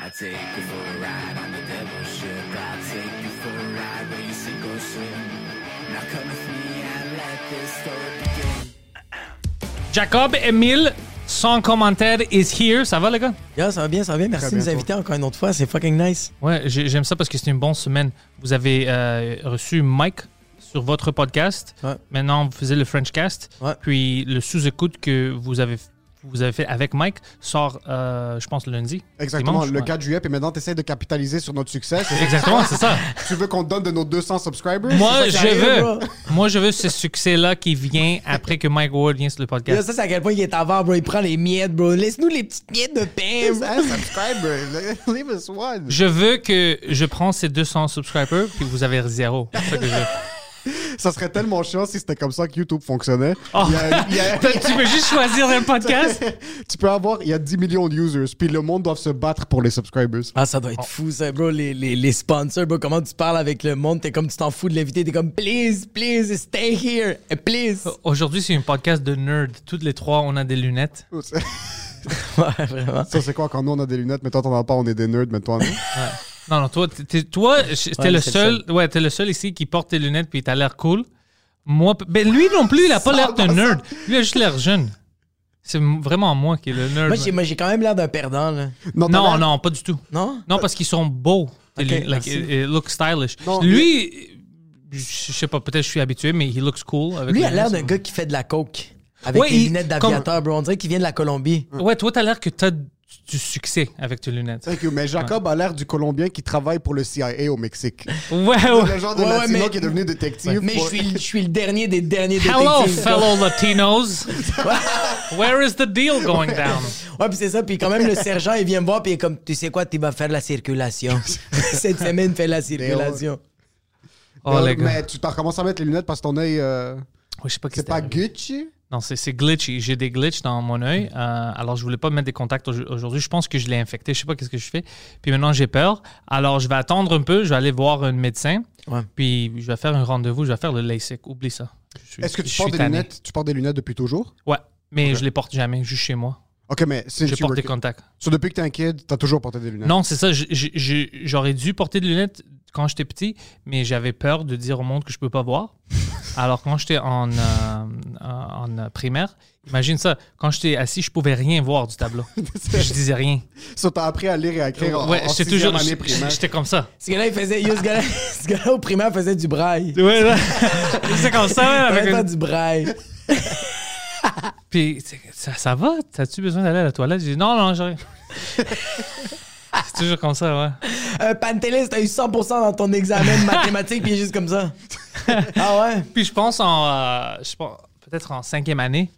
I take you for a ride on the devil's ship. I take you for a ride where you sink or swim. Now come with me and let this story begin. Jacob, Emile, sans commentaire, is here. Ça va, les gars? Yeah, ça va bien, ça va bien. Merci de nous inviter encore une autre fois. C'est fucking nice. Ouais, j'ai- j'aime ça parce que c'est une bonne semaine. Vous avez euh, reçu Mike sur votre podcast. Ouais. Maintenant, vous faisiez le Frenchcast. Ouais. Puis le sous-écoute que vous avez, vous avez fait avec Mike sort, euh, je pense, lundi. Exactement, Dimanche, le ouais. 4 juillet, puis maintenant, tu essaies de capitaliser sur notre succès. Exactement, c'est ça. Tu veux qu'on te donne de nos 200 subscribers? Moi, je veux, bro? moi, je veux ce succès-là qui vient après que Mike Ward vient sur le podcast. ça, c'est à quel point il est avant, bro. Il prend les miettes, bro. Laisse-nous les petites miettes de pain, bro. Un subscriber, leave us one. Je veux que je prends ces 200 subscribers puis vous avez zéro. C'est ça que je veux. Ça serait tellement chiant si c'était comme ça que YouTube fonctionnait. Oh. Il y a- il y a- tu veux juste choisir un podcast? tu peux avoir, il y a 10 millions de users, puis le monde doit se battre pour les subscribers. Ah, ça doit être fou, ça, bro. Les, les, les sponsors, bro. Comment tu parles avec le monde? T'es comme, tu t'en fous de l'inviter. T'es comme, please, please, stay here. Please. Aujourd'hui, c'est un podcast de nerd. Toutes les trois, on a des lunettes. Ouais, vraiment. Ça, c'est quoi quand nous on a des lunettes, mais toi t'en as pas, on est des nerds, mais toi non? Non, non, toi, t'es- toi, t'es Ouais, le seul, ouais, t'es le seul ici qui porte tes lunettes puis t'as l'air cool. Moi, ben lui non plus, il a pas l'air d'un nerd. Lui, il a juste l'air jeune. C'est vraiment moi qui est le nerd. Moi, j'ai, moi, j'ai quand même l'air d'un perdant, là. Non, non, l'air- non, pas du tout. Non? Non, parce qu'ils sont beaux. Ok, Like, it, it stylish. Non, lui, je je sais pas, peut-être je suis habitué, mais he looks cool. Avec Lui, a l'air d'un gars qui fait de la coke. Avec Ouais, des il- lunettes d'aviateur, bro. On dirait qu'il vient de la Colombie. Ouais, toi, t'as l'air que t'as du succès avec tes lunettes. Thank you. Mais Jacob a l'air du Colombien qui travaille pour le CIA au Mexique. Ouais, ouais. Le genre de Ouais, latino mais- qui est devenu détective. Mais je suis, je suis le dernier des derniers Hello, détectives. fellow Latinos. Where is the deal going down? Ouais, puis c'est ça. Puis quand même, le sergent, il vient me voir, puis il est comme, tu sais quoi, tu vas faire la circulation. Cette semaine, fais la circulation. Oh, les gars. mais tu t'as recommencé à mettre les lunettes parce que ton œil, euh, Ouais, je sais pas c'est pas. Gucci? Non, c'est glitchy. J'ai des glitches dans mon œil. Euh, alors, je voulais pas mettre des contacts au- aujourd'hui. Je pense que je l'ai infecté. Je sais pas qu'est-ce que je fais. Puis maintenant, j'ai peur. Alors, je vais attendre un peu. Je vais aller voir un médecin. Ouais. Puis, je vais faire un rendez-vous. Je vais faire le LASIK. Oublie ça. Est-ce que tu portes des tanné. lunettes? Tu portes des lunettes depuis toujours? Ouais. Mais je les porte jamais, juste chez moi. Ok, mais c'est Je porte des contacts. So, depuis que t'es un kid, t'as toujours porté des lunettes? Non, c'est ça. J'aurais dû porter des lunettes quand j'étais petit, mais j'avais peur de dire au monde que je peux pas voir. Alors, quand j'étais en, euh, en, euh, primaire, imagine ça. Quand j'étais assis, je pouvais rien voir du tableau. je disais rien. So, t'as appris à lire et à écrire en, Ouais, en j'étais sixième toujours. année primaire. J'étais comme ça. Ce gars-là, il faisait. yo, ce gars-là, ce gars-là, au primaire, faisait du braille. Ouais. C'est comme ça, ouais, avec une- du braille. Puis, ça, ça va? T'as-tu besoin d'aller à la toilette? J'ai dit, non, non, j'ai C'est toujours comme ça, ouais. Euh, Pantelis, t'as eu 100% dans ton examen de mathématiques, puis il est juste comme ça. Ah ouais? Puis je pense en, euh, je pense, peut-être en cinquième année,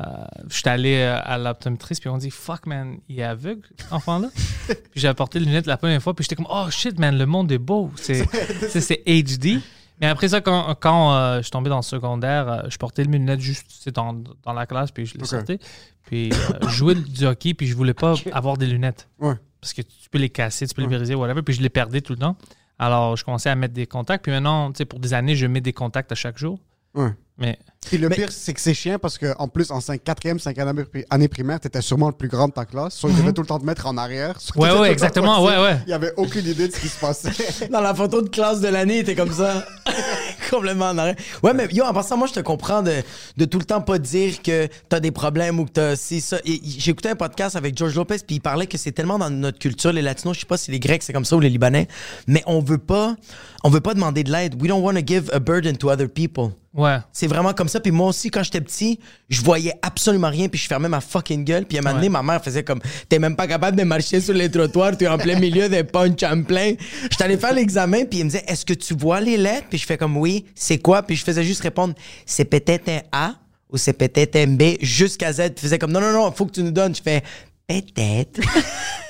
euh, j'étais allé euh, à l'optométriste puis on dit fuck man, il est aveugle, enfant-là. puis j'ai apporté les lunettes la première fois puis j'étais comme oh shit man, le monde est beau, c'est c'est c'est HD. Mais après ça, quand, quand euh, je suis tombé dans le secondaire, euh, je portais mes lunettes juste dans, dans la classe puis je les Ok. sortais. Puis euh, je jouais du hockey puis je voulais pas avoir des lunettes. Ouais. Parce que tu peux les casser, tu peux les briser, whatever. Puis je les perdais tout le temps. Alors, je commençais à mettre des contacts. Puis maintenant, tu sais, pour des années, je mets des contacts à chaque jour. Ouais. Mais Puis le Mais- pire, c'est que c'est chiant parce que en plus, en 5, 4e, 5e année, pri- année primaire, t'étais sûrement le plus grand de ta classe. Soit ils devaient tout le temps te mettre en arrière. soit Mhm. Ouais, ouais, exactement, ouais, ouais. Il y avait aucune idée de ce qui se passait. Dans la photo de classe de l'année, il était comme ça. Complètement en arrêt. Ouais, mais yo, en passant, moi, je te comprends de, de tout le temps pas dire que t'as des problèmes ou que t'as si ça. Écouté un podcast avec George Lopez, puis il parlait que c'est tellement dans notre culture, les Latinos, je sais pas si les Grecs c'est comme ça ou les Libanais, mais on veut pas, on veut pas demander de l'aide. We don't want to give a burden to other people. Ouais. C'est vraiment comme ça. Puis moi aussi, quand j'étais petit, je voyais absolument rien, puis je fermais ma fucking gueule. Puis à un moment donné, Ouais. ma mère faisait comme T'es même pas capable de marcher sur les trottoirs, tu es en plein milieu des punch en plein. J'étais allé faire l'examen, puis il me disait Est-ce que tu vois les lettres? Puis je fais comme Oui, c'est quoi? Puis je faisais juste répondre C'est peut-être un A ou ou c'est peut-être un B jusqu'à Z. Tu faisais comme non, non, non, faut que tu nous donnes. Je fais peut-être.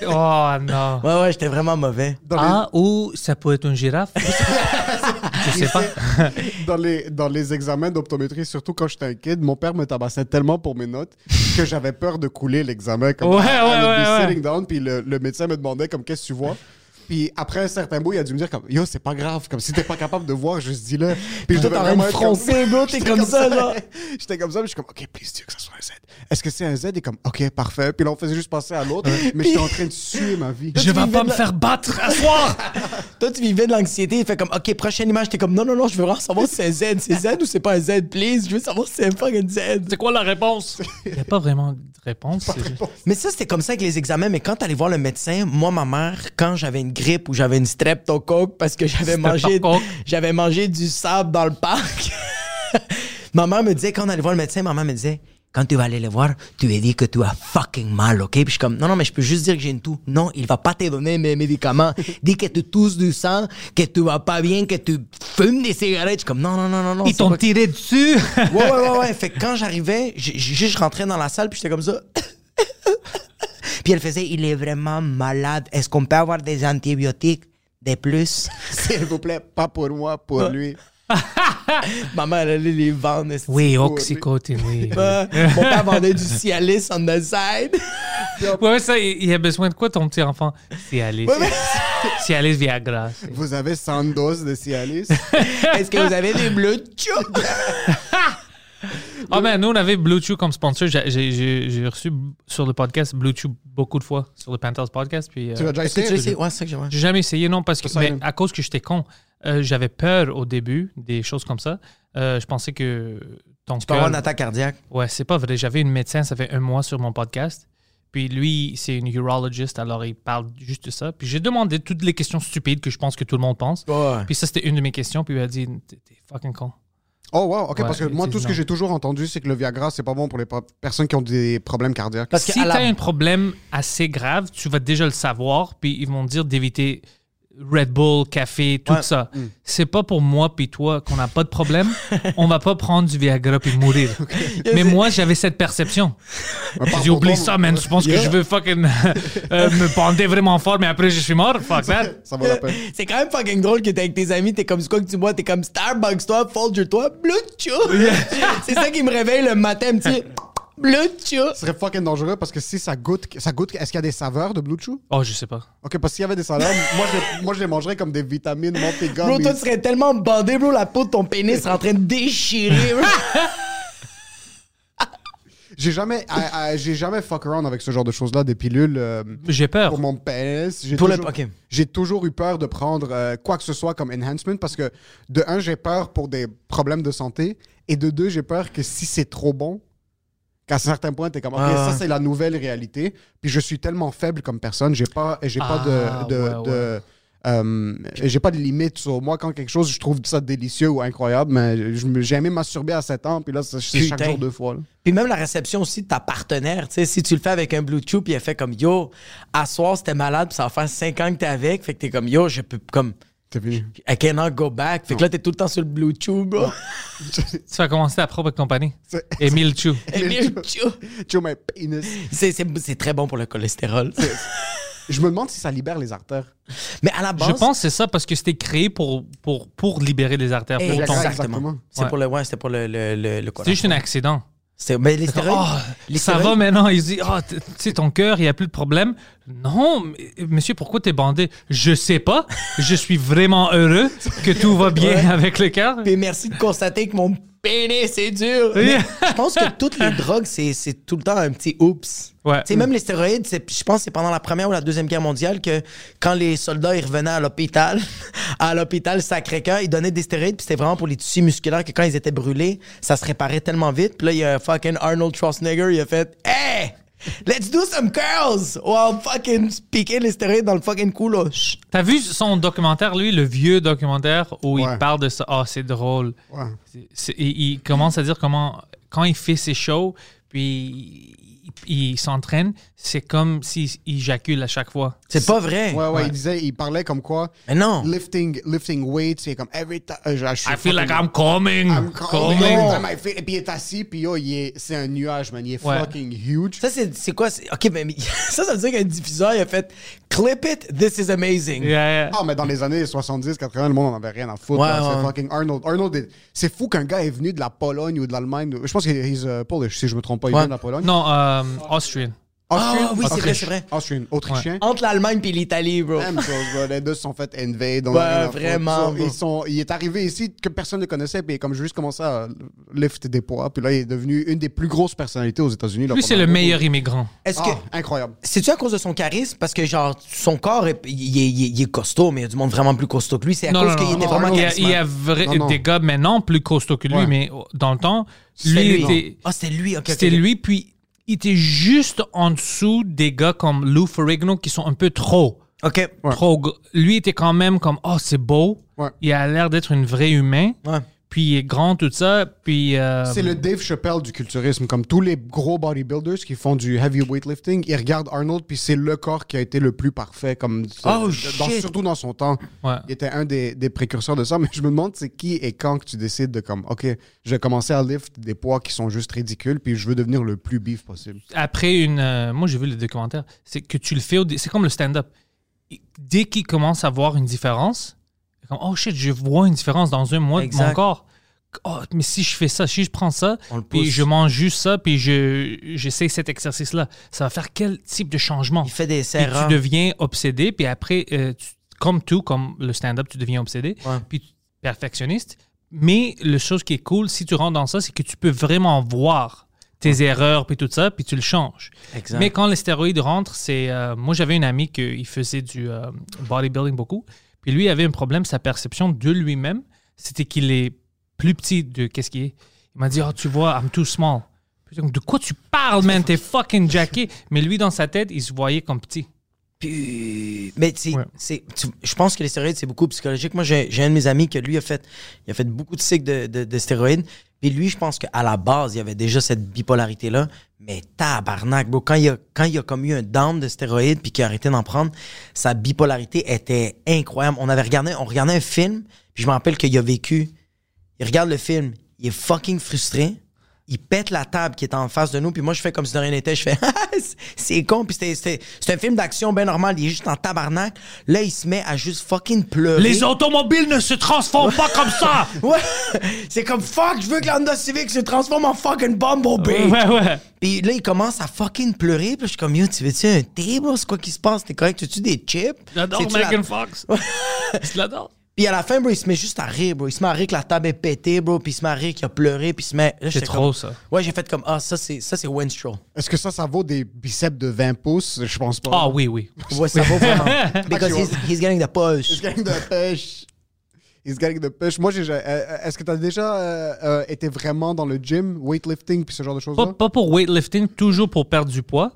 Oh non. ouais, ouais, j'étais vraiment mauvais. Dans les- Ah, ou ça peut être une girafe. Je sais pas. dans les, dans les examens d'optométrie, surtout quand j'étais un kid, mon père me tabassait tellement pour mes notes que j'avais peur de couler l'examen. Comme Ouais, ouais, ouais, ouais. sitting down, puis le, le médecin me demandait comme qu'est-ce que tu vois? Puis après un certain bout, il a dû me dire comme yo c'est pas grave, comme si t'es pas capable de voir, juste dis-le. Puis Toi, devais t'es en train de vraiment être comme- froncer, bro, t'es J'étais comme ça, genre. J'étais comme ça, puis je suis comme ok, please Dieu que ça soit un Z. Est-ce que c'est un Z? Et comme ok, parfait. Puis là on faisait juste passer à l'autre, mais j'étais en train de suer ma vie. Je vais pas de me faire battre à soir. Toi, tu vivais de l'anxiété. Il fait comme, OK, prochaine image. T'es comme, non, non, non, je veux vraiment savoir si c'est un Z. C'est Z ou c'est pas un Z, please. Je veux savoir si c'est un fucking Z. C'est quoi la réponse? Il n'y a pas vraiment de réponse. Mais ça, c'était comme ça avec les examens. Mais quand t'allais voir le médecin, moi, ma mère, quand j'avais une grippe ou j'avais une streptocoque parce que j'avais mangé, j'avais mangé du sable dans le parc, ma mère me disait, quand on allait voir le médecin, ma mère me disait, quand tu vas aller le voir, tu lui dis que tu as fucking mal, OK? Puis je suis comme, non, non, mais je peux juste dire que j'ai une toux. Non, il va pas te donner mes médicaments. Dis que tu tousses du sang, que tu vas pas bien, que tu fumes des cigarettes. Je suis comme, non, non, non, non, non. Ils t'ont tiré dessus? Ouais, ouais, ouais, ouais. Fait que quand j'arrivais, juste je rentrais dans la salle, puis j'étais comme ça. Puis elle faisait, il est vraiment malade. Est-ce qu'on peut avoir des antibiotiques de plus? S'il vous plaît, pas pour moi, pour lui. Maman, elle allait les vendre. Oui, oxycotine, oui. Mon père vendait du Cialis on the side. Ouais, ça, il a besoin de quoi ton petit enfant? Cialis. Cialis Viagra. Vous avez 100 doses de Cialis? Est-ce que vous avez des bleus de? Ah, ben, nous, on avait Bluetooth comme sponsor. J'ai- J'ai j'ai- j'ai reçu sur le podcast Bluetooth beaucoup de fois, sur le Panthers podcast. Puis, euh, Tu l'as déjà Est-ce que tu essayé? l'as essayé? Ouais, c'est ça que j'aimerais. J'ai jamais essayé, non, parce que Ça, mais à cause que j'étais con, euh, j'avais peur au début des choses comme ça. Euh, je pensais que ton Tu peux avoir cœur. une attaque cardiaque. Ouais, c'est pas vrai. J'avais une médecin, ça fait un mois sur mon podcast. Puis lui, c'est une urologist, alors il parle juste de ça. Puis j'ai demandé toutes les questions stupides que je pense que tout le monde pense. Ouais. Puis ça, c'était une de mes questions. Puis il a dit T'es t'es fucking con. Oh, wow, ok, Ouais, parce que moi, tout ce que j'ai toujours entendu, c'est que le Viagra, c'est pas bon pour les personnes qui ont des problèmes cardiaques. Parce que si tu as un problème assez grave, tu vas déjà le savoir. Puis ils vont te dire d'éviter Red Bull, café, tout Ouais. ça. C'est pas pour moi puis toi qu'on n'a pas de problème. On va pas prendre du Viagra puis mourir. Mais moi, j'avais cette perception. J'ai oublié ça, man. Tu penses Yeah. que je veux fucking euh, me bander vraiment fort, mais après je suis mort? Fuck that. Ça vaut la peine. C'est quand même fucking drôle que t'es avec tes amis, t'es comme c'est quoi que tu bois, t'es comme Starbucks toi, Folger toi, Blue Chew. c'est ça qui me réveille le matin, un petit Blue Chew. Ce serait fucking dangereux parce que si ça goûte, ça goûte, est-ce qu'il y a des saveurs de Blue Chew? Oh, je sais pas. Ok, parce qu'il y avait des saveurs, moi je, les- moi je les mangerais comme des vitamines, monté Bro, toi tu serais tellement bandé, bro, la peau de ton pénis serait en train de déchirer. bro. J'ai jamais, j'ai jamais fuck around avec ce genre de choses-là, des pilules euh, J'ai peur. pour mon pénis. J'ai Pour le- toujours, ok. j'ai toujours eu peur de prendre euh, quoi que ce soit comme enhancement parce que de un, j'ai peur pour des problèmes de santé et de deux, j'ai peur que si c'est trop bon, qu'à un certain point, t'es comme, ok, Ah. ça c'est la nouvelle réalité. Puis je suis tellement faible comme personne, j'ai pas, j'ai pas Ah, de, de, ouais, de- euh, j'ai pas de limite sur moi quand quelque chose, je trouve ça délicieux ou incroyable, mais je me- j'ai aimé masturber à 7 ans, puis là, c'est c'est chaque Putain. jour deux fois. là. Puis même la réception aussi de ta partenaire, tu sais, si tu le fais avec un Bluetooth, puis elle fait comme yo, à soir c'était malade, puis ça va faire 5 ans que t'es avec, fait que t'es comme yo, je peux comme C'est fini. I cannot go back. Fait que là t'es tout le temps sur le Bluetooth, bro. Tu vas commencer ta propre compagnie. C'est- Émile Chou. Emile Chou. Chew my penis. C'est- C'est c'est très bon pour le cholestérol. Je me demande si ça libère les artères. Mais à la base, Je pense que c'est ça parce que c'était créé pour, pour, pour libérer les artères. Exactement. C'est Ouais. pour le, ouais, c'était pour le, le, le, le C'était juste un accident. Mais les stéroïdes, Oh, les ça stéroïdes- va maintenant. Il se dit, oh, tu sais, ton cœur, il n'y a plus de problème. Non, monsieur, pourquoi t'es bandé? Je sais pas. Je suis vraiment heureux que tout va bien Ouais. avec le cœur. Puis merci de constater que mon pénis c'est dur. Mais je pense que toutes les drogues, c'est c'est tout le temps un petit oups. Ouais. Tu sais, même les stéroïdes, c'est- je pense que c'est pendant la première ou la deuxième guerre mondiale que quand les soldats ils revenaient à l'hôpital, à l'hôpital Sacré-Cœur, ils donnaient des stéroïdes, puis c'était vraiment pour les tissus musculaires que quand ils étaient brûlés, ça se réparait tellement vite. Puis là, il y a fucking Arnold Schwarzenegger, il a fait Hey! Let's do some curls! While fucking piquer les stéroïdes dans le fucking. Chut. T'as vu son documentaire, lui, le vieux documentaire où Ouais. il parle de ça? Oh, c'est drôle. Ouais. C'est- il, il commence à dire comment, quand il fait ses shows, puis puis il, il s'entraîne, c'est comme s'il il éjacule à chaque fois. C'est pas vrai. Ouais, ouais, il disait, il parlait comme quoi. Mais non. Lifting, lifting weights, c'est comme every time. euh, je- je I feel like I'm coming. I'm coming. Et puis il est assis, puis yo, c'est un nuage, man. Il est Ouais. fucking huge. Ça, c'est c'est quoi? OK, mais ça, ça veut dire qu'un diffuseur, il a fait « Clip it, this is amazing Yeah, yeah. Ah, mais dans les années 70, 80, le monde n'en avait rien à foutre. Ouais. C'est ouais. fucking Arnold. Arnold, est- c'est fou qu'un gars est venu de la Pologne ou de l'Allemagne. Je pense qu'il est uh, Polish, si je me trompe pas. Il Ouais. vient de la Pologne. Non, euh, Austrian. Austrian? Ah oui, c'est vrai, c'est vrai. Austrian, autrichien. Entre l'Allemagne et l'Italie, bro. Même chose, bro. Les deux se sont fait invade. Ouais, foutre. vraiment, ils sont, il est arrivé ici que personne ne connaissait, puis comme juste commencé à lift des poids, puis là, il est devenu une des plus grosses personnalités aux États-Unis. Lui, c'est le meilleur immigrant. Est-ce Ah, que... incroyable. C'est-tu à cause de son charisme? Parce que, genre, son corps, est- il, est- il est- il est costaud, mais il y a du monde vraiment plus costaud que lui. C'est à Non, cause qu'il était non, vraiment Il y a, charismatique. il y a vrai- Non, non. des gars maintenant plus costauds que lui, Ouais. mais dans le temps, lui lui. était, Ah, c'était lui, OK. c'était lui, puis il était juste en dessous des gars comme Lou Ferrigno qui sont un peu trop. OK. trop Lui était quand même comme, oh, c'est beau. Ouais. Il a l'air d'être une vraie humain. Ouais. Puis il est grand, tout ça. Puis. euh, C'est le Dave Chappelle du culturisme. Comme tous les gros bodybuilders qui font du heavy weightlifting, ils regardent Arnold, puis c'est le corps qui a été le plus parfait. Comme Oh, dans- surtout dans son temps. Ouais. Il était un des, des précurseurs de ça. Mais je me demande, c'est qui et quand que tu décides de comme, OK, je vais commencer à lift des poids qui sont juste ridicules, puis je veux devenir le plus beef possible. après une. euh, moi, j'ai vu le documentaire. C'est que tu le fais. C'est comme le stand-up. Dès qu'il commence à voir une différence, comme, oh shit, je vois une différence dans un mois de mon corps. Oh, mais si je fais ça, si je prends ça, le puis je mange juste ça, puis je j'essaie cet exercice-là, ça va faire quel type de changement? Il fait des Puis erreurs. tu deviens obsédé, puis après, euh, tu- comme tout, comme le stand-up, tu deviens obsédé, Ouais. puis perfectionniste. Mais la chose qui est cool, si tu rentres dans ça, c'est que tu peux vraiment voir tes erreurs, puis tout ça, puis tu le changes. Exact. Mais quand les stéroïdes rentrent, c'est. euh, moi, j'avais une amie qui faisait du euh, bodybuilding beaucoup, puis lui avait un problème, sa perception de lui-même, c'était qu'il est plus petit de qu'est-ce qu'il est. Il m'a dit, oh, tu vois, I'm too small. De quoi tu parles, man? T'es fucking jacké. Mais lui, dans sa tête, il se voyait comme petit. Puis- Mais Ouais. c'est- tu- je pense que les stéroïdes, c'est beaucoup psychologique. Moi, j'ai j'ai un de mes amis que lui a fait, il a fait beaucoup de cycles de, de- de stéroïdes. Puis lui, je pense qu'à la base, il y avait déjà cette bipolarité-là. Mais tabarnak, bro, quand il a, quand il a comme eu un down de stéroïdes puis qu'il a arrêté d'en prendre, sa bipolarité était incroyable. On avait regardé, on regardait un film, puis je me rappelle qu'il a vécu. Il regarde le film, il est fucking frustré. Il pète la table qui est en face de nous, puis moi je fais comme si de rien n'était. Je fais C'est- c'est con, puis c'est un film d'action bien normal. Il est juste en tabarnak. Là, il se met à juste fucking pleurer. Les automobiles ne se transforment pas comme ça! Ouais, c'est comme fuck, je veux que la Honda Civic se transforme en fucking Bumblebee. ouais, ouais. Puis là, il commence à fucking pleurer. Puis je suis comme, yo, tu veux-tu un thé, bro? C'est quoi qui se passe? T'es correct? Tu veux-tu des chips? J'adore C'est-tu la- Megan Fox. Je l'adore. Puis à la fin, bro, il se met juste à rire, bro. Il se met à rire que la table est pétée, bro. Puis il se met à rire qu'il a pleuré. Puis il se met. C'est j'étais trop, comme- ça. Ouais, j'ai fait comme, ah, ça, c'est ça c'est Winstrol. Est-ce que ça, ça vaut des biceps de 20 pouces? Je pense pas. Ah oui, oui. Ouais, ça vaut vraiment. Because he's, he's getting the push. He's getting the push. He's getting the push. Moi, j'ai, euh, est-ce que tu as déjà euh, euh, été vraiment dans le gym, weightlifting, puis ce genre de Pas, choses-là? pas pour weightlifting, toujours pour perdre du poids.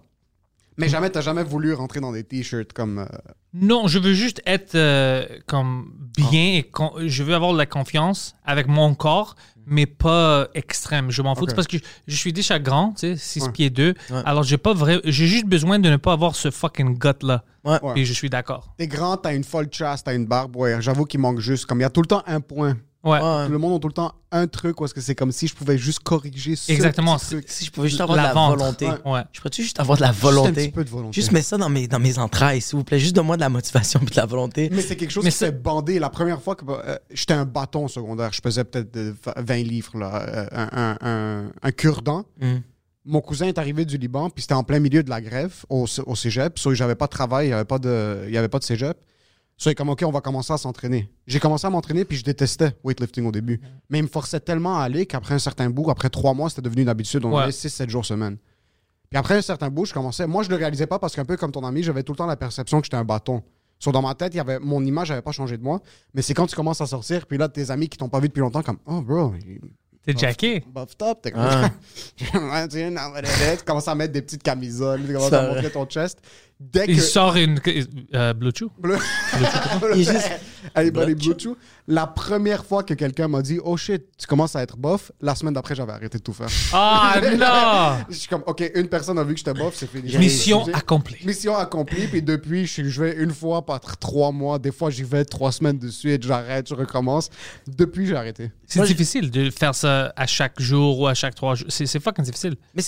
Mais jamais, t'as jamais voulu rentrer dans des t-shirts comme. euh, Non, je veux juste être euh, comme bien et con- je veux avoir de la confiance avec mon corps, mais pas extrême. Je m'en fous parce que je, je suis déjà grand, tu sais, 6 Ouais. pieds 2. Ouais. Alors j'ai pas vrai, j'ai juste besoin de ne pas avoir ce fucking gut là. Ouais. Et je suis d'accord. T'es grand, t'as une folle chasse, t'as une barbe. Ouais, j'avoue qu'il manque juste. Comme il y a tout le temps un point. Ouais. Le monde a tout le temps un truc, est-ce que c'est comme si je pouvais juste corriger ce Exactement. petit truc. Si je pouvais juste avoir de La volonté. Ouais. Ouais. Je pourrais-tu juste avoir de la Juste un volonté? petit peu de volonté. Juste mets ça dans mes, dans mes entrailles, s'il vous plaît. Juste donne-moi de la motivation puis de la volonté. Mais c'est quelque chose Mais qui c'est- s'est bandé. La première fois que euh, j'étais un bâton au secondaire, je pesais peut-être de 20 livres, là, euh, un, un, un, un cure-dent. Mm. Mon cousin est arrivé du Liban, puis c'était en plein milieu de la grève au, au cégep. So, j'avais pas de travail, il n'y avait, pas de- il y avait pas de cégep. So, comme, OK, on va commencer à s'entraîner. J'ai commencé à m'entraîner, puis je détestais weightlifting au début. Mais il me forçait tellement à aller qu'après un certain bout, après trois mois, c'était devenu une habitude. On Ouais. allait 6-7 jours semaine. Puis après un certain bout, je commençais. Moi, je le réalisais pas parce qu'un peu comme ton ami, j'avais tout le temps la perception que j'étais un bâton. So, dans ma tête, il y avait, mon image n'avait pas changé de moi. Mais c'est quand tu commences à sortir, puis là, tes amis qui t'ont pas vu depuis longtemps, comme, oh, bro, il- T'es jacké. buffed up. T'es comme, Ah. Tu commences à mettre des petites camisoles, tu commences à montrer ton chest. Dès que. Il sort une. Euh, Bluetooth. Bleu- juste- Everybody Bluetooth. Bluetooth. La première fois que quelqu'un m'a dit, oh shit, tu commences à être bof, la semaine d'après, j'avais arrêté de tout faire. Ah non! Je suis comme, ok, une personne a vu que j'étais bof, c'est fini. Mission accomplie. Mission accomplie, puis depuis, je, vais une fois par tr- trois mois, des fois j'y vais trois semaines de suite, j'arrête, je recommence. Depuis, j'ai arrêté. C'est difficile de faire ça à chaque jour ou à chaque trois jours. C'est c'est fucking difficile. Mais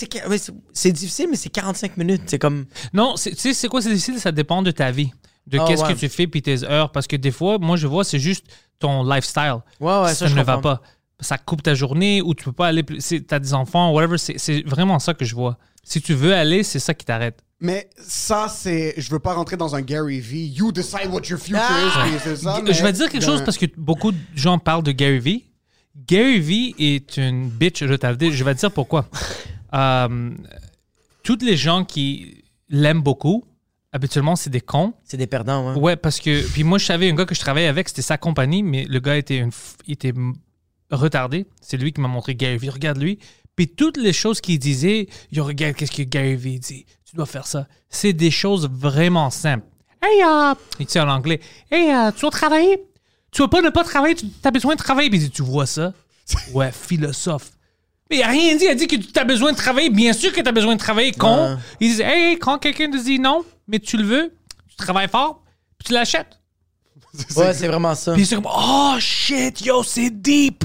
c'est difficile, mais c'est 45 minutes. C'est comme. Non, c'est- tu sais, c'est quoi c'est difficile? Ça dépend de ta vie. De Ah, qu'est-ce ouais. que tu fais puis tes heures. Parce que des fois, moi, je vois, c'est juste ton lifestyle. Ouais, ouais, ça, je ne va pas. Ça coupe ta journée ou tu peux pas aller plus. c'est- T'as des enfants, whatever. C'est c'est vraiment ça que je vois. Si tu veux aller, c'est ça qui t'arrête. Mais ça, c'est. Je veux pas rentrer dans un Gary V. You decide what your future Ah! is, puis je vais dire quelque chose parce que beaucoup de gens parlent de Gary Vee. Gary Vee est une bitch retardée. Je vais te dire pourquoi. Euh, toutes les gens qui l'aiment beaucoup, habituellement, c'est des cons. C'est des perdants, ouais. Ouais, parce que. Puis moi, je savais un gars que je travaillais avec, c'était sa compagnie, mais le gars était, une, f- il était retardé. C'est lui qui m'a montré Gary Vee. Regarde lui. Puis toutes les choses qu'il disait, yo, regarde qu'est-ce que Gary Vee dit. Tu dois faire ça. C'est des choses vraiment simples. Hey, euh, il dit en anglais, hey, euh, tu dois travailler? Tu vas pas ne pas travailler, tu as besoin de travailler. Puis il dit, tu vois ça? Ouais, philosophe. Mais il a rien dit. Il a dit que tu as besoin de travailler. Bien sûr que tu as besoin de travailler, con. Ouais. Il dit, hey, quand quelqu'un te dit non, mais tu le veux, tu travailles fort, puis tu l'achètes. Ouais, c'est vraiment ça. Puis c'est comme, oh shit, yo, c'est deep.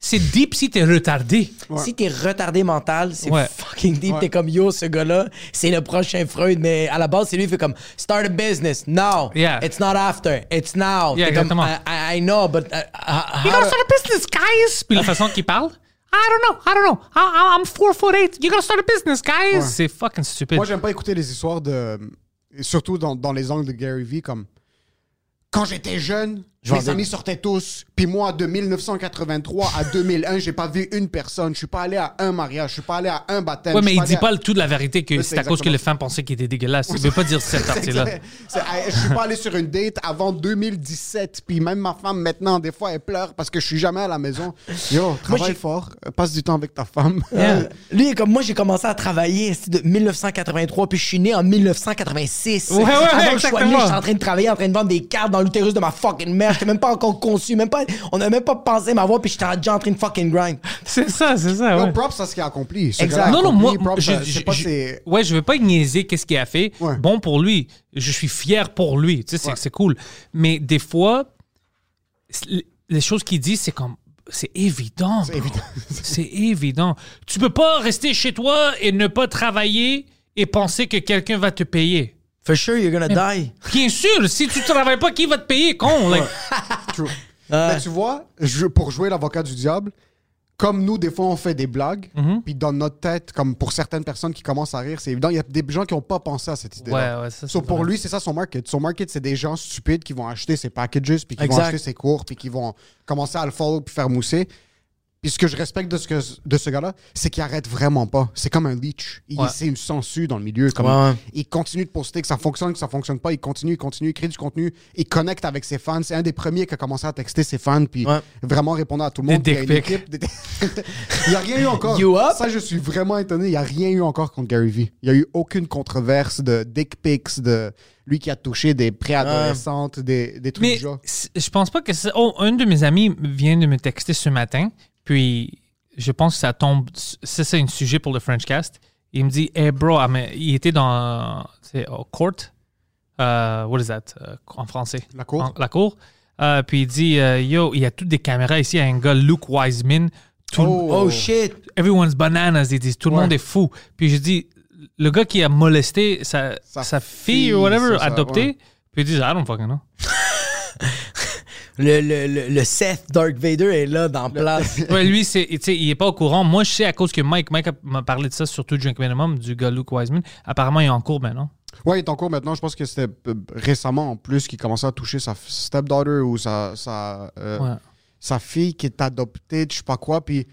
C'est deep si t'es retardé. Si t'es retardé mental, c'est Ouais. fucking deep. T'es comme yo, ce gars-là, c'est le prochain Freud, mais à la base, c'est lui qui fait comme start a business now. Yeah. It's not after, it's now. Yeah, T'es comme, exactement. I, know, but uh, uh, You gotta start a business, guys. Puis la façon qu'il parle, I don't know, I don't know. I- I'm four foot eight. You gotta start a business, guys. C'est fucking stupid. Moi, j'aime pas écouter les histoires de. Surtout dans, dans les angles de Gary Vee, comme. Quand j'étais jeune, mes amis sortaient tous. Puis moi, de 1983 à 2001, j'ai pas vu une personne. Je suis pas allé à un mariage. Je suis pas allé à un baptême. ouais, je mais suis il dit pas le tout de la vérité que c'est à cause que les femmes pensaient qu'il était dégueulasse. Il veut pas dire cette partie-là. Je suis pas allé sur une date avant 2017. Puis même ma femme, maintenant, des fois, elle pleure parce que je suis jamais à la maison. Yo, travaille j'ai- fort. Passe du temps avec ta femme. Lui, comme moi, j'ai commencé à travailler c'est de 1983, puis je suis né en 1986. Ouais, ouais, Avant que je sois né, j'étais en train de travailler, en train de vendre des cartes dans l'utérus de ma fucking mère. J'étais même pas encore conçu, même pas, on n'a même pas pensé m'avoir, puis j'étais déjà en train de fucking grind. C'est ça, c'est ça. Yo, ouais. props à ce qu'il a accompli. Ce Exact. Non, non, moi, props je, je- c'est pas je- ses- ouais, je veux pas niaiser qu'est-ce qu'il a fait. Ouais. Bon pour lui. Je suis fier pour lui. Tu sais, c'est, c'est cool. Mais des fois, c'est- les choses qu'il dit, c'est comme. C'est évident. bro. évident. C'est évident. Tu peux pas rester chez toi et ne pas travailler et penser que quelqu'un va te payer. For sure, you're gonna die. Bien sûr, si tu travailles pas, qui va te payer, con? Like, True. Mais tu vois, je- pour jouer l'avocat du diable, comme nous, des fois, on fait des blagues, Mhm. puis dans notre tête, comme pour certaines personnes qui commencent à rire, c'est évident, il y a des gens qui n'ont pas pensé à cette idée-là. Ouais, ouais, ça, c'est So, pour vrai. lui, c'est ça son market. Son market, c'est des gens stupides qui vont acheter ses packages, puis qui vont Exact. acheter ses cours, puis qui vont commencer à le follow, puis faire mousser. Puis ce que je respecte de ce, que, de ce gars-là, c'est qu'il arrête vraiment pas. C'est comme un leech. Il, Ouais. C'est une sangsue dans le milieu. Comme Ouais. Il continue de poster, que ça fonctionne, que ça fonctionne pas. Il continue, il continue, il crée du contenu. Il connecte avec ses fans. C'est un des premiers qui a commencé à texter ses fans, puis Ouais. vraiment répondre à tout le Des monde. Dick équipe. des- il n'y a rien eu encore. You up? Ça, je suis vraiment étonné. Il n'y a rien eu encore contre Gary Vee. Il n'y a eu aucune controverse de dick pics, de lui qui a touché des préadolescentes, des, des trucs Mais du genre. je pense pas que ça. Oh, un de mes amis vient de me texter ce matin, puis je pense que ça tombe. C'est ça un sujet pour le Frenchcast. Il me dit, hey bro, ah, mais il était dans. C'est au court. Euh, what is that? euh, en français? La cour. En- la cour. Euh, puis il dit, yo, il y a toutes des caméras ici. Il y a un gars, Luke Wiseman. Tout, Oh, shit. Everyone's bananas. Ils disent, tout le monde est fou. Puis je dis, le gars qui a molesté sa, Sa sa fille, fille, ou whatever, c'est ça, adoptée, ouais. puis il dit, I don't fucking know. Le, le, le, le Seth Dark Vader est là, dans place. Ouais, lui, c'est, tu sais, il est pas au courant. Moi, je sais à cause que Mike, Mike a- m'a parlé de ça, surtout Drink Minimum, du gars Luke Wiseman. Apparemment, il est en cours maintenant. Ouais, il est en cours maintenant. Je pense que c'était euh, récemment en plus qu'il commençait à toucher sa stepdaughter ou sa, sa, euh, Ouais. sa fille qui est adoptée, je sais pas quoi. Puis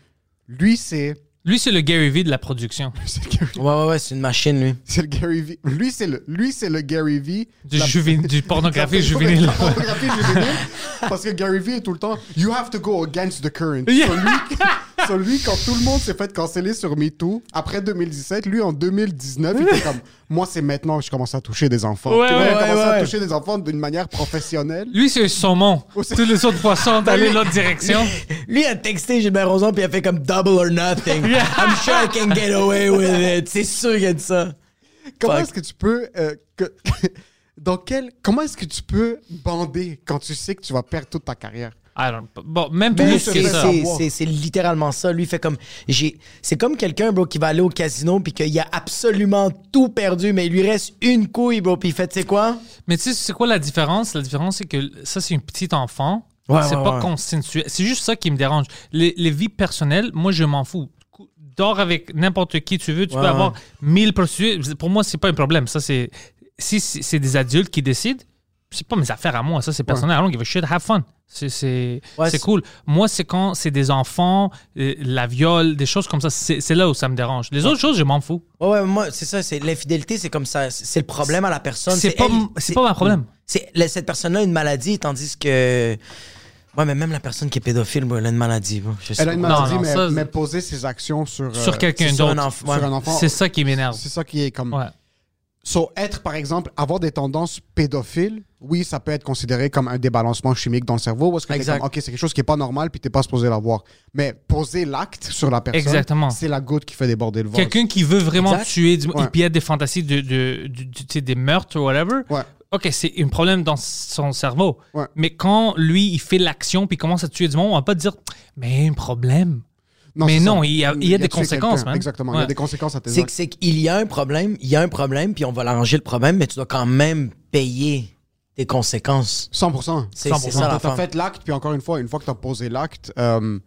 lui, c'est. Lui, c'est le Gary Vee de la production. C'est le Gary, Ouais, ouais, ouais, c'est une machine, lui. c'est le Gary Vee. Lui, c'est le, lui, c'est le Gary Vee. Du, La- juvéni- du pornographie juvénile. Pornographie juvénile. Parce que Gary Vee est tout le temps. You have to go against the current. Yeah. So, lui, So, lui, quand tout le monde s'est fait canceller sur MeToo, après 2017, lui, en 2019, il était comme Moi, c'est maintenant que je commence à toucher des enfants. Ouais, Tu vois, ouais, il a commencé ouais. à toucher des enfants d'une manière professionnelle. Lui, c'est un saumon. c'est- Tous les autres poissons d'aller l'autre direction. Lui a texté Gilbert Rozon puis il a fait comme double or nothing. I'm sure I can get away with it. C'est sûr qu'il a dit ça. Comment est-ce que tu peux. euh, que- dans quel, comment est-ce que tu peux bander quand tu sais que tu vas perdre toute ta carrière? I don't- Bon, même plus que ça. c'est- littéralement ça. Lui fait comme j'ai. C'est comme quelqu'un, bro, qui va aller au casino puis qu'il a absolument tout perdu, mais il lui reste une couille, bro. Puis il fait, tu sais quoi? Mais tu sais, c'est quoi la différence? La différence, c'est que ça, c'est une petite enfant. Ouais, c'est ouais, pas ouais. consensuel. C'est juste ça qui me dérange. Les, les vies personnelles, moi, je m'en fous. Dors avec n'importe qui tu veux. Tu peux avoir ouais. 1000 prostituées. Pour moi, c'est pas un problème. Ça, c'est. Si c'est des adultes qui décident, c'est pas mes affaires à moi. Ça, c'est personnel. I don't give a shit. Have fun. C'est c'est Ouais, c'est c'est- cool. Moi, c'est quand c'est des enfants, euh, la viol, des choses comme ça. C'est c'est là où ça me dérange. Les autres choses, je m'en fous. Ouais, ouais, moi, c'est ça. C'est l'infidélité, c'est comme ça. C'est le problème à la personne. C'est pas c'est pas mon problème. Cette personne-là a une maladie, tandis que. Ouais, mais même la personne qui est pédophile, elle a une maladie. Je sais Elle a une maladie, non, mais, ça- mais poser ses actions sur, euh, Sur quelqu'un c'est sur d'autre. ouais. un enfant. C'est ça qui m'énerve. C'est ça qui est comme. So, être, par exemple, avoir des tendances pédophiles, oui, ça peut être considéré comme un débalancement chimique dans le cerveau. Parce que Exact. comme, OK, c'est quelque chose qui est pas normal, puis t'es pas supposé l'avoir. Mais poser l'acte sur la personne, Exactement. c'est la goutte qui fait déborder le vase. Quelqu'un qui veut vraiment Exact. tuer, du, Ouais. et puis il y a des fantasies de, de, de- tu des meurtres ou whatever. Ouais. Ok, c'est un problème dans son cerveau. Ouais. Mais quand lui, il fait l'action puis il commence à tuer du monde, on va pas dire, mais un problème. Mais non, il y a- il y a des conséquences. Exactement. Il y a des conséquences à tes C'est que- actes. c'est qu'il y a un problème, il y a un problème, puis on va l'arranger le problème, mais tu dois quand même payer tes conséquences. 100%. C'est 100%. c'est ça T'as l'affaire. fait l'acte, puis encore une fois, une fois que tu as posé l'acte, euh,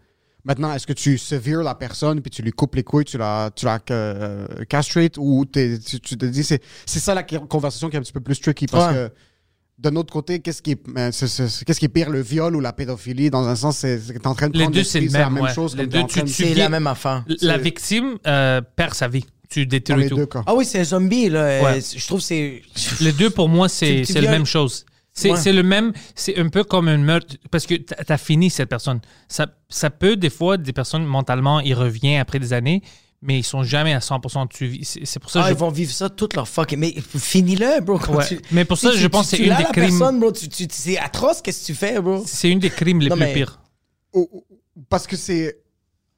maintenant, est-ce que tu sevères la personne, puis tu lui coupes les couilles, tu la, tu la euh, castrate, ou t'es- tu, tu te dis, c'est c'est ça la conversation qui est un petit peu plus tricky, parce Ouais. que d'un autre côté, qu'est-ce qui, est, euh, c'est- c'est- qu'est-ce qui est pire, le viol ou la pédophilie? Dans un sens, c'est que t'es en train de Les prendre deux, c'est le la même, ouais. chose. Les deux, tu tues- C'est la même affaire. La victime euh, perd sa vie. Tu détruis les tout. Ah oui, c'est un zombie, là. Ouais. Je trouve que c'est. Les deux, pour moi, c'est Tu- tu c'est la même chose. C'est Ouais. c'est le même, c'est un peu comme un meurtre, parce que t'as as fini cette personne. Ça, ça peut, des fois, des personnes, mentalement, ils reviennent après des années, mais ils sont jamais à 100% suivis. C'est c'est pour ça Ah, que je ils vont vivre ça toute leur fucking. Mais finis-le, bro. quand Ouais. tu- Mais pour ça, Tu- je tu- pense que c'est une des la crimes- personne, bro. Tu- tu- C'est atroce, qu'est-ce que tu fais, bro? c'est une des crimes les Non, plus mais- pires. Ou- ou- Parce que c'est.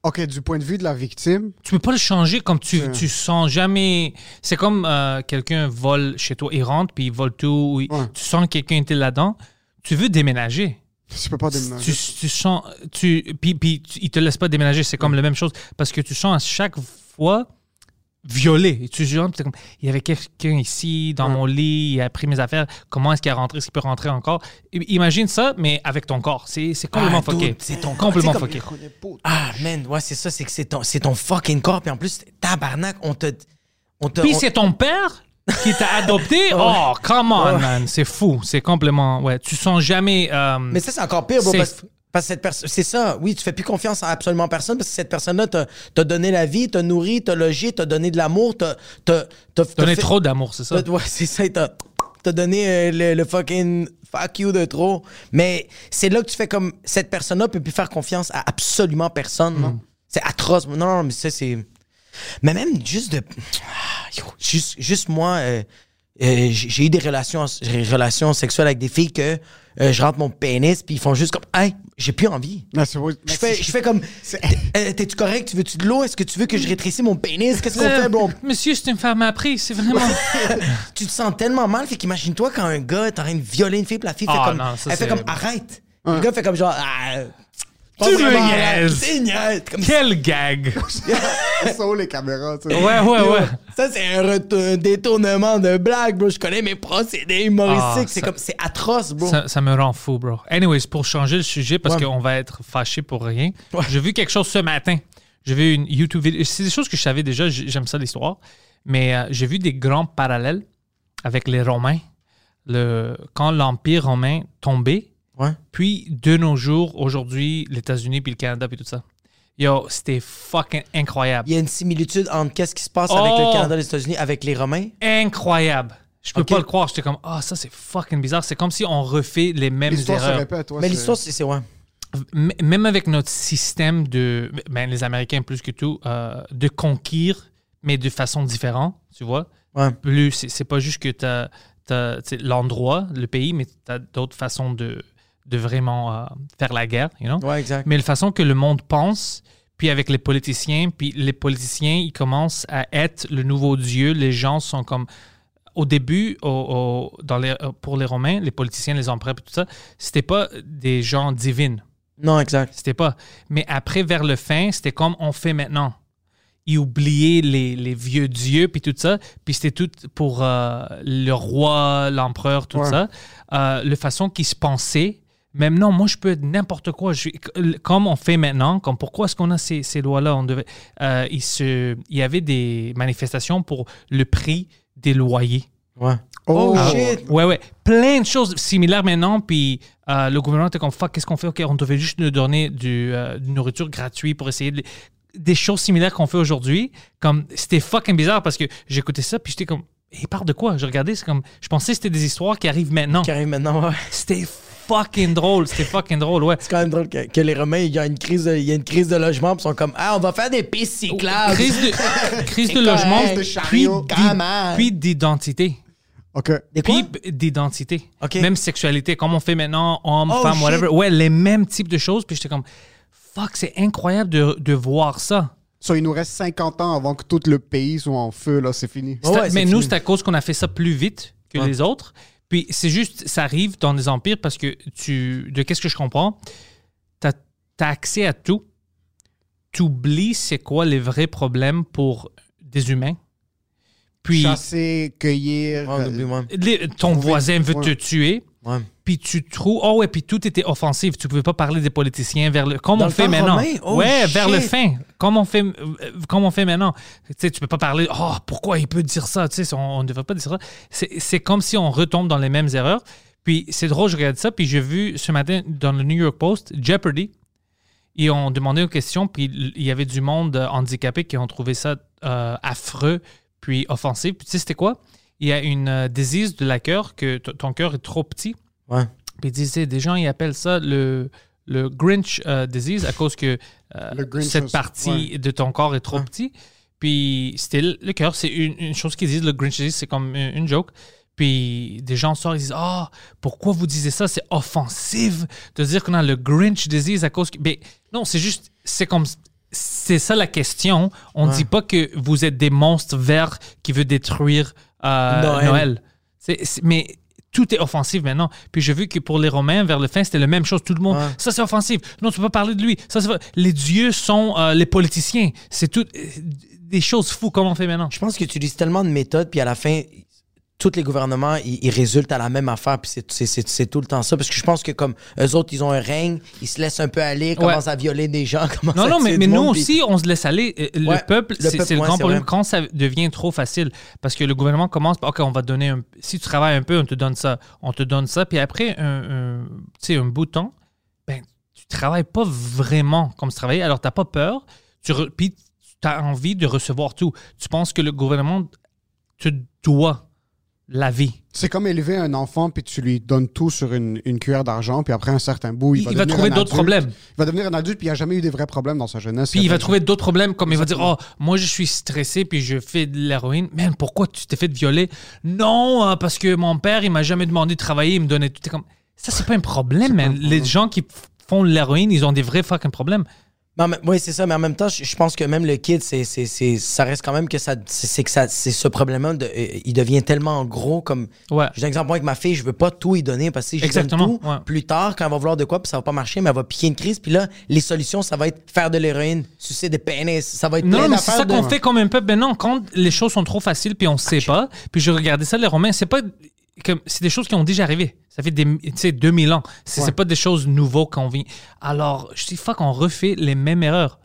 OK, du point de vue de la victime, Tu peux pas le changer comme tu, tu sens jamais. C'est comme euh, quelqu'un vole chez toi, il rentre puis il vole tout. ou il- Ouais. Tu sens que quelqu'un était là-dedans. Tu veux déménager. Tu peux pas Tu, déménager. tu sens. Tu, puis, puis tu- il te laisse pas déménager. C'est comme la même chose. Parce que tu sens à chaque fois violé. Et tu t'es comme, il y avait quelqu'un ici dans Ouais. mon lit, il a pris mes affaires. Comment est-ce qu'il a rentré? Est-ce qu'il peut rentrer encore? Imagine ça, mais avec ton corps. C'est c'est complètement Ah, fucké. c'est ton corps. Complètement Tu fucké. Ah, man, ouais, c'est ça, c'est que c'est ton, c'est ton fucking corps. Puis en plus, tabarnak, on te. On te Puis on- c'est ton père qui t'a adopté? Oh, come on, man. C'est fou. C'est complètement. Ouais, tu sens jamais. euh, Mais ça, c'est encore pire, bro. Safe. Parce, parce que cette personne. C'est ça, oui, tu fais plus confiance en absolument personne parce que cette personne-là t'a t'a donné la vie, t'a nourri, t'a logé, t'a donné de l'amour, t'a. t'a- t'a- t'a donner fait- trop d'amour, c'est ça? Ouais, c'est ça, il t'a t'a donné euh, le, le fucking fuck you de trop. Mais c'est là que tu fais comme. Cette personne-là peut plus faire confiance à absolument personne, non? C'est atroce. Non, non, mais ça, c'est. Mais même juste de. Yo, juste, juste moi, euh, euh, j'ai eu des relations, des relations sexuelles avec des filles que euh, je rentre mon pénis, puis ils font juste comme, hey, j'ai plus envie. Je fais, je fais comme, t'es-tu correct? Tu veux-tu de l'eau? Est-ce que tu veux que je rétrécisse mon pénis? Qu'est-ce qu'on fait, bro? Monsieur, c'est une femme appris. C'est vraiment. tu te sens tellement mal, fait qu'imagine-toi quand un gars est en train de violer une fille, puis la fille fait Ah, comme, non, ça, elle fait comme, arrête. Le gars fait comme genre, ah, Tu me niaises. Comme Quel gag! où les caméras, tu sais. Ouais, ouais, ouais. Ça, c'est un, détournement de blague, bro. Je connais mes procédés humoristiques. Ah, c'est comme, c'est atroce, bro. Ça, ça me rend fou, bro. Anyways, pour changer le sujet, parce Ouais. qu'on va être fâché pour rien, Ouais. j'ai vu quelque chose ce matin. J'ai vu une YouTube vidéo. C'est des choses que je savais déjà, j'aime ça l'histoire. Mais euh, j'ai vu des grands parallèles avec les Romains. Le, quand l'Empire romain tombait, Ouais. puis de nos jours, aujourd'hui, les États-Unis, puis le Canada, puis tout ça. Yo, c'était fucking incroyable. Il y a une similitude entre qu'est-ce qui se passe avec Oh! le Canada et les États-Unis avec les Romains? Incroyable. Je peux pas le croire. J'étais comme, ah, ça, c'est fucking bizarre. C'est comme si on refait les mêmes L'histoire se erreurs. répète, ouais, Mais l'histoire, c'est, c'est ouais. même avec notre système de, ben, les Américains plus que tout, euh, de conquérir, mais de façon différente, tu vois. Ouais. Plus, c'est c'est pas juste que tu as, l'endroit, le pays, mais tu as d'autres façons de, de vraiment euh, faire la guerre, you know? Ouais, exact. Mais la façon que le monde pense, puis avec les politiciens, puis les politiciens, ils commencent à être le nouveau Dieu. Les gens sont comme. Au début, au- au- dans les, pour les Romains, les politiciens, les empereurs, tout ça, c'était pas des gens divins. Non, exact. C'était pas. Mais après, vers le fin, c'était comme on fait maintenant. Ils oubliaient les, les vieux dieux, puis tout ça. Puis c'était tout pour euh, le roi, l'empereur, tout Ouais. ça. Euh, la façon qu'ils se pensaient. Même non, moi, je peux être n'importe quoi. Je- comme on fait maintenant, comme pourquoi est-ce qu'on a ces, ces lois-là? On devait, euh, il, se, il y avait des manifestations pour le prix des loyers. Ouais. Oh, Ah, shit. Ouais, ouais. Plein de choses similaires maintenant. Puis euh, le gouvernement était comme fuck, qu'est-ce qu'on fait? OK, on devait juste nous donner du, euh, de nourriture gratuite pour essayer de. Des choses similaires qu'on fait aujourd'hui. Comme c'était fucking bizarre parce que j'écoutais ça, puis j'étais comme. Il parle de quoi? Je regardais, c'est comme. Je pensais que c'était des histoires qui arrivent maintenant. Qui arrive maintenant, ouais. C'était fucking drôle. C'était fucking drôle, ouais. C'est quand même drôle que, que les Romains, il y a une crise de, il y a une crise de logement, puis ils sont comme, ah, on va faire des pistes cyclables. Crise de, crise de logement, de puis chariot, d'identité. OK. Des quoi? Puis d'identité. Ok. Même sexualité, comme on fait maintenant, homme, Oh, femme, shit. whatever. Ouais, les mêmes types de choses. Puis j'étais comme, fuck, c'est incroyable de, de voir ça. So, il nous reste 50 ans avant que tout le pays soit en feu, là, c'est fini. À- ouais, mais nous, c'est à cause qu'on a fait ça plus vite que Ouais. les autres. Puis c'est juste, ça arrive dans des empires parce que tu, de qu'est-ce que je comprends, tu as, accès à tout. Tu oublies c'est quoi les vrais problèmes pour des humains. Puis Chasser, cueillir. Ouais, on euh, oublie, ouais. les- ton voisin veut Ouais. te tuer. Ouais. Puis tu trouves. Oh ouais, puis tout était offensif. Tu pouvais pas parler des politiciens vers le. Comme Dans on le fait maintenant. romain? Oh, ouais, vers le fin. Comme on fait, euh, comme on fait maintenant. Tu sais, tu peux pas parler. Oh, pourquoi il peut dire ça? Tu sais, on ne devrait pas dire ça. C'est c'est comme si on retombe dans les mêmes erreurs. Puis c'est drôle, je regarde ça. Puis j'ai vu ce matin dans le New York Post, Jeopardy. Ils ont demandé une question, puis il y avait du monde euh, handicapé qui ont trouvé ça euh, affreux, puis offensif. Puis tu sais, c'était quoi? Il y a une euh, disease de la cœur, que ton cœur est trop petit. Ouais. Puis ils disaient, des gens, ils appellent ça le, le Grinch euh, disease à cause que euh, Grinch, cette partie de ton corps est trop Ouais. petit. Puis c'était le cœur, c'est une, une chose qu'ils disent, le Grinch disease, c'est comme une, une joke. Puis des gens sortent, ils disent Ah, pourquoi vous disiez ça? C'est offensif de dire qu'on a le Grinch disease à cause que. Mais non, c'est juste, c'est comme. C'est ça la question. On ne dit pas que vous êtes des monstres verts qui veulent détruire euh, Noël. Mais tout est offensif maintenant. Puis j'ai vu que pour les Romains, vers le fin, c'était la même chose. Tout le monde, Ouais. ça c'est offensif. Non, tu peux pas parler de lui. Ça, Les dieux sont euh, les politiciens. C'est tout euh, des choses fous comme on fait maintenant? Je pense qu'ils utilisent tellement de méthodes, puis à la fin, tous les gouvernements, ils, ils résultent à la même affaire, puis c'est- tout le temps ça. Parce que je pense que comme eux autres, ils ont un règne, ils se laissent un peu aller, commencent à violer des gens, Non, à non, mais, nous monde, aussi, on se laisse aller. Euh, Ouais, le peuple, le c'est le grand problème. vrai. Quand ça devient trop facile, parce que le gouvernement commence, OK, on va donner un. Si tu travailles un peu, on te donne ça. On te donne ça. Puis après un, un, tu sais, un bout de temps, ben, tu travailles pas vraiment comme tu travaillais. Alors, tu n'as pas peur. Tu re- puis tu as envie de recevoir tout. Tu penses que le gouvernement te doit la vie. C'est comme élever un enfant puis tu lui donnes tout sur une, une cuillère d'argent puis après un certain bout, il, Il, va, trouver un d'autres adulte. problèmes. Il va devenir un adulte puis il a jamais eu des vrais problèmes dans sa jeunesse. Puis il va trouver d'autres problèmes, comme il va dire. Oh, moi je suis stressé, puis je fais de l'héroïne. Man, pourquoi tu t'es fait violer? Non, euh, parce que mon père, il m'a jamais demandé de travailler, il me donnait tout. Comme Ça, c'est pas un problème, man. Les gens qui font de l'héroïne, ils ont des vrais fucking problèmes. Non, mais, oui, c'est ça, mais en même temps, je, je pense que même le kid, c'est, c'est, c'est- ça reste quand même que ça. C'est, que ça, c'est ce problème-là, de- euh, il devient tellement gros comme. Ouais. J'ai un exemple avec ma fille, je veux pas tout y donner parce que si je donne tout, ouais. plus tard, quand elle va vouloir de quoi, puis ça va pas marcher, mais elle va piquer une crise, puis là, les solutions, ça va être faire de l'héroïne, sucer des pénis, ça va être Non, plein mais c'est ça de- qu'on fait comme un peuple. Mais non, quand les choses sont trop faciles puis on sait pas, puis je regardais ça, les Romains, c'est pas c'est des choses qui ont déjà arrivé. Ça fait des, tu sais, 2000 ans. C'est c'est pas des choses nouveaux qu'on vit. Alors, je dis, fuck, on refait les mêmes erreurs.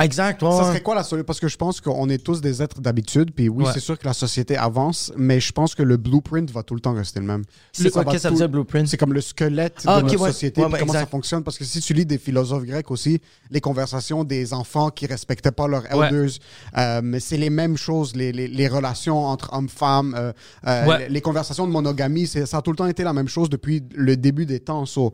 Exact, ouais, Ça serait quoi la solution? Parce que je pense qu'on est tous des êtres d'habitude, puis oui, Ouais. c'est sûr que la société avance, mais je pense que le blueprint va tout le temps rester le même. C'est quoi, va qu'est-ce que ça veut dire, blueprint? C'est comme le squelette Ah, de ok, notre ouais. société, comment ça fonctionne. Parce que si tu lis des philosophes grecs aussi, les conversations des enfants qui respectaient pas leurs elders, euh, mais c'est les mêmes choses, les, les- les relations entre hommes-femmes, euh, euh, les, les conversations de monogamie, ça a tout le temps été la même chose depuis le début des temps. So,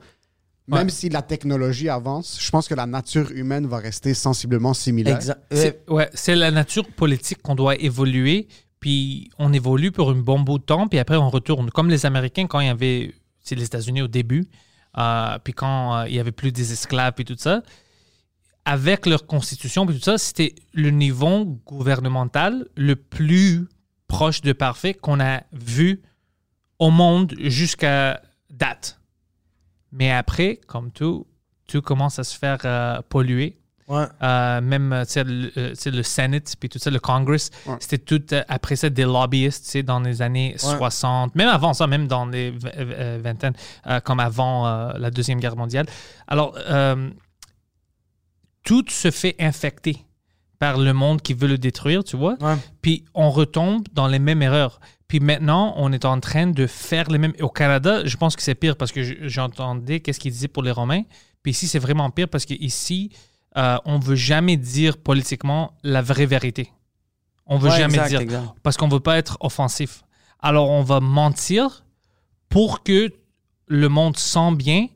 Même Ouais. si la technologie avance, je pense que la nature humaine va rester sensiblement similaire. Exact. Euh, C'est ouais, c'est la nature politique qu'on doit évoluer, puis on évolue pour un bon bout de temps, puis après on retourne. Comme les Américains, quand il y avait, c'est les États-Unis au début, euh, puis quand euh, il y avait plus des esclaves et tout ça, avec leur constitution puis tout ça, c'était le niveau gouvernemental le plus proche de parfait qu'on a vu au monde jusqu'à date. Mais après, comme tout, tout commence à se faire euh, polluer. ouais. Euh, même euh, tu sais, le, euh, tu sais, le Senate puis tout ça, le Congress, Ouais. c'était tout euh, après ça des lobbyistes, dans les années 60, même avant ça, même dans les vingtaines, comme avant la Deuxième Guerre mondiale. Alors, tout se fait infecter par le monde qui veut le détruire, tu vois. Puis on retombe dans les mêmes erreurs. Puis maintenant, on est en train de faire les mêmes. Au Canada, je pense que c'est pire parce que j'entendais qu'est-ce qu'ils disaient pour les Romains. Puis ici, c'est vraiment pire parce qu'ici, euh, on veut jamais dire politiquement la vraie vérité. On veut Ouais, jamais exact, dire exact. parce qu'on veut pas être offensif. Alors on va mentir pour que le monde sent bien,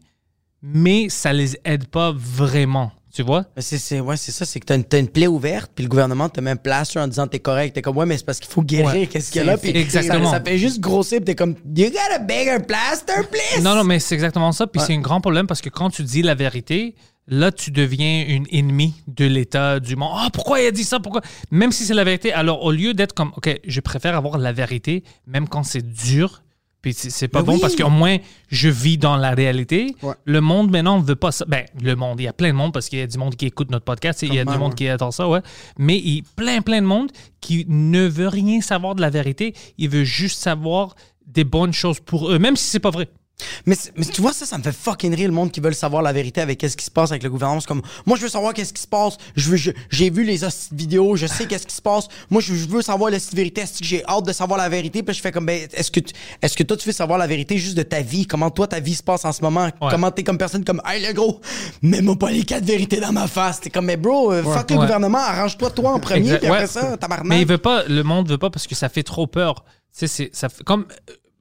mais ça les aide pas vraiment. Tu vois? C'est, c'est, ouais, c'est ça, c'est que t'as une, t'as une plaie ouverte, puis le gouvernement te met un plaster en disant t'es correct. T'es comme, ouais, mais c'est parce qu'il faut guérir, Ouais. qu'est-ce qu'il y a là, puis Exactement. Ça, ça fait juste grossir, puis t'es comme, you got a bigger plaster, please! Non, non, mais c'est exactement ça. Puis Ouais. c'est un grand problème parce que quand tu dis la vérité, là, tu deviens une ennemie de l'État, du monde. Ah, pourquoi il a dit ça? Pourquoi? Même si c'est la vérité. Alors, au lieu d'être comme, OK, je préfère avoir la vérité, même quand c'est dur. Puis c'est- pas Mais bon oui. parce qu'au moins, je vis dans la réalité. Ouais. Le monde, maintenant, ne veut pas ça. Ben, le monde, il y a plein de monde parce qu'il y a du monde qui écoute notre podcast. Il y a Comme du monde ouais. qui attend ça, ouais. Mais il y a plein, plein de monde qui ne veut rien savoir de la vérité. Il veut juste savoir des bonnes choses pour eux, même si c'est pas vrai. Mais, mais tu vois, ça, ça me fait fucking rire le monde qui veulent savoir la vérité avec qu'est-ce qui se passe avec le gouvernement. C'est comme, moi, je veux savoir qu'est-ce qui se passe. Je veux, j'ai vu les vidéos, je sais qu'est-ce qui se passe. Moi, je, je veux savoir la vérité. Est-ce que j'ai hâte de savoir la vérité? Puis je fais comme, ben, est-ce que, est-ce que toi, tu veux savoir la vérité juste de ta vie? Comment toi, ta vie se passe en ce moment? Comment t'es comme personne comme, hey, le gros, mets-moi pas les quatre vérités dans ma face. T'es comme, mais bro, euh, fuck le Ouais. gouvernement, arrange-toi toi en premier, puis après Ouais. ça, tabarnak. Mais il veut pas, le monde veut pas parce que ça fait trop peur. Tu sais, c'est- ça fait, comme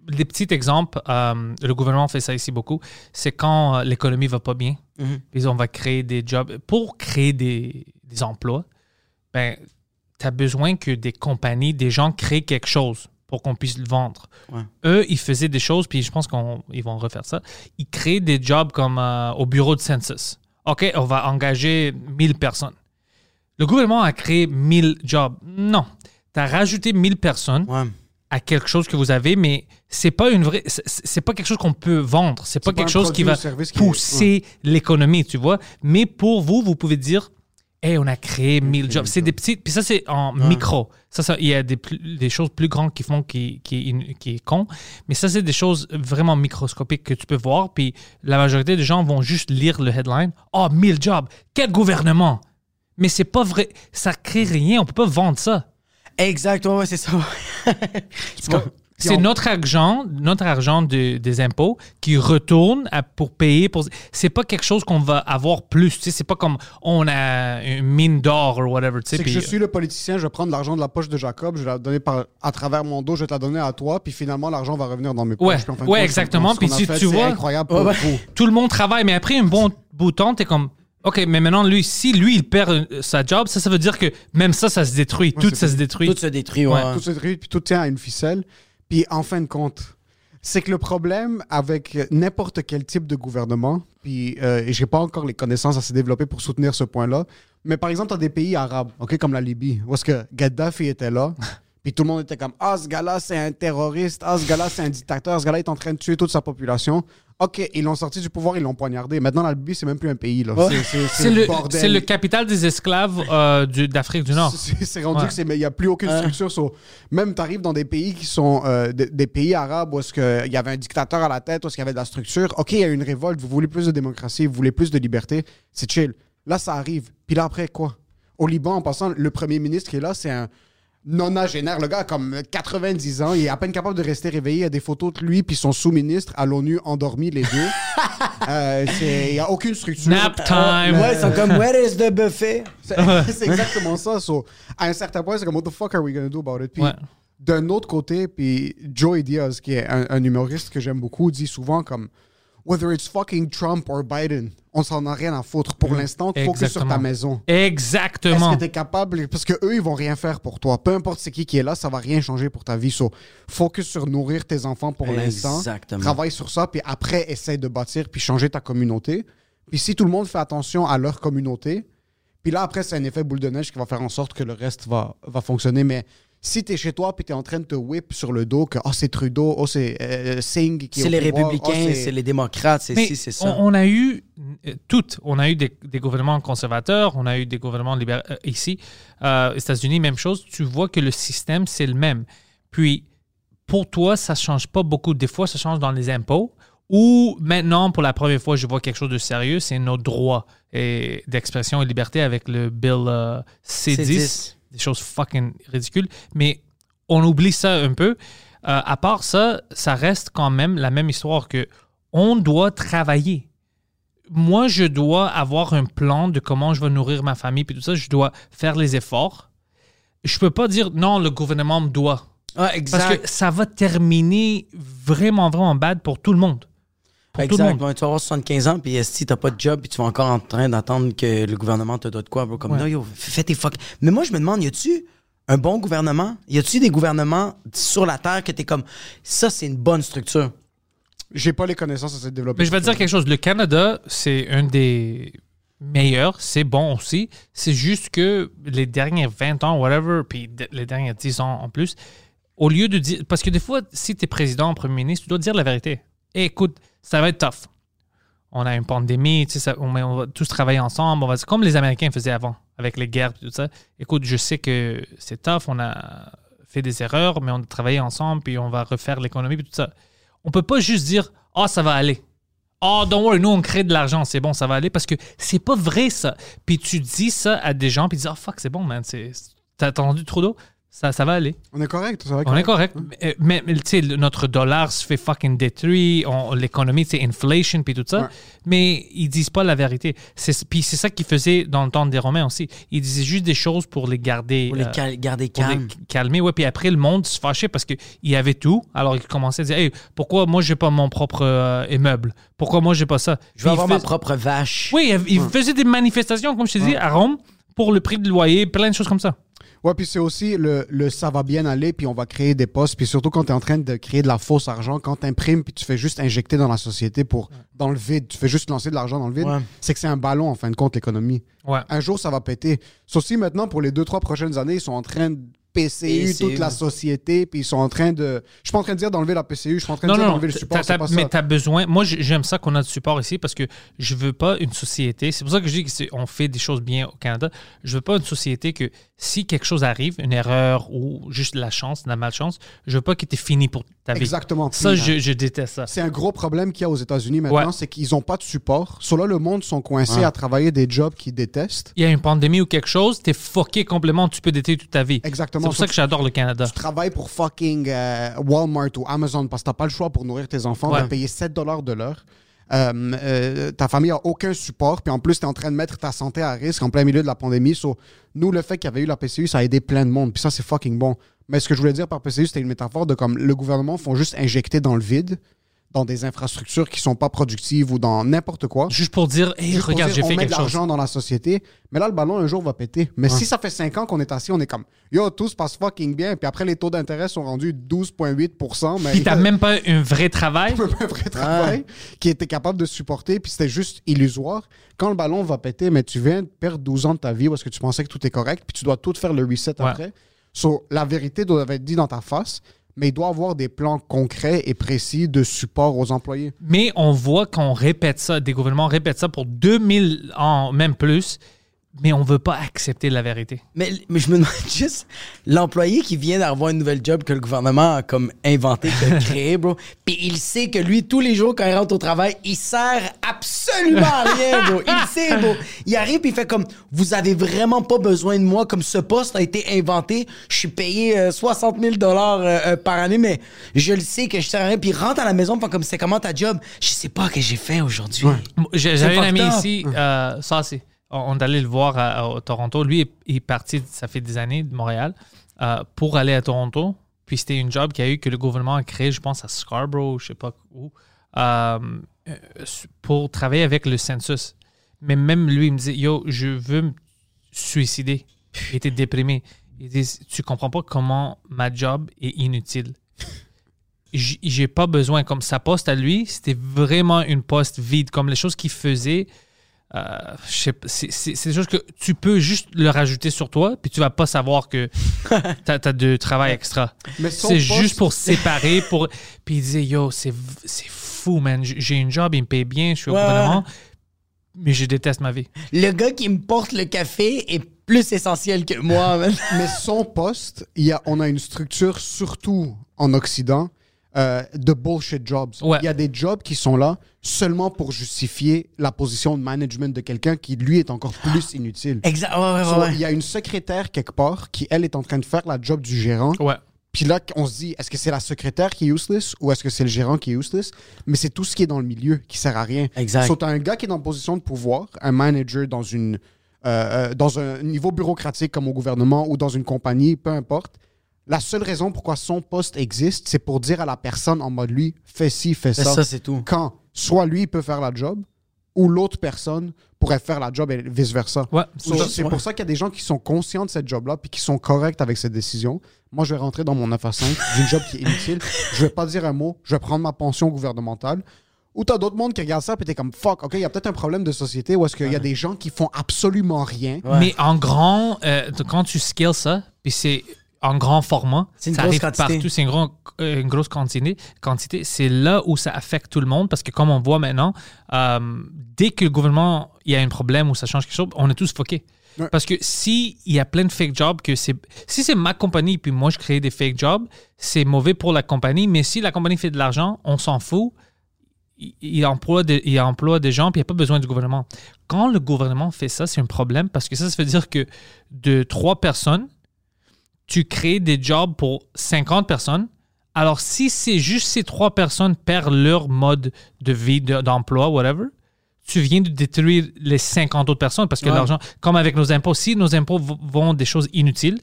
des petits exemples, euh, le gouvernement fait ça ici beaucoup, c'est quand euh, l'économie va pas bien, Mhm. puis on va créer des jobs. Pour créer des, des emplois, ben, tu as besoin que des compagnies, des gens créent quelque chose pour qu'on puisse le vendre. Ouais. Eux, ils faisaient des choses, puis je pense qu'ils vont refaire ça. Ils créent des jobs comme euh, au bureau de census. OK, on va engager 1000 personnes. Le gouvernement a créé 1000 jobs. Non. Tu as rajouté 1000 personnes Ouais. À quelque chose que vous avez, mais c'est pas une vraie c'est- pas quelque chose qu'on peut vendre, c'est pas pas quelque chose qui va qui pousser l'économie, tu vois. Mais pour vous, vous pouvez dire Hey, on a créé 1000 jobs. C'est des petits. Puis ça, c'est en micro. Ça, ça, il y a des, choses plus grandes qui font qui, qui, qui est con. Mais ça, c'est des choses vraiment microscopiques que tu peux voir. Puis la majorité des gens vont juste lire le headline. Oh, 1000 jobs. Quel gouvernement? Mais c'est pas vrai. Ça crée rien. On peut pas vendre ça. Exact, ouais, ouais, c'est ça. C'est comme- C'est notre argent, notre argent de- des impôts qui retourne à- pour payer. Pour... C'est pas quelque chose qu'on va avoir plus. Tu sais, c'est pas comme on a une mine d'or ou whatever. Tu sais, C'est que je suis le politicien, je vais prendre l'argent de la poche de Jacob, je vais la donner par, à travers mon dos, je vais te la donner à toi, puis finalement, l'argent va revenir dans mes poches. Ouais, puis exactement. Puis si fait, tu c'est vois- incroyable pour Ouais, ouais. vous. tout le monde travaille, mais après un bon bout de temps, t'es comme. OK, mais maintenant, lui, si lui, il perd euh, sa job, ça, ça veut dire que même ça, ça se détruit. Tout c'est ça se détruit. Tout se détruit, ouais. Ouais. Tout se détruit, puis tout tient à une ficelle. Puis en fin de compte, c'est que le problème avec n'importe quel type de gouvernement, puis euh, et j'ai pas encore les connaissances assez développées pour soutenir ce point-là, mais par exemple, dans des pays arabes, ok, comme la Libye, où est-ce que Gaddafi était là, puis tout le monde était comme Ah, ce gars-là, c'est un terroriste, ah, ce gars-là, c'est un dictateur, ce gars-là est en train de tuer toute sa population. Ok, ils l'ont sorti du pouvoir, ils l'ont poignardé. Maintenant, la Libye, c'est même plus un pays, là. C'est- le, c'est le capital des esclaves euh, du- d'Afrique du Nord. C'est rendu Ouais. que c'est mais il y a plus aucune structure. so, même tu arrives dans des pays qui sont euh, des, des pays arabes où est-ce que il y avait un dictateur à la tête, où est-ce qu'il y avait de la structure. OK, il y a une révolte, vous voulez plus de démocratie, vous voulez plus de liberté, c'est chill. Là ça arrive. Puis là après quoi? Au Liban en passant, le premier ministre qui est là, c'est un nonagénaire, le gars a comme 90 ans, il est à peine capable de rester réveillé, il y a des photos de lui puis son sous-ministre à l'ONU endormis les deux. Euh, c'est- Il y a aucune structure. Nap time. Ouais, ils sont comme, where is the buffet? C'est c'est exactement ça. So, à un certain point, c'est comme, what the fuck are we gonna do about it? Puis, Ouais. d'un autre côté, puis Joey Diaz, qui est un, un humoriste que j'aime beaucoup, dit souvent comme, whether it's fucking Trump or Biden, on s'en a rien à foutre. Pour l'instant, focus sur ta Exactement. maison. Est-ce Exactement. que tu es capable? Parce que eux, ils vont rien faire pour toi. Peu importe c'est qui qui est là, ça va rien changer pour ta vie. So, focus sur nourrir tes enfants pour l'instant. Exactement. Travaille sur ça, puis après, essaye de bâtir, puis changer ta communauté. Puis si tout le monde fait attention à leur communauté, puis là, après, c'est un effet boule de neige qui va faire en sorte que le reste va, va fonctionner. Mais si tu es chez toi, puis tu es en train de te whip sur le dos que oh, c'est Trudeau, oh, c'est euh, Singh qui est C'est les pouvoir, républicains, oh, c'est les démocrates, c'est ci, c'est ça. On, on a eu euh, toutes. On a eu des, des gouvernements conservateurs, on a eu des gouvernements libéraux euh, ici. Euh, aux États-Unis, même chose. Tu vois que le système, c'est le même. Puis, pour toi, ça ne change pas beaucoup. Des fois, ça change dans les impôts. Ou maintenant, pour la première fois, je vois quelque chose de sérieux, c'est nos droits et d'expression et liberté avec le bill euh, C10. C10. Des choses fucking ridicules. Mais on oublie ça un peu. Euh, à part ça, ça reste quand même la même histoire que on doit travailler. Moi, je dois avoir un plan de comment je vais nourrir ma famille puis tout ça. Je dois faire les efforts. Je peux pas dire non, le gouvernement me doit. Ah, Parce que ça va terminer vraiment, vraiment bad pour tout le monde. Pour tout le Exact. monde. Tu vas avoir 75 ans, puis si t'as pas de job, puis tu vas encore en train d'attendre que le gouvernement te doit de quoi, bro? Comme, Ouais. non, yo, fais tes fuck. Mais moi, je me demande, y a-tu un bon gouvernement? Y a-tu des gouvernements sur la Terre que t'es comme, ça, c'est une bonne structure? J'ai pas les connaissances à se développer. Mais je vais te dire quelque chose. Le Canada, c'est un des meilleurs. C'est bon aussi. C'est juste que les dernières 20 ans, whatever, puis les dernières 10 ans en plus, au lieu de dire. Parce que des fois, si tu es président, premier ministre, tu dois dire la vérité. Écoute, ça va être tough. On a une pandémie, tu sais, on, va tous travailler ensemble. On va, comme les Américains faisaient avant, avec les guerres et tout ça. Écoute, je sais que c'est tough. On a fait des erreurs, mais on a travaillé ensemble, puis on va refaire l'économie, puis tout ça. On peut pas juste dire Ah, ça va aller. Ah, don't worry, nous, on crée de l'argent, c'est bon, ça va aller. Parce que c'est pas vrai, ça. Puis tu dis ça à des gens, puis ils disent Ah, fuck, c'est bon, man. T'as entendu Trudeau ça, ça va aller. On est correct, c'est vrai. On est correct. Mais, mais- mais, tu sais, notre dollar se fait fucking détruit. on- L'économie, c'est inflation, puis tout ça. Ouais. Mais ils disent pas la vérité. C'est- Puis c'est ça qu'ils faisaient dans le temps des Romains aussi. Ils disaient juste des choses pour les garder. Pour les euh, cal- garder calmes. calmer. Ouais, puis après, le monde se fâchait parce qu'il y avait tout. Alors, il commençait à dire Hey, pourquoi moi, j'ai pas mon propre euh, immeuble? Pourquoi moi, j'ai pas ça? Je vais Puis avoir ma propre vache. Oui, il il faisait des manifestations, comme je te dis, à Rome, pour le prix du loyer, plein de choses comme ça. Ouais, puis c'est aussi le, le ça va bien aller, puis on va créer des postes. Puis surtout quand tu es en train de créer de la fausse argent, quand tu imprimes, puis tu fais juste injecter dans la société pour dans le vide, tu fais juste lancer de l'argent dans le vide, Ouais. c'est que c'est un ballon en fin de compte, l'économie. Ouais. Un jour, ça va péter. Sauf si maintenant, pour les deux, trois prochaines années, ils sont en train de PCU PCU. toute la société, puis ils sont en train de. Je suis pas en train de dire d'enlever la PCU, je suis en train de Non, dire non, d'enlever le support. pas mais tu as besoin. Moi, j'aime ça qu'on a du support ici parce que je veux pas une société. C'est pour ça que je dis qu'on fait des choses bien au Canada. Je veux pas une société que si quelque chose arrive, une erreur ou juste de la chance, de la malchance, je veux pas que tu fini pour ta vie. Exactement. Ça, je, je déteste ça. C'est un gros problème qu'il y a aux États-Unis maintenant, Ouais. c'est qu'ils n'ont pas de support. Sur là, le monde sont coincés à travailler des jobs qu'ils détestent. Il y a une pandémie ou quelque chose, t'es fucké complètement, tu peux détruire toute ta vie. Exactement. C'est pour ça que j'adore le Canada. tu travailles pour fucking euh, Walmart ou Amazon parce que t'as pas le choix pour nourrir tes enfants, Ouais. de payer 7 dollars de l'heure. Euh, euh, ta famille a aucun support, puis en plus, tu es en train de mettre ta santé à risque en plein milieu de la pandémie. So, nous, le fait qu'il y avait eu la PCU, ça a aidé plein de monde, puis ça, c'est fucking bon. Mais ce que je voulais dire par PCU, c'était une métaphore de comme le gouvernement font juste injecter dans le vide, dans des infrastructures qui sont pas productives ou dans n'importe quoi. Juste pour dire, hey, Juste regarde, j'ai on fait met de quelque chose. l'argent dans la société, mais là, le ballon, un jour, va péter. Mais si ça fait 5 ans qu'on est assis, on est comme, yo, tout se passe fucking bien, puis après, les taux d'intérêt sont rendus 12,8 mais Puis t'as même pas un vrai travail. un vrai travail qui était capable de supporter, puis c'était juste illusoire. Quand le ballon va péter, mais tu viens de perdre 12 ans de ta vie parce que tu pensais que tout est correct, puis tu dois tout faire le reset Ouais. après. So, la vérité doit être dit dans ta face, mais il doit avoir des plans concrets et précis de support aux employés. Mais on voit qu'on répète ça, des gouvernements répètent ça pour 2000 ans, même plus, mais on veut pas accepter la vérité. Mais, mais je me demande juste, l'employé qui vient d'avoir une nouvelle job que le gouvernement a comme inventé, créé, bro, puis il sait que lui, tous les jours, quand il rentre au travail, il sert absolument à rien, bro. Il sait, bro. Il arrive, puis il fait comme, vous avez vraiment pas besoin de moi, comme ce poste a été inventé, je suis payé euh, 60 000 dollars euh, par année, mais je le sais que je sers à rien, puis il rentre à la maison, puis comme, c'est comment ta job? Je sais pas ce que j'ai fait aujourd'hui. J'ai- J'avais un ami ici, euh, ça c'est. On est allé le voir à, Toronto. Lui il est parti, ça fait des années, de Montréal, euh, pour aller à Toronto. Puis c'était une job qu'il a eu que le gouvernement a créé, je pense, à Scarborough, je sais pas où. Euh, euh, pour travailler avec le census. Mais même lui, il me disait Yo, je veux me suicider. Il était déprimé. Il dit Tu comprends pas comment ma job est inutile. J'ai pas besoin. Comme sa poste à lui, c'était vraiment une poste vide. Comme les choses qu'il faisait, euh, je sais pas, c'est choses que tu peux juste le rajouter sur toi, puis tu vas pas savoir que t'as as de travail extra. C'est poste- juste pour séparer. Pour... Puis il disait, yo, c'est fou, man. J'ai une job, il me paye bien, je suis au Ouais, gouvernement, mais je déteste ma vie. Le gars qui me porte le café est plus essentiel que moi, man. Mais son poste, il y a, on a une structure, surtout en Occident, euh, de bullshit jobs. Ouais. Il y a des jobs qui sont là seulement pour justifier la position de management de quelqu'un qui, lui, est encore plus inutile. Exact. Ouais, ouais, So, ouais, ouais. Il y a une secrétaire quelque part qui, elle, est en train de faire la job du gérant. Ouais. Puis là, on se dit, est-ce que c'est la secrétaire qui est useless ou est-ce que c'est le gérant qui est useless? Mais c'est tout ce qui est dans le milieu qui sert à rien. Exact. So, un gars qui est en position de pouvoir, un manager dans, une, euh, euh, dans un niveau bureaucratique comme au gouvernement ou dans une compagnie, peu importe. La seule raison pourquoi son poste existe, c'est pour dire à la personne en mode lui, fais ci, fais ça. ça, c'est tout. Quand soit lui peut faire la job ou l'autre personne pourrait faire la job et vice-versa. Ouais. C'est pour ça qu'il y a des gens qui sont conscients de cette job-là puis qui sont corrects avec cette décision. Moi, je vais rentrer dans mon 9 à 5 d'une job qui est inutile. Je vais pas dire un mot. Je vais prendre ma pension gouvernementale. Ou t'as d'autres mondes qui regardent ça puis t'es comme fuck, ok, il y a peut-être un problème de société où est-ce qu'il y a des gens qui font absolument rien. Mais en grand, euh, quand tu scales ça, puis c'est en grand format, C'est une ça grosse arrive quantité. partout, c'est une, gros- euh, une grosse quantité. quantité. C'est là où ça affecte tout le monde parce que comme on voit maintenant, euh, dès que le gouvernement il y a un problème ou ça change quelque chose, on est tous foqués. Ouais. Parce que si il y a plein de fake jobs, que c'est si c'est ma compagnie puis moi je crée des fake jobs, c'est mauvais pour la compagnie. Mais si la compagnie fait de l'argent, on s'en fout. Il, il emploie des, il emploie des gens puis il n'y a pas besoin du gouvernement. Quand le gouvernement fait ça, c'est un problème parce que ça, ça veut dire que de trois personnes, tu crées des jobs pour 50 personnes. Alors, si c'est juste ces trois personnes perdent leur mode de vie, de- d'emploi, whatever, tu viens de détruire les 50 autres personnes parce que Ouais. l'argent, comme avec nos impôts, si nos impôts vont des choses inutiles,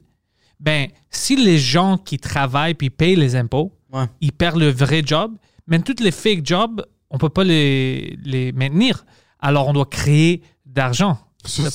ben, si les gens qui travaillent puis payent les impôts, Ouais. ils perdent le vrai job, mais tous les fake jobs, on peut pas les, les maintenir. Alors, on doit créer d'argent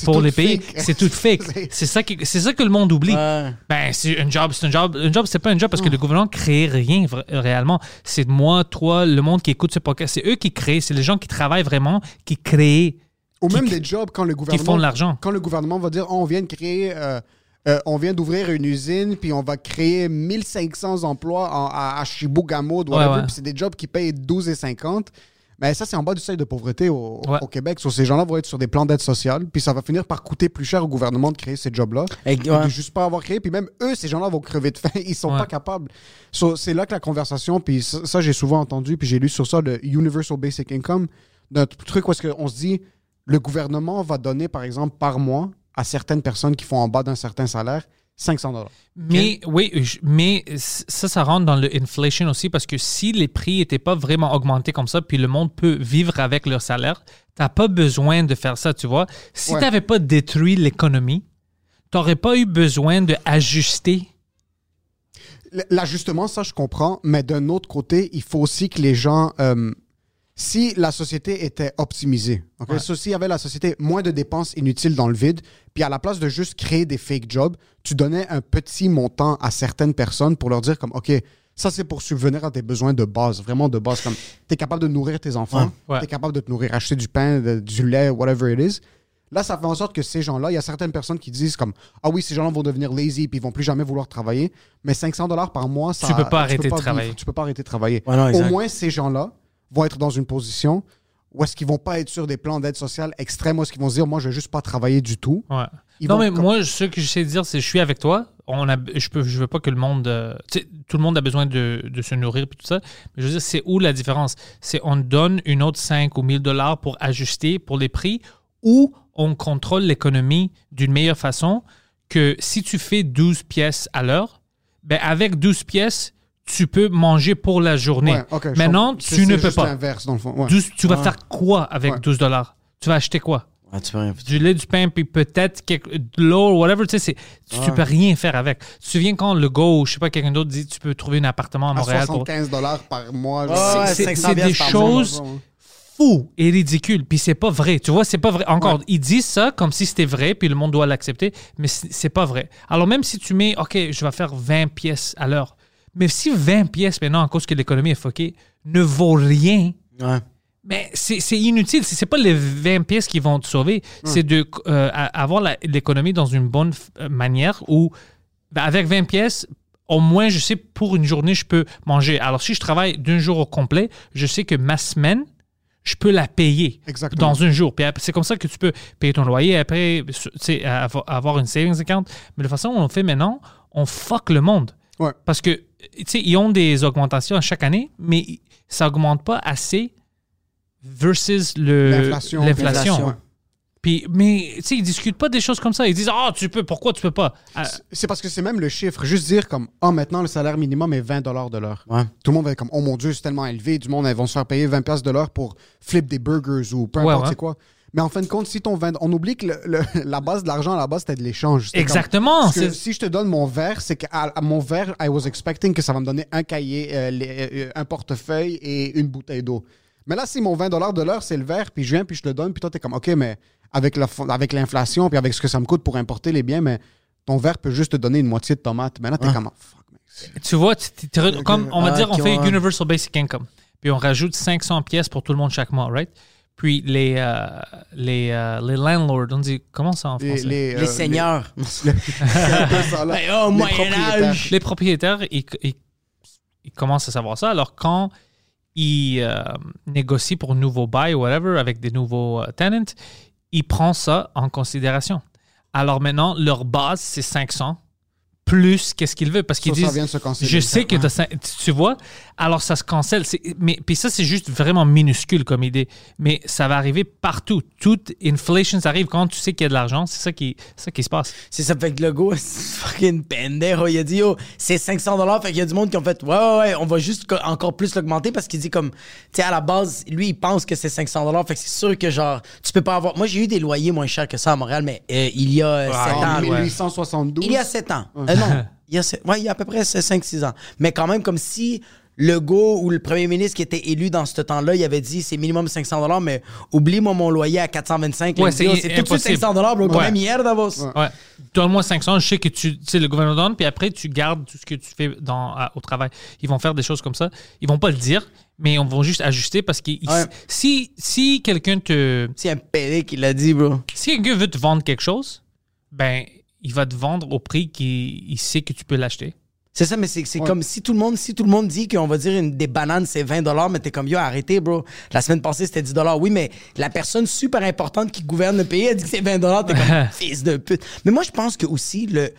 pour les fake. C'est tout fake. C'est- ça, qui- c'est ça que le monde oublie. Ouais. Ben, c'est un job, c'est un job. Un job, c'est pas un job parce que le gouvernement crée rien vra- réellement. C'est moi, toi, le monde qui écoute ce podcast. C'est eux qui créent. C'est les gens qui travaillent vraiment, qui créent, Ou Qui- même des jobs quand le gouvernement. font de l'argent. Quand le gouvernement va dire, Oh, on vient de créer. euh, euh, on vient d'ouvrir une usine, puis on va créer 1500 emplois en- à, à whatever, Ouais, ouais. c'est des jobs qui payent 12,50. Mais ça, c'est en bas du seuil de pauvreté au, Ouais. au Québec. So, ces gens-là vont être sur des plans d'aide sociale, puis ça va finir par coûter plus cher au gouvernement de créer ces jobs-là. Et- de ouais. juste pas avoir créé. Puis même eux, ces gens-là vont crever de faim. Ils sont Ouais. pas capables. So, c'est là que la conversation, puis ça, ça, j'ai souvent entendu, puis j'ai lu sur ça, le Universal Basic Income, d'un truc où est-ce qu'on se dit, le gouvernement va donner, par exemple, par mois, à certaines personnes qui font en bas d'un certain salaire, 500 dollars. Mais oui, je- mais ça, ça rentre dans le inflation aussi parce que si les prix n'étaient pas vraiment augmentés comme ça, puis le monde peut vivre avec leur salaire, t'as pas besoin de faire ça, tu vois. Si Ouais. t'avais pas détruit l'économie, t'aurais pas eu besoin de ajuster. L- L'ajustement, ça, je comprends, mais d'un autre côté, il faut aussi que les gens. euh, si la société était optimisée, ok? Ouais. So, s'il y avait la société moins de dépenses inutiles dans le vide, puis à la place de juste créer des fake jobs, tu donnais un petit montant à certaines personnes pour leur dire comme, OK, ça c'est pour subvenir à tes besoins de base, vraiment de base, comme tu es capable de nourrir tes enfants, Ouais. Tu es capable de te nourrir, acheter du pain, de- du lait, whatever it is. Là, ça fait en sorte que ces gens-là, il y a certaines personnes qui disent comme Ah oui, ces gens-là vont devenir lazy puis ils vont plus jamais vouloir travailler. Mais 500 dollars par mois, ça. Tu peux pas arrêter de vivre, travailler. Tu peux pas arrêter de travailler. Ouais, non, Au moins, ces gens-là vont être dans une position où est-ce qu'ils vont pas être sur des plans d'aide sociale extrêmes, où est-ce qu'ils vont se dire Moi, je vais juste pas travailler du tout. Ouais. Non, mais comme- moi, ce que j'essaie de dire, c'est je suis avec toi. On a, je peux, je veux pas que le monde. euh, tout le monde a besoin de, de se nourrir et tout ça. Mais je veux dire, c'est où la différence? C'est on donne une autre 5 ou 1000 dollars pour ajuster pour les prix ou on contrôle l'économie d'une meilleure façon que si tu fais 12 pièces à l'heure, ben avec 12 pièces, tu peux manger pour la journée. Ouais, ok, je Maintenant, tu ne c'est peux pas. l'inverse, dans le fond. Ouais. 12 tu vas Ouais. faire quoi avec Ouais. 12 dollars? Tu vas acheter quoi? Ouais, tu peux rien du lait, du pain, puis peut-être quelque- de l'eau, whatever, tu sais, c'est- tu, tu Ouais. peux rien faire avec. Tu te souviens quand le gars ou je sais pas, quelqu'un d'autre dit tu peux trouver un appartement à À Montréal pour 75 dollars par mois. Ouais, ouais, c'est- 500 c'est des choses- mois. fou et ridicule. Puis c'est pas vrai. Tu vois, c'est pas vrai. Encore, ils disent ça comme si c'était vrai, puis le monde doit l'accepter, mais c'est c'est pas vrai. Alors même si tu mets, OK, je vais faire 20 pièces à l'heure, mais si 20 pièces maintenant, à cause que l'économie est fuckée, ne vaut rien, Ouais. mais c'est inutile. C'est c'est pas les 20 pièces qui vont te sauver. C'est de euh, a- avoir l'économie dans une bonne euh, manière où, ben, avec 20 pièces, au moins, je sais, pour une journée, je peux manger. Alors, si je travaille d'un jour au complet, je sais que ma semaine, je peux la payer Exactement. dans un jour. Puis c'est comme ça que tu peux payer ton loyer, après, avoir une savings account. Mais de façon dont on fait maintenant, on fuck le monde. Ouais. Parce que, ils ont des augmentations à chaque année, mais ça augmente pas assez versus le- L'inflation. Puis, mais, tu sais, ils discutent pas des choses comme ça. Ils disent, ah, tu peux, pourquoi tu peux pas? Ah, C'est parce que c'est même le chiffre. Juste dire comme, ah, maintenant, le salaire minimum est 20 de l'heure. Ouais. Tout le monde va être comme, oh mon Dieu, c'est tellement élevé. Du monde, ils vont se faire payer 20 piastres de l'heure pour flip des burgers ou peu Ouais, importe ouais. c'est quoi. Mais en fin de compte, si ton 20... On oublie que le- le- la base de l'argent, à la base, c'était de l'échange. Comme- Exactement. Que si je te donne mon verre, c'est qu'à à mon verre, I was expecting que ça va me donner un cahier, euh, les- euh, un portefeuille et une bouteille d'eau. Mais là, si mon 20 de l'heure, c'est le verre, puis je viens, puis je te le donne, puis toi, t'es comme, OK, mais avec la avec l'inflation, puis avec ce que ça me coûte pour importer les biens, mais ton verre peut juste te donner une moitié de tomate. Mais là, t'es comme, oh, fuck, mec. Tu vois, tu- tu- tu- comme on va Ah, dire, on fait Universal Basic Income. Puis on rajoute 500 pièces pour tout le monde chaque mois, right? Puis les, euh, les, euh, les landlords, on dit, comment ça en français? les, Les euh, seigneurs. Ben, oh, Les Moyen propriétaires. Âge. Les propriétaires, ils, ils- ils commencent à savoir ça. Alors, quand ils euh, négocient pour un nouveau bail ou whatever avec des nouveaux euh, tenants, ils prennent ça en considération. Alors maintenant, leur base, c'est 500 plus qu'est-ce qu'ils veulent parce qu'ils disent vient de se canceller. je sais que tu vois alors ça se cancelle mais puis ça c'est juste vraiment minuscule comme idée mais ça va arriver partout toute inflation ça arrive quand tu sais qu'il y a de l'argent c'est ça qui c'est ça qui se passe C'est ça, fait que le gars, c'est fucking pendejo. Il a dit, oh, c'est 500 Fait qu'il y a du monde qui ont fait, ouais, ouais, ouais, on va juste co- encore plus l'augmenter parce qu'il dit comme, tu sais, à la base, lui, il pense que c'est 500 Fait que c'est sûr que, genre, tu peux pas avoir. Moi, j'ai eu des loyers moins chers que ça à Montréal, mais euh, il y a euh, Ah, 7 ans. En ouais. 1872. Il y a 7 ans. Euh, non, il y a, ouais, il y a à peu près 5-6 ans. Mais quand même, comme si Legault ou le premier ministre qui était élu dans ce temps-là, il avait dit c'est minimum 500 mais oublie-moi mon loyer à 425. Ouais, c'est tout de suite impossible. 500 bro. Quand Ouais. même hier, Davos. ouais donne-moi 500 je sais que tu tu sais le gouvernement donne puis après tu gardes tout ce que tu fais dans à- au travail ils vont faire des choses comme ça ils vont pas le dire mais on va juste ajuster parce que Ouais. si si quelqu'un te C'est un pélé qui l'a dit, bro. si quelqu'un veut te vendre quelque chose ben il va te vendre au prix qu'il il sait que tu peux l'acheter C'est ça, mais c'est Ouais. comme si tout le monde si tout le monde dit qu'on va dire une, des bananes, c'est 20 mais t'es comme, yo, arrêtez, bro. La semaine passée, c'était 10 Oui, mais la personne super importante qui gouverne le pays a dit que c'est 20 T'es comme, fils de pute. Mais moi, je pense que aussi, le,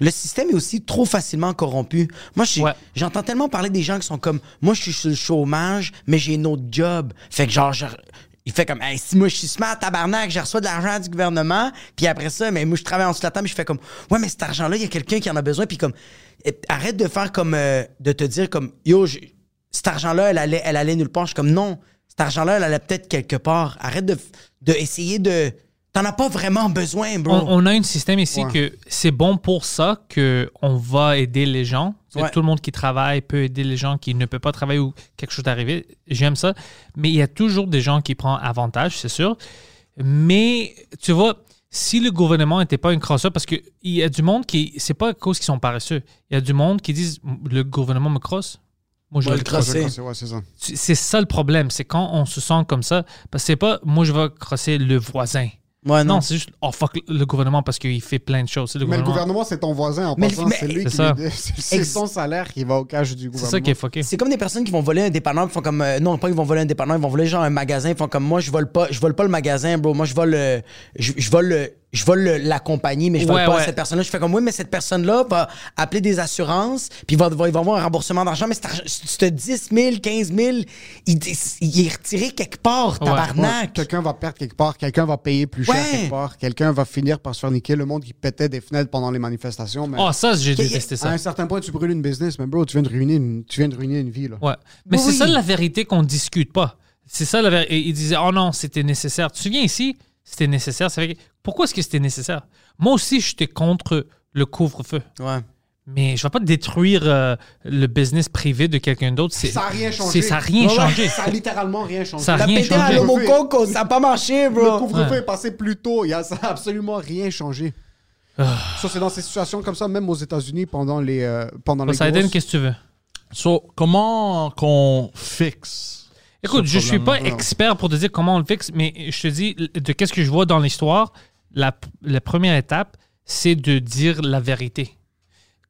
le système est aussi trop facilement corrompu. Moi, Ouais. j'entends tellement parler des gens qui sont comme, moi, je suis sur le chômage, mais j'ai un autre job. Fait que genre, je- il fait comme, hey, si moi je suis smart, tabarnak, je reçois de l'argent du gouvernement, puis après ça, mais moi je travaille en dessous de la table, je fais comme, ouais, mais cet argent-là, il y a quelqu'un qui en a besoin, puis comme, arrête de faire comme, euh, de te dire comme, yo, je- cet argent-là, elle allait, elle allait nulle part. Je suis comme, non, cet argent-là, elle allait peut-être quelque part. Arrête de, de essayer de. T'en as pas vraiment besoin, bro. on, on a un système ici Ouais. que c'est bon pour ça que on va aider les gens. Ouais. Tout le monde qui travaille peut aider les gens qui ne peuvent pas travailler ou quelque chose d'arriver. J'aime ça. Mais il y a toujours des gens qui prennent avantage, c'est sûr. Mais tu vois, si le gouvernement n'était pas une crosseur, parce qu'il y a du monde qui. C'est pas à cause qu'ils sont paresseux. Il y a du monde qui disent le gouvernement me crosse. Moi, je Va vais le crosser. crosser. Ouais, c'est ça. C'est c'est ça le problème. C'est quand on se sent comme ça. Parce que c'est pas moi, je vais crosser le voisin. Ouais, Non, c'est juste, oh fuck le gouvernement parce qu'il fait plein de choses. C'est le Mais le gouvernement. c'est ton voisin en Mais- passant. mais- C'est lui C'est qui ça. lui- C'est c'est son salaire qui va au cash du C'est gouvernement. ça qui est fucké. C'est comme des personnes qui vont voler un dépanneur, ils font comme euh, non pas ils vont voler un dépanneur, ils vont voler genre un magasin, ils font comme moi je vole pas, je vole pas le magasin, bro, moi je vole le, je, je vole le, je vole le- la compagnie, mais je vole Ouais, pas ouais. cette personne-là. Je fais comme oui, mais cette personne-là va appeler des assurances, puis il va, va, il va avoir un remboursement d'argent, mais cet argent- ce 10 000, 15 000, il, il est retiré quelque part, Ouais. Ouais, tabarnak. quelqu'un va perdre quelque part, quelqu'un va payer plus cher Ouais. quelque part, quelqu'un va finir par se faire niquer. Le monde qui pétait des fenêtres pendant les manifestations. Mais Oh, ça, j'ai détesté à ça. un certain point, tu brûles une business, mais bro, tu viens de ruiner une, tu viens de ruiner une vie. Là. Ouais. Mais Oui, c'est ça la vérité qu'on discute pas. C'est ça la vérité. Il disait, oh non, c'était nécessaire. Tu te souviens ici, c'était nécessaire. Ça fait que- Pourquoi est-ce que c'était nécessaire? Moi aussi, j'étais contre le couvre-feu. Ouais. Mais je vais pas détruire euh, le business privé de quelqu'un d'autre. Ça a rien changé. Ça a rien Ouais, changé. Ça a littéralement rien changé. Ça a T'as rien pété à changé. l'homo coco, ça a pas marché, Le bro. couvre-feu Ouais. est passé plus tôt. Il y a, ça a absolument rien changé. Ah. Ça, c'est dans ces situations comme ça, même aux États-Unis, pendant les, euh, pendant les Poseidon, grosses- qu'est-ce que tu veux? So, comment qu'on fixe Écoute, je suis pas expert pour te dire comment on le fixe, mais je te dis, de qu'est-ce que je vois dans l'histoire, la, la première étape, c'est de dire la vérité.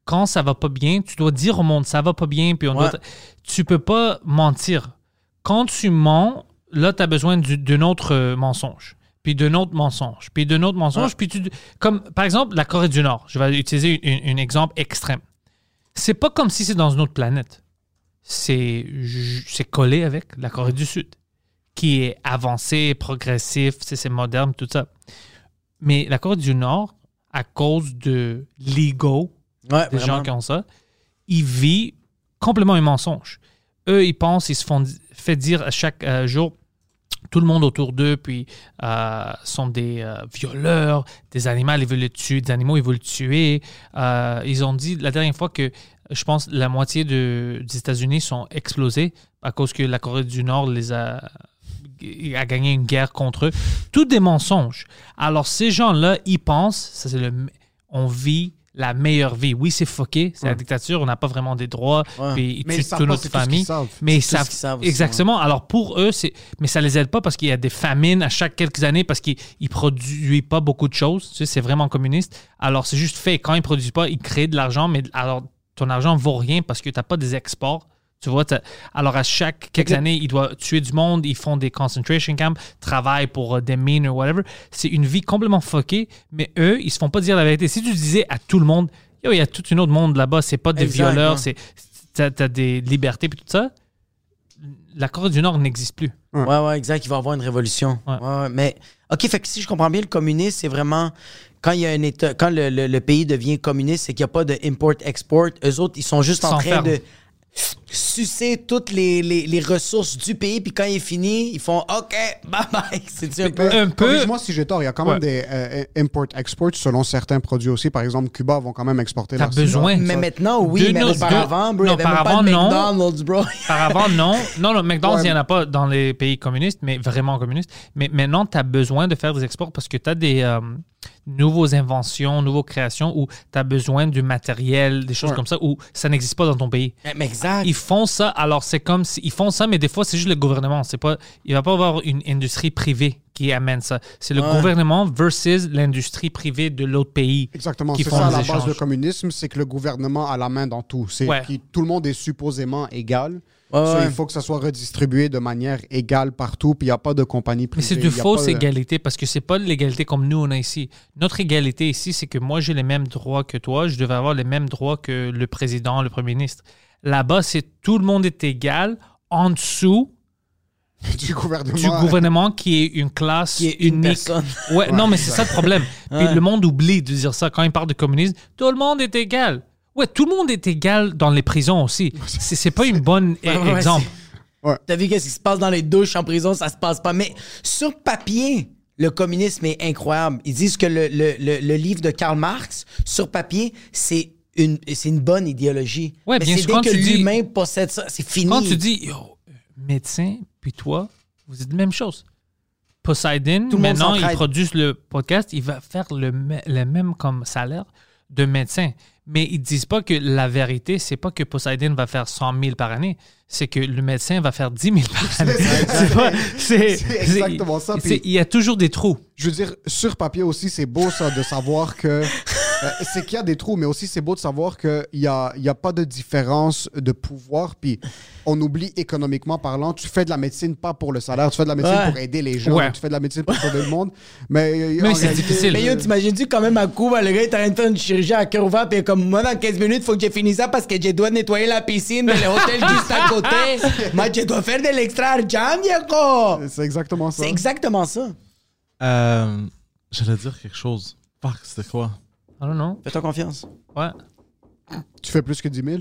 Quand ça va pas bien, tu dois dire au monde ça va pas bien, puis on Ouais. doit- tu peux pas mentir. Quand tu mens, là, tu as besoin du- d'un autre euh, mensonge, puis d'un autre mensonge, puis d'un autre mensonge, puis tu... Comme, par exemple, la Corée du Nord. Je vais utiliser un- un exemple extrême. C'est pas comme si c'est dans une autre planète c'est collé avec la Corée du Sud, qui est avancée, progressif, c'est moderne, tout ça. Mais la Corée du Nord, à cause de l'ego Ouais, des vraiment. gens qui ont ça, ils vivent complètement un mensonge. Eux, ils pensent, ils se font fait dire à chaque euh, jour, tout le monde autour d'eux, puis euh, sont des euh, violeurs, des animaux, ils veulent le tuer, des animaux, ils veulent le tuer. Ils ont dit la dernière fois que je pense la moitié de- des États-Unis sont explosés à cause que la Corée du Nord les a a gagné une guerre contre eux. Tout des mensonges. Alors ces gens-là, ils pensent, ça c'est le, on vit la meilleure vie. Oui, c'est fucké, c'est la dictature, on n'a pas vraiment des droits, Ouais. puis ils Mais tuent toute notre tout famille. Mais ils savent, aussi, exactement. Alors pour eux, c'est mais ça les aide pas parce qu'il y a des famines à chaque quelques années parce qu'ils ils produisent pas beaucoup de choses. Tu sais, c'est vraiment communiste. Alors c'est juste fait. Quand ils produisent pas, ils créent de l'argent, mais alors ton argent vaut rien parce que tu n'as pas des exports. Tu vois, alors à chaque quelques années, ils doivent tuer du monde, ils font des concentration camps, travaillent pour euh, des mines ou whatever. C'est une vie complètement fuckée, mais eux, ils se font pas dire la vérité. Si tu disais à tout le monde, yo, il y a tout un autre monde là-bas, c'est pas des violeurs, c'est t'as, t'as des libertés puis tout ça, la Corée du Nord n'existe plus. Ouais, ouais, exact. Il va y avoir une révolution. Ouais. Ouais, ouais, mais, OK, fait que si je comprends bien, le communisme, c'est vraiment quand il y a un État, quand le, le- le pays devient communiste, c'est qu'il n'y a pas de import-export. Eux autres, ils sont juste en train de sucer toutes les, les- les ressources du pays, puis quand il est fini, ils font OK, bye bye. C'est un peu. Un peu- Corrige-moi si j'ai tort, il y a quand même Ouais. des euh, import-export selon certains produits aussi. Par exemple, Cuba vont quand même exporter T'as besoin. Mais maintenant, oui, De mais auparavant, bro, il n'y non, avait même pas de. McDonald's, bro. Auparavant, non. Non, non, McDonald's, il Ouais. n'y en a pas dans les pays communistes, mais vraiment communistes. Mais maintenant, tu as besoin de faire des exports parce que tu as des euh, nouvelles inventions, nouvelles créations où tu as besoin du matériel, des choses Ouais. comme ça, où ça n'existe pas dans ton pays. Mais exact. Ils font ça, alors c'est comme si, ils font ça, mais des fois, c'est juste le gouvernement. C'est pas, il va pas avoir une industrie privée qui amène ça. C'est le Ouais. gouvernement versus l'industrie privée de l'autre pays. Exactement, qui c'est font ça à la base échanges. du communisme, c'est que le gouvernement a la main dans tout. C'est Ouais. tout le monde est supposément égal. Ouais, So, ouais. Il faut que ça soit redistribué de manière égale partout, puis il n'y a pas de compagnie Mais privée. c'est de fausse de- égalité parce que c'est pas l'égalité comme nous on a ici. Notre égalité ici, c'est que moi j'ai les mêmes droits que toi, je devais avoir les mêmes droits que le président, le premier ministre. Là-bas, c'est tout le monde est égal en dessous du gouvernement. du gouvernement qui est une classe Qui est une unique. personne. Ouais, non, mais c'est ça le problème. Puis le monde oublie de dire ça quand il parle de communisme. Tout le monde est égal. Ouais, tout le monde est égal dans les prisons aussi. C'est c'est pas une bonne Ouais, ouais, exemple. T'as vu qu'est-ce qui se passe dans les douches en prison, ça se passe pas. Mais sur papier, le communisme est incroyable. Ils disent que le, le- le- le livre de Karl Marx, sur papier, c'est une, c'est une bonne idéologie. Ouais, Mais bien c'est sûr, dès quand que tu dis- l'humain possède ça, c'est fini. Quand tu dis, yo, médecin, puis toi, vous êtes la même chose. Poseidon, Tout le monde maintenant, il s'entraide. produit le podcast, il va faire le, me- le même comme salaire de médecin. Mais ils disent pas que la vérité, c'est pas que Poseidon va faire 100 000 par année, c'est que le médecin va faire 10 000 par année. C'est exactement ça, Il y a toujours des trous. Je veux dire, sur papier aussi, c'est beau ça de savoir que. Euh, c'est qu'il y a des trous, mais aussi c'est beau de savoir qu'il n'y a, il y a pas de différence de pouvoir. Puis on oublie économiquement parlant, tu fais de la médecine pas pour le salaire, tu fais de la médecine Ouais. pour aider les gens, Ouais. tu fais de la médecine pour sauver le monde. Mais, euh, Mais c'est difficile. Mais yo, t'imagines-tu quand même à Cuba, le gars est en train de faire une chirurgie à cœur ouvert, puis comme moi, dans 15 minutes, faut que j'ai fini ça parce que je dois nettoyer la piscine de l'hôtel juste à côté. Moi, je dois faire de l'extra argent, viejo. C'est exactement ça. C'est exactement ça. Euh, J'allais dire quelque chose. Fuck, c'était quoi? I don't know. Fais-toi confiance. Ouais. Tu fais plus que 10 000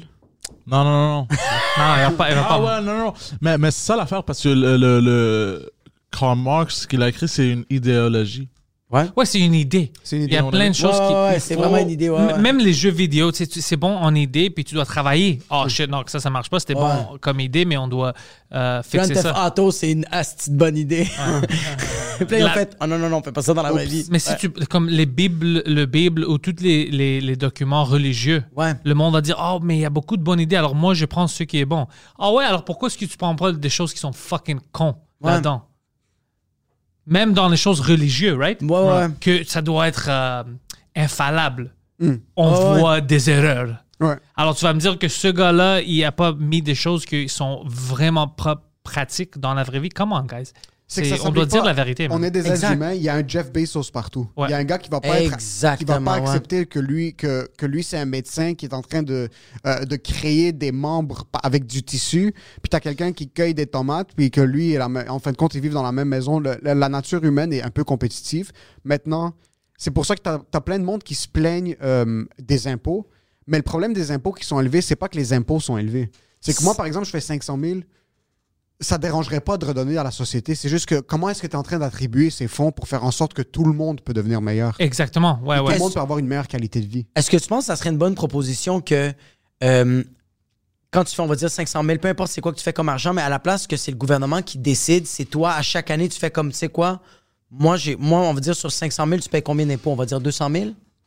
Non, non, non, non. Non, il va pas. il va ah pas- ouais, non, non. Mais, mais c'est ça l'affaire parce que le, le, le Karl Marx, ce qu'il a écrit, c'est une idéologie. Ouais. Ouais, c'est une idée. C'est une Il y a idée, plein de choses ouais, qui. ouais, c'est faut- vraiment une idée, ouais. Même les jeux vidéo, tu sais, tu- c'est bon en idée, puis tu dois travailler. Oh shit, non, ça, ça marche pas. C'était Ouais. bon comme idée, mais on doit euh, Grand fixer Theft ça. Auto, c'est une asti de bonne idée. Puis là, ils ont La- fait, oh non, non, non, on fait pas ça dans la vraie vie. Mais si tu. Comme les Bibles, le Bible ou tous les, les, les documents religieux, Ouais. le monde va dire Oh, mais il y a beaucoup de bonnes idées, alors moi, je prends ce qui est bon. Ah ouais, alors pourquoi est-ce que tu prends pas des choses qui sont fucking cons Ouais. là-dedans? Même dans les choses religieuses, right? Ouais, ouais. Que ça doit être euh, infallable. Hmm. On voit des erreurs. Ouais. Alors tu vas me dire que ce gars-là, il a pas mis des choses qui sont vraiment pra- pratiques dans la vraie vie. Comment, guys C'est que ça On doit dire la vérité. On est des êtres humains. Il y a un Jeff Bezos partout. Ouais. Il y a un gars qui va pas être, qui va pas ouais. accepter que lui, que, que lui c'est un médecin qui est en train de, euh, de créer des membres avec du tissu. Puis t'as quelqu'un qui cueille des tomates, puis que lui, en fin de compte, ils vivent dans la même maison. Le- la, la nature humaine est un peu compétitive. Maintenant, c'est pour ça que t'as as plein de monde qui se plaignent euh, des impôts. Mais le problème des impôts qui sont élevés, c'est pas que les impôts sont élevés. C'est que moi, par exemple, je fais 500 000 ça dérangerait pas de redonner à la société. C'est juste que comment est-ce que tu es en train d'attribuer ces fonds pour faire en sorte que tout le monde peut devenir meilleur? Exactement. Ouais, Tout ouais. le monde peut avoir une meilleure qualité de vie. Est-ce que tu penses que ça serait une bonne proposition que euh, quand tu fais, on va dire 500 000, peu importe c'est quoi que tu fais comme argent, mais à la place que c'est le gouvernement qui décide, c'est toi, à chaque année, tu fais comme, tu sais quoi, moi, j'ai, moi, on va dire sur 500 000, tu payes combien d'impôts? On va dire 200 000?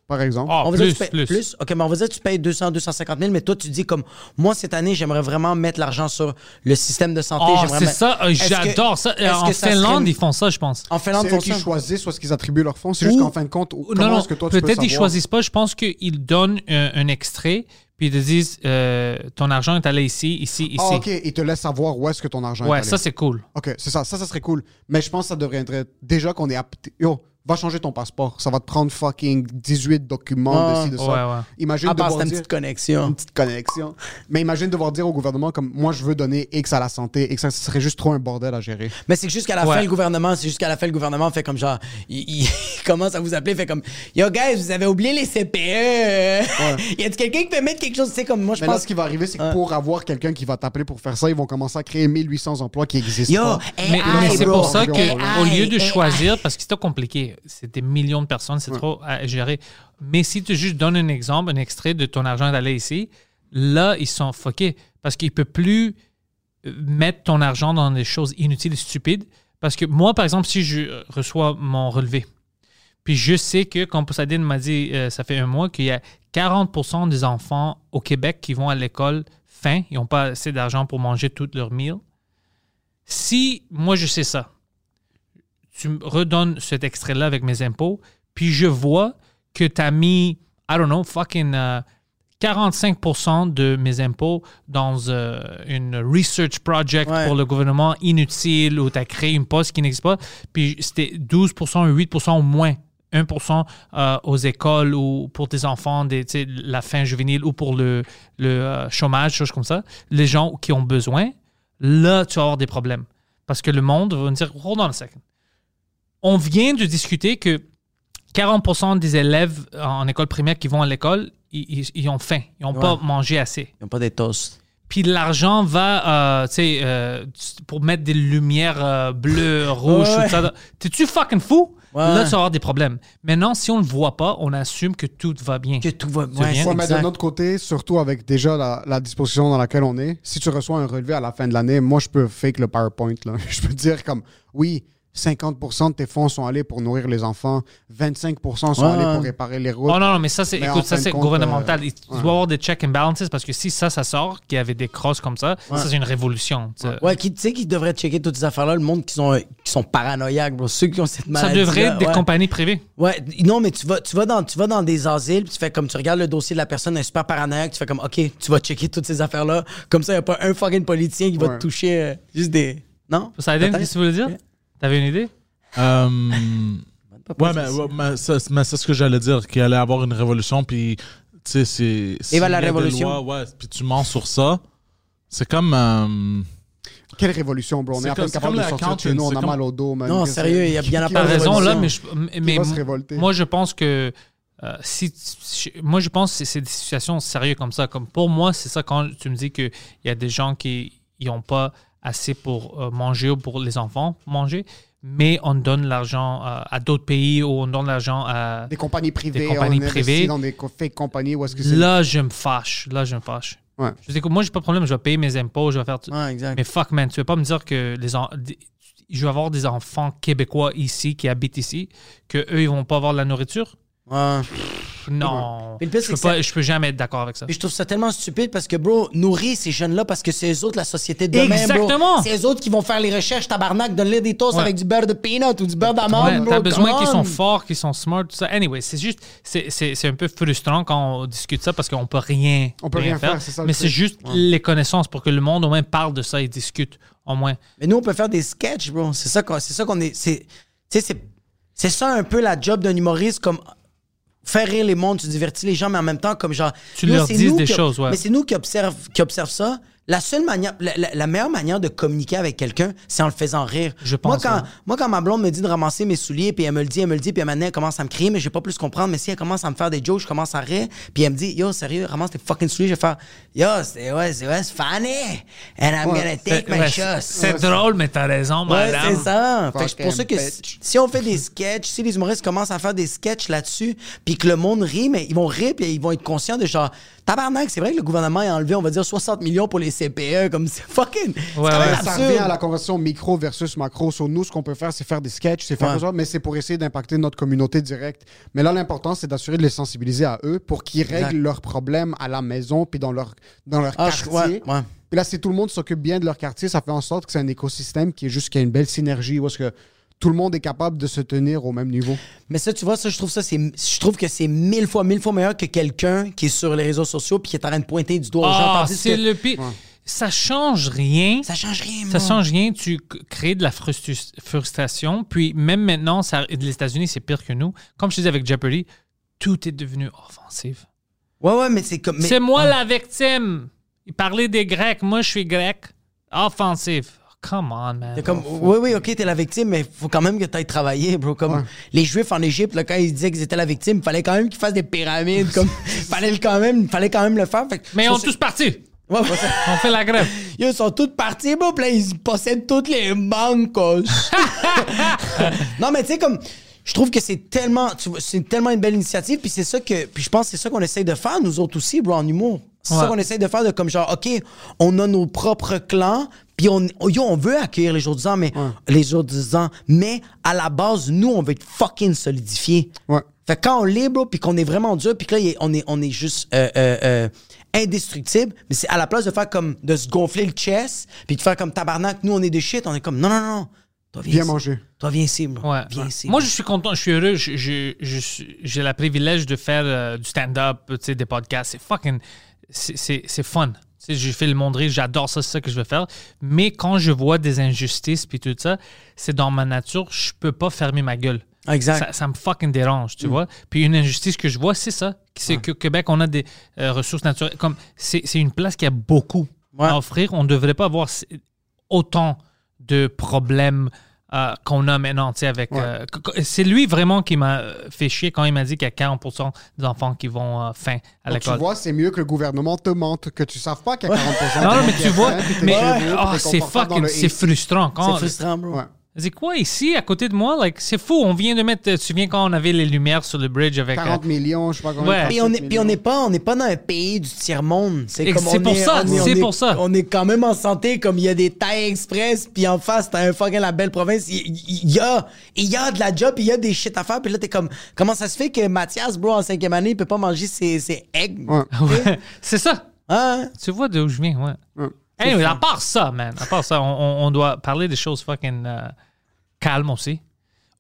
Par exemple. Ah, on va plus, dire que tu payes plus. OK, mais on va dire que tu payes 200, 250 000, mais toi, tu dis comme, moi, cette année, j'aimerais vraiment mettre l'argent sur le système de santé. Oh, j'aimerais c'est ça. euh, J'adore ça. En Finlande, ils font ça, je pense. En Finlande, c'est font eux qui ça. choisissent soit ce qu'ils attribuent leurs fonds. C'est juste Ou- qu'en fin de compte, comment Non, non, est-ce que toi, tu peux peut-être ils savoir? choisissent pas. Je pense qu'ils donnent un, un extrait, puis ils te disent euh, ton argent est allé ici, ici, ici. Ah, OK. Ils te laissent savoir où est-ce que ton argent est Ouais, allé. ça, c'est cool. OK, c'est ça. Ça, ça serait cool. Mais je pense que ça devrait être... Déjà qu'on est apte... Yo, va changer ton passeport. Ça va te prendre fucking 18 documents Ah. de ci, de ça. Ouais, ouais. Imagine À part, devoir c'est une dire... petite connexion. une petite connexion. Mais imagine devoir dire au gouvernement comme moi je veux donner X à la santé et que ça serait juste trop un bordel à gérer. Mais c'est que jusqu'à la Ouais. fin, le gouvernement, c'est jusqu'à la fin, le gouvernement fait comme genre, il, il commence à vous appeler, fait comme, yo guys, vous avez oublié les CPE. y a-t-il quelqu'un qui peut mettre quelque chose, sais, comme moi, je Mais là, pense. ce qui va arriver, c'est que Ouais. pour avoir quelqu'un qui va t'appeler pour faire ça, ils vont commencer à créer 1800 emplois qui existent Yo, pas. AI, Mais, mais c'est pour ça que au lieu de AI. choisir, parce que c'est trop compliqué, c'est des millions de personnes, c'est trop à gérer. Mais si tu juste donnes un exemple, un extrait de ton argent d'aller ici, là, ils sont fuckés. Parce qu'ils ne peuvent plus euh, mettre ton argent dans des choses inutiles et stupides. Parce que moi, par exemple, si je reçois mon relevé, puis je sais que, comme Poseidon m'a dit, euh, ça fait un mois, qu'il y a 40% des enfants au Québec qui vont à l'école faim, ils n'ont pas assez d'argent pour manger toutes leurs meals. Si moi je sais ça, tu me redonnes cet extrait-là avec mes impôts, puis je vois que tu as mis, I don't know, fucking euh, 45% de mes impôts dans euh, une research project Ouais. pour le gouvernement inutile ou tu as créé une poste qui n'existe pas, puis c'était 12% ou 8% ou moins. 1% euh, aux écoles ou pour tes enfants, des, la fin juvénile ou pour le, le euh, chômage, choses comme ça, les gens qui ont besoin, là, tu vas avoir des problèmes. Parce que le monde va dire, hold on a second. On vient de discuter que 40% des élèves en école primaire qui vont à l'école, ils, ont faim. Ils n'ont pas mangé assez. Ils ont pas des toasts. Puis l'argent va, euh, tu sais, euh, pour mettre des lumières euh, bleues, rouges, Ouais. tout ça. T'es-tu fucking fou? Ouais. Là, tu vas avoir des problèmes. Maintenant, si on ne le voit pas, on assume que tout va bien. Que tout va bien. Ouais, mais d'un autre côté, surtout avec déjà la, la disposition dans laquelle on est, si tu reçois un relevé à la fin de l'année, moi, je peux fake le PowerPoint. Là. Je peux dire comme, oui, 50% de tes fonds sont allés pour nourrir les enfants, 25% sont Ouais, allés pour réparer les routes. Oh non, non, mais ça, c'est, écoute, ça, c'est compte, gouvernemental. euh, Il doit y ouais. avoir des check and balances parce que si ça, ça sort, qu'il y avait des crosses comme ça, ça, c'est une révolution. tu sais. Ouais, qui, tu sais, qui devrait checker toutes ces affaires-là, le monde qui sont, qui sont paranoïaques, bro. Ceux qui ont cette Ça maladie. devrait être des ouais. compagnies privées. Ouais, non, mais tu vas, tu vas, dans, tu vas dans des asiles, puis tu fais comme tu regardes le dossier de la personne, elle est super paranoïaque, tu fais comme, OK, tu vas checker toutes ces affaires-là. Comme ça, il n'y a pas un fucking politicien qui va te toucher euh, juste des. Non? Ça aide, que tu voulais dire? T'avais une idée? Euh, ouais, mais, ouais, mais c'est mais c'est ce que j'allais dire, qu'il allait avoir une révolution, puis tu sais, c'est. s'il va la y a des révolution. lois, ouais, puis tu mens sur ça. C'est comme. euh, Quelle révolution, bro? On C'est est à peine c'est capable comme de la sortir de chez nous, on c'est a comme- mal au dos, man. Non, Qu'est-ce sérieux, que- il y a bien la qui part T'as va de raison là, mais, révolution. je, mais va mo- se révolter? moi je pense que euh, si, si- moi je pense que c'est des situations sérieuses comme ça. Comme pour moi, c'est ça quand tu me dis qu'il y a des gens qui n'ont pas assez pour euh, manger ou pour les enfants manger, mais on donne l'argent euh, à d'autres pays ou on donne l'argent à... Des compagnies privées. Des compagnies on privées. dans des fake compagnies où est-ce que c'est. Là, je me fâche. Là, je me fâche. Ouais. Je dis, écoute, moi, j'ai pas de problème, je vais payer mes impôts, je vais faire tout. Ouais, exact. Mais fuck, man, tu veux pas me dire que les en- je vais avoir des enfants québécois ici qui habitent ici, que eux ils vont pas avoir de la nourriture? Ouais. Pff, Non. Mais le pire, je, peux que pas, ça- je peux jamais être d'accord avec ça. Puis je trouve ça tellement stupide parce que, bro, nourrir ces jeunes-là parce que c'est eux autres la société de demain, Exactement. bro. C'est eux autres qui vont faire les recherches, tabarnak, de lire des toasts Ouais. avec du beurre de peanut ou du beurre d'amande, Ouais, bro. t'as besoin qu'ils sont on. forts, qu'ils sont smart, tout ça. Anyway, c'est juste, c'est- c'est c'est un peu frustrant quand on discute ça parce qu'on peut rien, On peut rien faire, c'est ça Mais c'est juste les connaissances pour que le monde au moins parle de ça et discute au moins. Mais nous, on peut faire des sketchs, bro. C'est ça qu'on c'est ça qu'on est. c'est- Tu sais, c'est. C'est ça un peu la job d'un humoriste, comme faire rire les mondes, tu divertis les gens, mais en même temps, comme genre. Tu Yo, leur nous des qui- choses, ouais. Mais c'est nous qui observent, qui observent ça. La seule manière, la, la- la meilleure manière de communiquer avec quelqu'un, c'est en le faisant rire. Je Moi, pense, quand, ouais. moi, quand ma blonde me dit de ramasser mes souliers, puis elle me le dit, elle me le dit, puis à un moment donné, elle commence à me crier, mais je vais pas plus comprendre. Mais si elle commence à me faire des jokes, je commence à rire, puis elle me dit, yo, sérieux, ramasse tes fucking souliers, je vais faire, yo, c'est ouais, c'est ouais, c'est funny, and I'm gonna take my Ouais, shots. c'est drôle, mais t'as raison, Ouais, madame. c'est ça. Fait que c'est pour ça que si on fait des sketchs, si les humoristes commencent à faire des sketchs là-dessus, puis que le monde rit, mais ils vont rire, puis ils vont être conscients de genre, tabarnak, c'est vrai que le gouvernement a enlevé, on va dire, 60 millions pour les CPE, comme c'est fucking. Ouais, ouais. Ça revient à la conversation micro versus macro. Sur nous, ce qu'on peut faire, c'est faire des sketchs, c'est faire Ouais. des choses, mais c'est pour essayer d'impacter notre communauté directe. Mais là, l'important, c'est d'assurer de les sensibiliser à eux pour qu'ils Exact. règlent leurs problèmes à la maison puis dans leur, dans leur Ah, je- quartier. ouais, ouais. Puis là, si tout le monde s'occupe bien de leur quartier, ça fait en sorte que c'est un écosystème qui est juste, qui a une belle synergie, où est-ce que tout le monde est capable de se tenir au même niveau. Mais ça, tu vois, ça, je trouve ça, c'est, je trouve que c'est mille fois, mille fois meilleur que quelqu'un qui est sur les réseaux sociaux puis qui est en train de pointer du doigt aux gens. Ah, c'est que le pire. Ça change rien. ça change rien, Ça change rien, tu crées de la frustration. Puis même maintenant, ça, les États-Unis, c'est pire que nous. Comme je te disais avec Jeopardy, tout est devenu offensif. Ouais, ouais, mais c'est comme. mais- C'est moi la victime. Il parlait des Grecs, moi je suis grec. Offensif. Come on, man. Comme, oui, oui, ok, t'es la victime, mais faut quand même que t'ailles travailler, bro. Comme les Juifs en Égypte, là, quand ils disaient qu'ils étaient la victime, il fallait quand même qu'ils fassent des pyramides. comme, fallait le quand même, fallait quand même le faire. Fait Mais on c'est- est tous partis. Ouais, ouais, ça- On fait la grève. Ils sont tous partis, là, ils possèdent toutes les banques. non, mais tu sais, comme. Je trouve que c'est tellement, c'est tellement une belle initiative. Puis c'est ça que, puis je pense que c'est ça qu'on essaye de faire nous autres aussi, bro, en humour. C'est ça qu'on essaye de faire, de comme genre, ok, on a nos propres clans, puis on, yo, on veut accueillir les jours du mais les jours du mais à la base, nous, on veut être fucking solidifiés. Ouais. Fait que quand on l'est, bro, puis qu'on est vraiment dur, puis que là, on est, on est juste euh, euh, euh, indestructible, mais c'est à la place de faire comme, de se gonfler le chest, puis de faire comme tabarnak, nous, on est de shit, on est comme, non, non, non, toi, viens manger. Toi, viens ici, bro. Ouais. Viens ici. Moi, je suis content, je suis heureux. je- je- je J'ai le privilège de faire euh, du stand-up, tu sais, des podcasts. C'est fucking. C'est fun. Tu sais, J'ai fait le monde rire, j'adore ça, c'est ça que je veux faire. Mais quand je vois des injustices puis tout ça, c'est dans ma nature, je peux pas fermer ma gueule. Exact. Ça, ça me fucking dérange, tu vois. Puis une injustice que je vois, c'est ça. C'est que Québec, on a des euh, ressources naturelles. Comme c'est c'est une place qui a beaucoup Ouais. à offrir. On ne devrait pas avoir autant de problèmes euh, qu'on a maintenant, tu sais, avec... euh, c'est lui vraiment qui m'a fait chier quand il m'a dit qu'il y a 40 des enfants qui vont euh, faim à Donc, tu l'école. vois, c'est mieux que le gouvernement te mente, que tu saves pas qu'il y a 40% Non, non, mais tu vois, mais t'es c'est fucking, c'est frustrant. Quand, C'est frustrant, bro. C'est quoi ici, à côté de moi? Like, c'est fou. On vient de mettre. Tu te souviens quand on avait les lumières sur le bridge avec. euh, 40 millions, je sais pas combien. Ouais. Puis on 37 est, puis on n'est pas, on n'est pas dans un pays du tiers monde. C'est comme c'est pour est- ça, on est- on c'est est- pour ça. On est quand même en santé, comme il y a des tailles express, puis en face t'as un fucking la belle province. Il y a, il y a de la job, il y a des shit à faire. Puis là t'es comme, comment ça se fait que Mathias, bro, en cinquième année, il peut pas manger ses, ses eggs? Ouais. Ouais, c'est ça. Hein? Tu vois d'où je viens, ouais. Ouais. Anyway, à part ça, man, à part ça, on, doit parler des choses fucking euh, calmes aussi.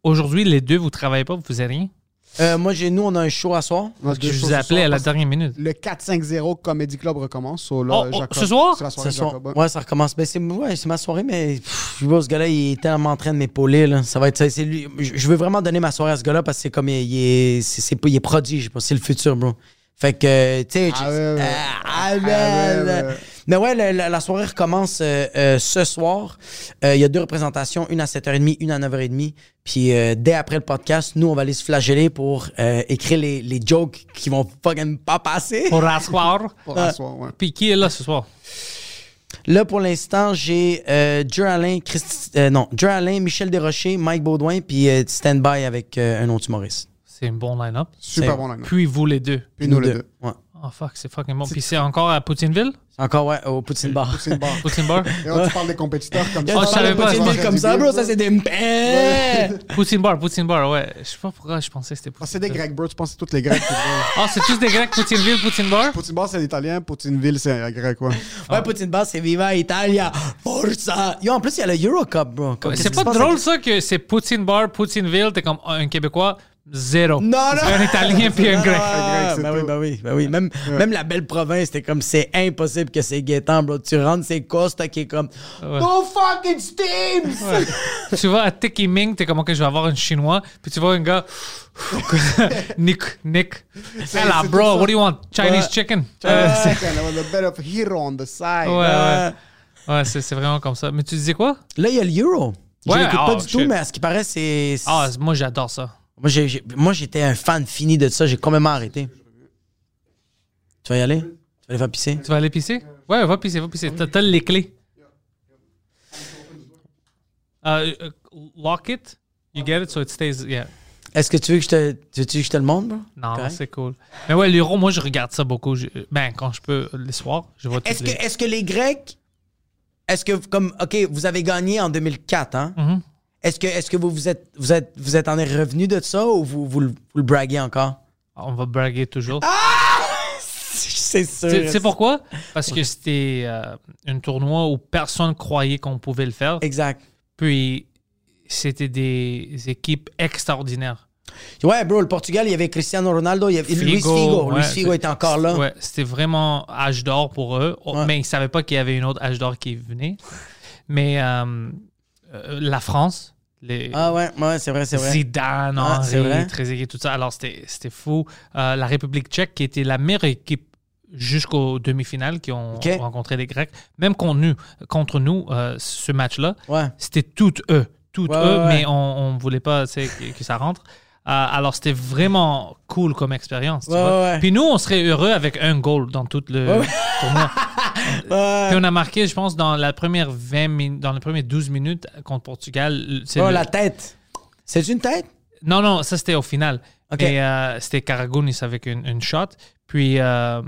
Aujourd'hui, les deux, vous travaillez pas, vous faisiez rien? Euh, moi, j'ai, nous, on a un show à soir. On a deux Je vous ai ce appelé soir à la parce- dernière minute. Le 4-5-0 Comedy Club recommence. So là, Oh, oh, Jacob- ce soir? C'est la soirée Ce de soir. Jacob, ouais. Ouais, ça recommence. Ben, c'est, ouais, c'est ma soirée, mais pff, je vois ce gars-là, il est tellement en train de m'épauler. Là. Ça va être ça. C'est lui. Je je veux vraiment donner ma soirée à ce gars-là parce que c'est comme il, il est, c'est, c'est pas- il est prodige. bro. C'est le futur, bro. Fait que, tu sais. Ah je- ouais, ouais. Ah, ah, Ah man. ouais, ouais. Mais ouais, la, la- la soirée recommence euh, euh, ce soir. Euh, Il y a deux représentations, une à 7h30, une à 9h30. Puis euh, dès après le podcast, nous, on va aller se flageller pour euh, écrire les, les jokes qui vont fucking pas passer. Pour asseoir. Pour la soirée, ouais. Puis qui est là ce soir? Là, pour l'instant, j'ai euh, Joe Alain, Christ- euh, non, Alain, Michel Desrochers, Mike Baudouin, puis euh, Stand-By avec euh, un autre humoriste. C'est un bon line-up. Super bon line Puis vous les deux. Puis nous les deux. Ouais. Oh fuck, c'est fucking bon. Puis c'est encore à Poutineville? Encore, ouais, au Poutine Bar. C'est une barre. Poutine Bar? Et là, tu parles des compétiteurs comme Yo, ça. Oh, je savais pas, Poutine comme ça, bro, ça c'est des... Poutine Bar, Poutine Bar, ouais. Je sais pas pourquoi je pensais que c'était Ah, Poutine c'est des Grecs, bro. Tu penses que c'est tous les Grecs. Ah, c'est tous des Grecs, Poutineville, Poutine Bar? Poutine Bar, c'est l'italien. Poutineville, c'est un grec, ouais. Ouais, Poutine Bar, c'est Viva Italia, Forza. Yo, en plus, il y a le Euro Cup, bro. C'est pas drôle ça que c'est Poutine Bar, Poutineville, t'es comme un Québécois, zéro. Non, non. C'est un Italien puis un Grec. Ah, c'est ben oui, ben oui, ben oui. Même, même la belle province, c'était comme c'est impossible que c'est Gaétan, bro. Tu rentres, c'est Costa qui est comme No fucking steams! tu vas à Tiki Ming, t'es comme, ok, je vais avoir un chinois. Puis tu vois un gars, Nick, Nick. Hello, bro, what do you want? Chinese Ouais. chicken? Euh, c'est- Second, there was a bit of hero on the side. ouais, ouais. Ouais, c'est c'est vraiment comme ça. Mais tu disais quoi? Là, il y a l'Euro. Je Ouais, l'écoute oh, pas du tout, mais à ce qui paraît, c'est. Ah, moi, j'adore ça. Moi, j'ai- j'ai- moi, j'étais un fan fini de ça. J'ai complètement arrêté. Tu vas y aller? Tu vas aller faire pisser? Tu vas aller pisser? Ouais, va pisser, va pisser. T'as t'as les clés. Euh, euh, lock it. You get it, so it stays. Yeah. Est-ce que tu veux que je te, tu veux que je te le montre, bro? Non, Correct. c'est cool. Mais ouais, l'euro, moi, je regarde ça beaucoup. Je- ben, quand je peux, les soirs, je vois Est-ce toutes que, les... est-ce que les Grecs. Est-ce que, comme. OK, vous avez gagné en 2004, hein? Mhm. Est-ce que, est-ce que vous, vous, êtes, vous, êtes, vous êtes en revenu de ça ou vous, vous, le- vous le braguez encore? On va braguer toujours. C'est sûr. Tu sais pourquoi? Parce que c'était euh, un tournoi où personne croyait qu'on pouvait le faire. Exact. Puis, c'était des équipes extraordinaires. Ouais, bro, le Portugal, il y avait Cristiano Ronaldo, il y avait Luis Figo. ouais, Luis Figo était encore là. Ouais, c'était vraiment âge d'or pour eux. Oh, Ouais. Mais ils ne savaient pas qu'il y avait une autre âge d'or qui venait. Mais euh, euh, la France, les Ah ouais, ouais, c'est vrai, c'est vrai. Zidane, Ah. Henry, Trezeguet, tout ça. Alors, c'était fou. Euh, la République tchèque, qui était la meilleure équipe jusqu'aux demi-finales, qui ont rencontré les Grecs, même contre nous, contre nous euh, ce match-là, Ouais. c'était toutes eux. Toutes Ouais, eux, mais on ne voulait pas que ça rentre. Euh, alors, c'était vraiment cool comme expérience. tu Ouais, vois. ouais, ouais. Puis nous, on serait heureux avec un goal dans tout le. Ouais. Puis on a marqué, je pense, dans la première 20 min- dans les premières 12 minutes contre Portugal. c'est Oh, le- la tête. C'est une tête? Non, non, ça c'était au final. Ok. Euh, c'était Karagounis avec une, une shot. Puis euh,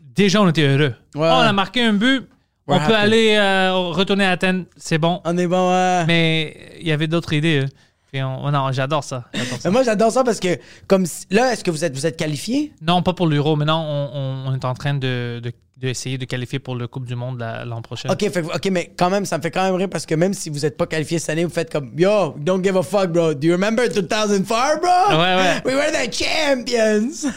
déjà, on était heureux. Ouais. Oh, on a marqué un but. on peut aller euh, retourner à Athènes. C'est bon. On est bon, ouais. Mais il y avait d'autres idées. eux. Puis on- non, j'adore ça. Mais moi, j'adore ça parce que, comme là, est-ce que vous êtes, vous êtes qualifié? Non, pas pour l'Euro. Maintenant, on, on- on est en train de, de- d'essayer de qualifier pour le Coupe du Monde la- l'an prochain. OK, fait, que- OK, mais quand même, ça me fait quand même rire parce que même si vous n'êtes pas qualifié cette année, vous faites comme Yo, don't give a fuck, bro. Do you remember 2004, bro? Ouais, ouais. We were the champions!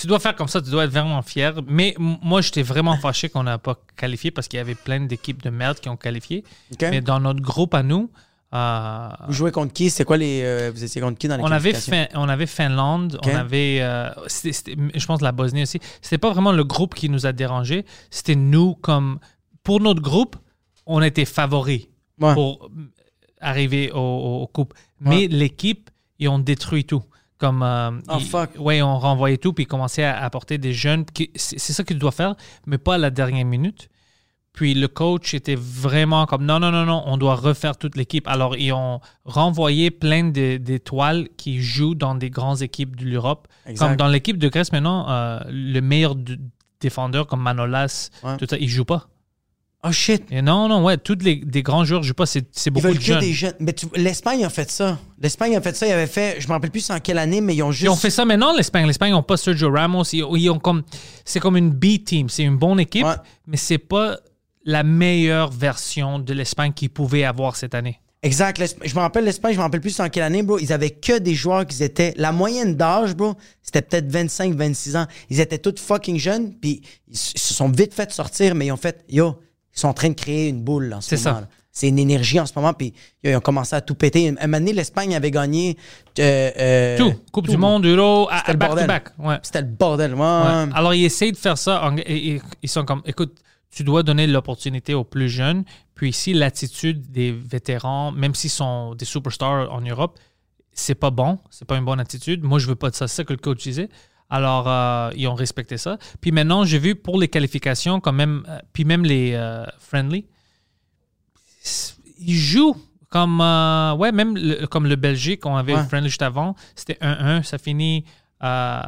Tu dois faire comme ça, tu dois être vraiment fier. Mais moi, j'étais vraiment fâché qu'on n'a pas qualifié parce qu'il y avait plein d'équipes de merde qui ont qualifié. Mais dans notre groupe à nous, euh, Vous jouez contre qui? C'est quoi les. euh, vous étiez contre qui dans les on, avait? Fin- on avait Finlande, on avait, euh, je pense, la Bosnie aussi. C'était pas vraiment le groupe qui nous a dérangé, c'était nous comme. Pour notre groupe, on était favoris Ouais. pour arriver au, au- au coupe. Mais l'équipe, ils ont détruit tout. Comme, Oh, ils- fuck. ouais, on renvoyait tout, puis ils commençaient à apporter des jeunes. c'est ça qu'ils doivent faire, mais pas à la dernière minute. Puis le coach était vraiment comme non, non, non, non, on doit refaire toute l'équipe. Alors, ils ont renvoyé plein d'étoiles qui jouent dans des grandes équipes de l'Europe. Comme dans l'équipe de Grèce maintenant, euh, le meilleur défendeur comme Manolas, Ouais. tout ça, il joue pas. Oh shit! Et non, non, ouais, tous les des grands joueurs jouent pas, c'est Ils beaucoup veulent de jeunes. des jeunes. Mais l'Espagne a fait ça. L'Espagne a fait ça. Ils avaient fait. Je me rappelle plus en quelle année, mais ils ont juste. Ils ont fait ça maintenant, l'Espagne. L'Espagne n'ont pas Sergio Ramos. Ils, ils ont comme, c'est comme une B-team. C'est une bonne équipe, Ouais. mais c'est pas la meilleure version de l'Espagne qu'ils pouvaient avoir cette année. Exact. Je me rappelle l'Espagne, je me rappelle plus en quelle année, bro. Ils avaient que des joueurs qui étaient. La moyenne d'âge, bro, c'était peut-être 25, 26 ans. Ils étaient tous fucking jeunes, puis ils se sont vite fait sortir, mais ils ont fait, yo, ils sont en train de créer une boule là, en ce C'est ça. moment. C'est une énergie en ce moment, puis yo, ils ont commencé à tout péter. Un moment donné, l'Espagne avait gagné. euh, euh, Tout. Coupe tout. du Monde, Euro, à- C'était le back to bordel. back. Ouais. C'était le bordel. Ouais. Ouais. Alors, ils essayent de faire ça. en- ils sont comme, écoute, tu dois donner l'opportunité aux plus jeunes. Puis ici, l'attitude des vétérans, même s'ils sont des superstars en Europe, c'est pas bon. C'est pas une bonne attitude. Moi, je veux pas de ça. C'est ça que le coach disait. Alors, euh, ils ont respecté ça. Puis maintenant, j'ai vu pour les qualifications, quand même, euh, puis même les euh, friendly, ils jouent comme, ouais, même le- comme le Belgique, on avait Ouais. le friendly juste avant, c'était 1-1, ça finit. Euh,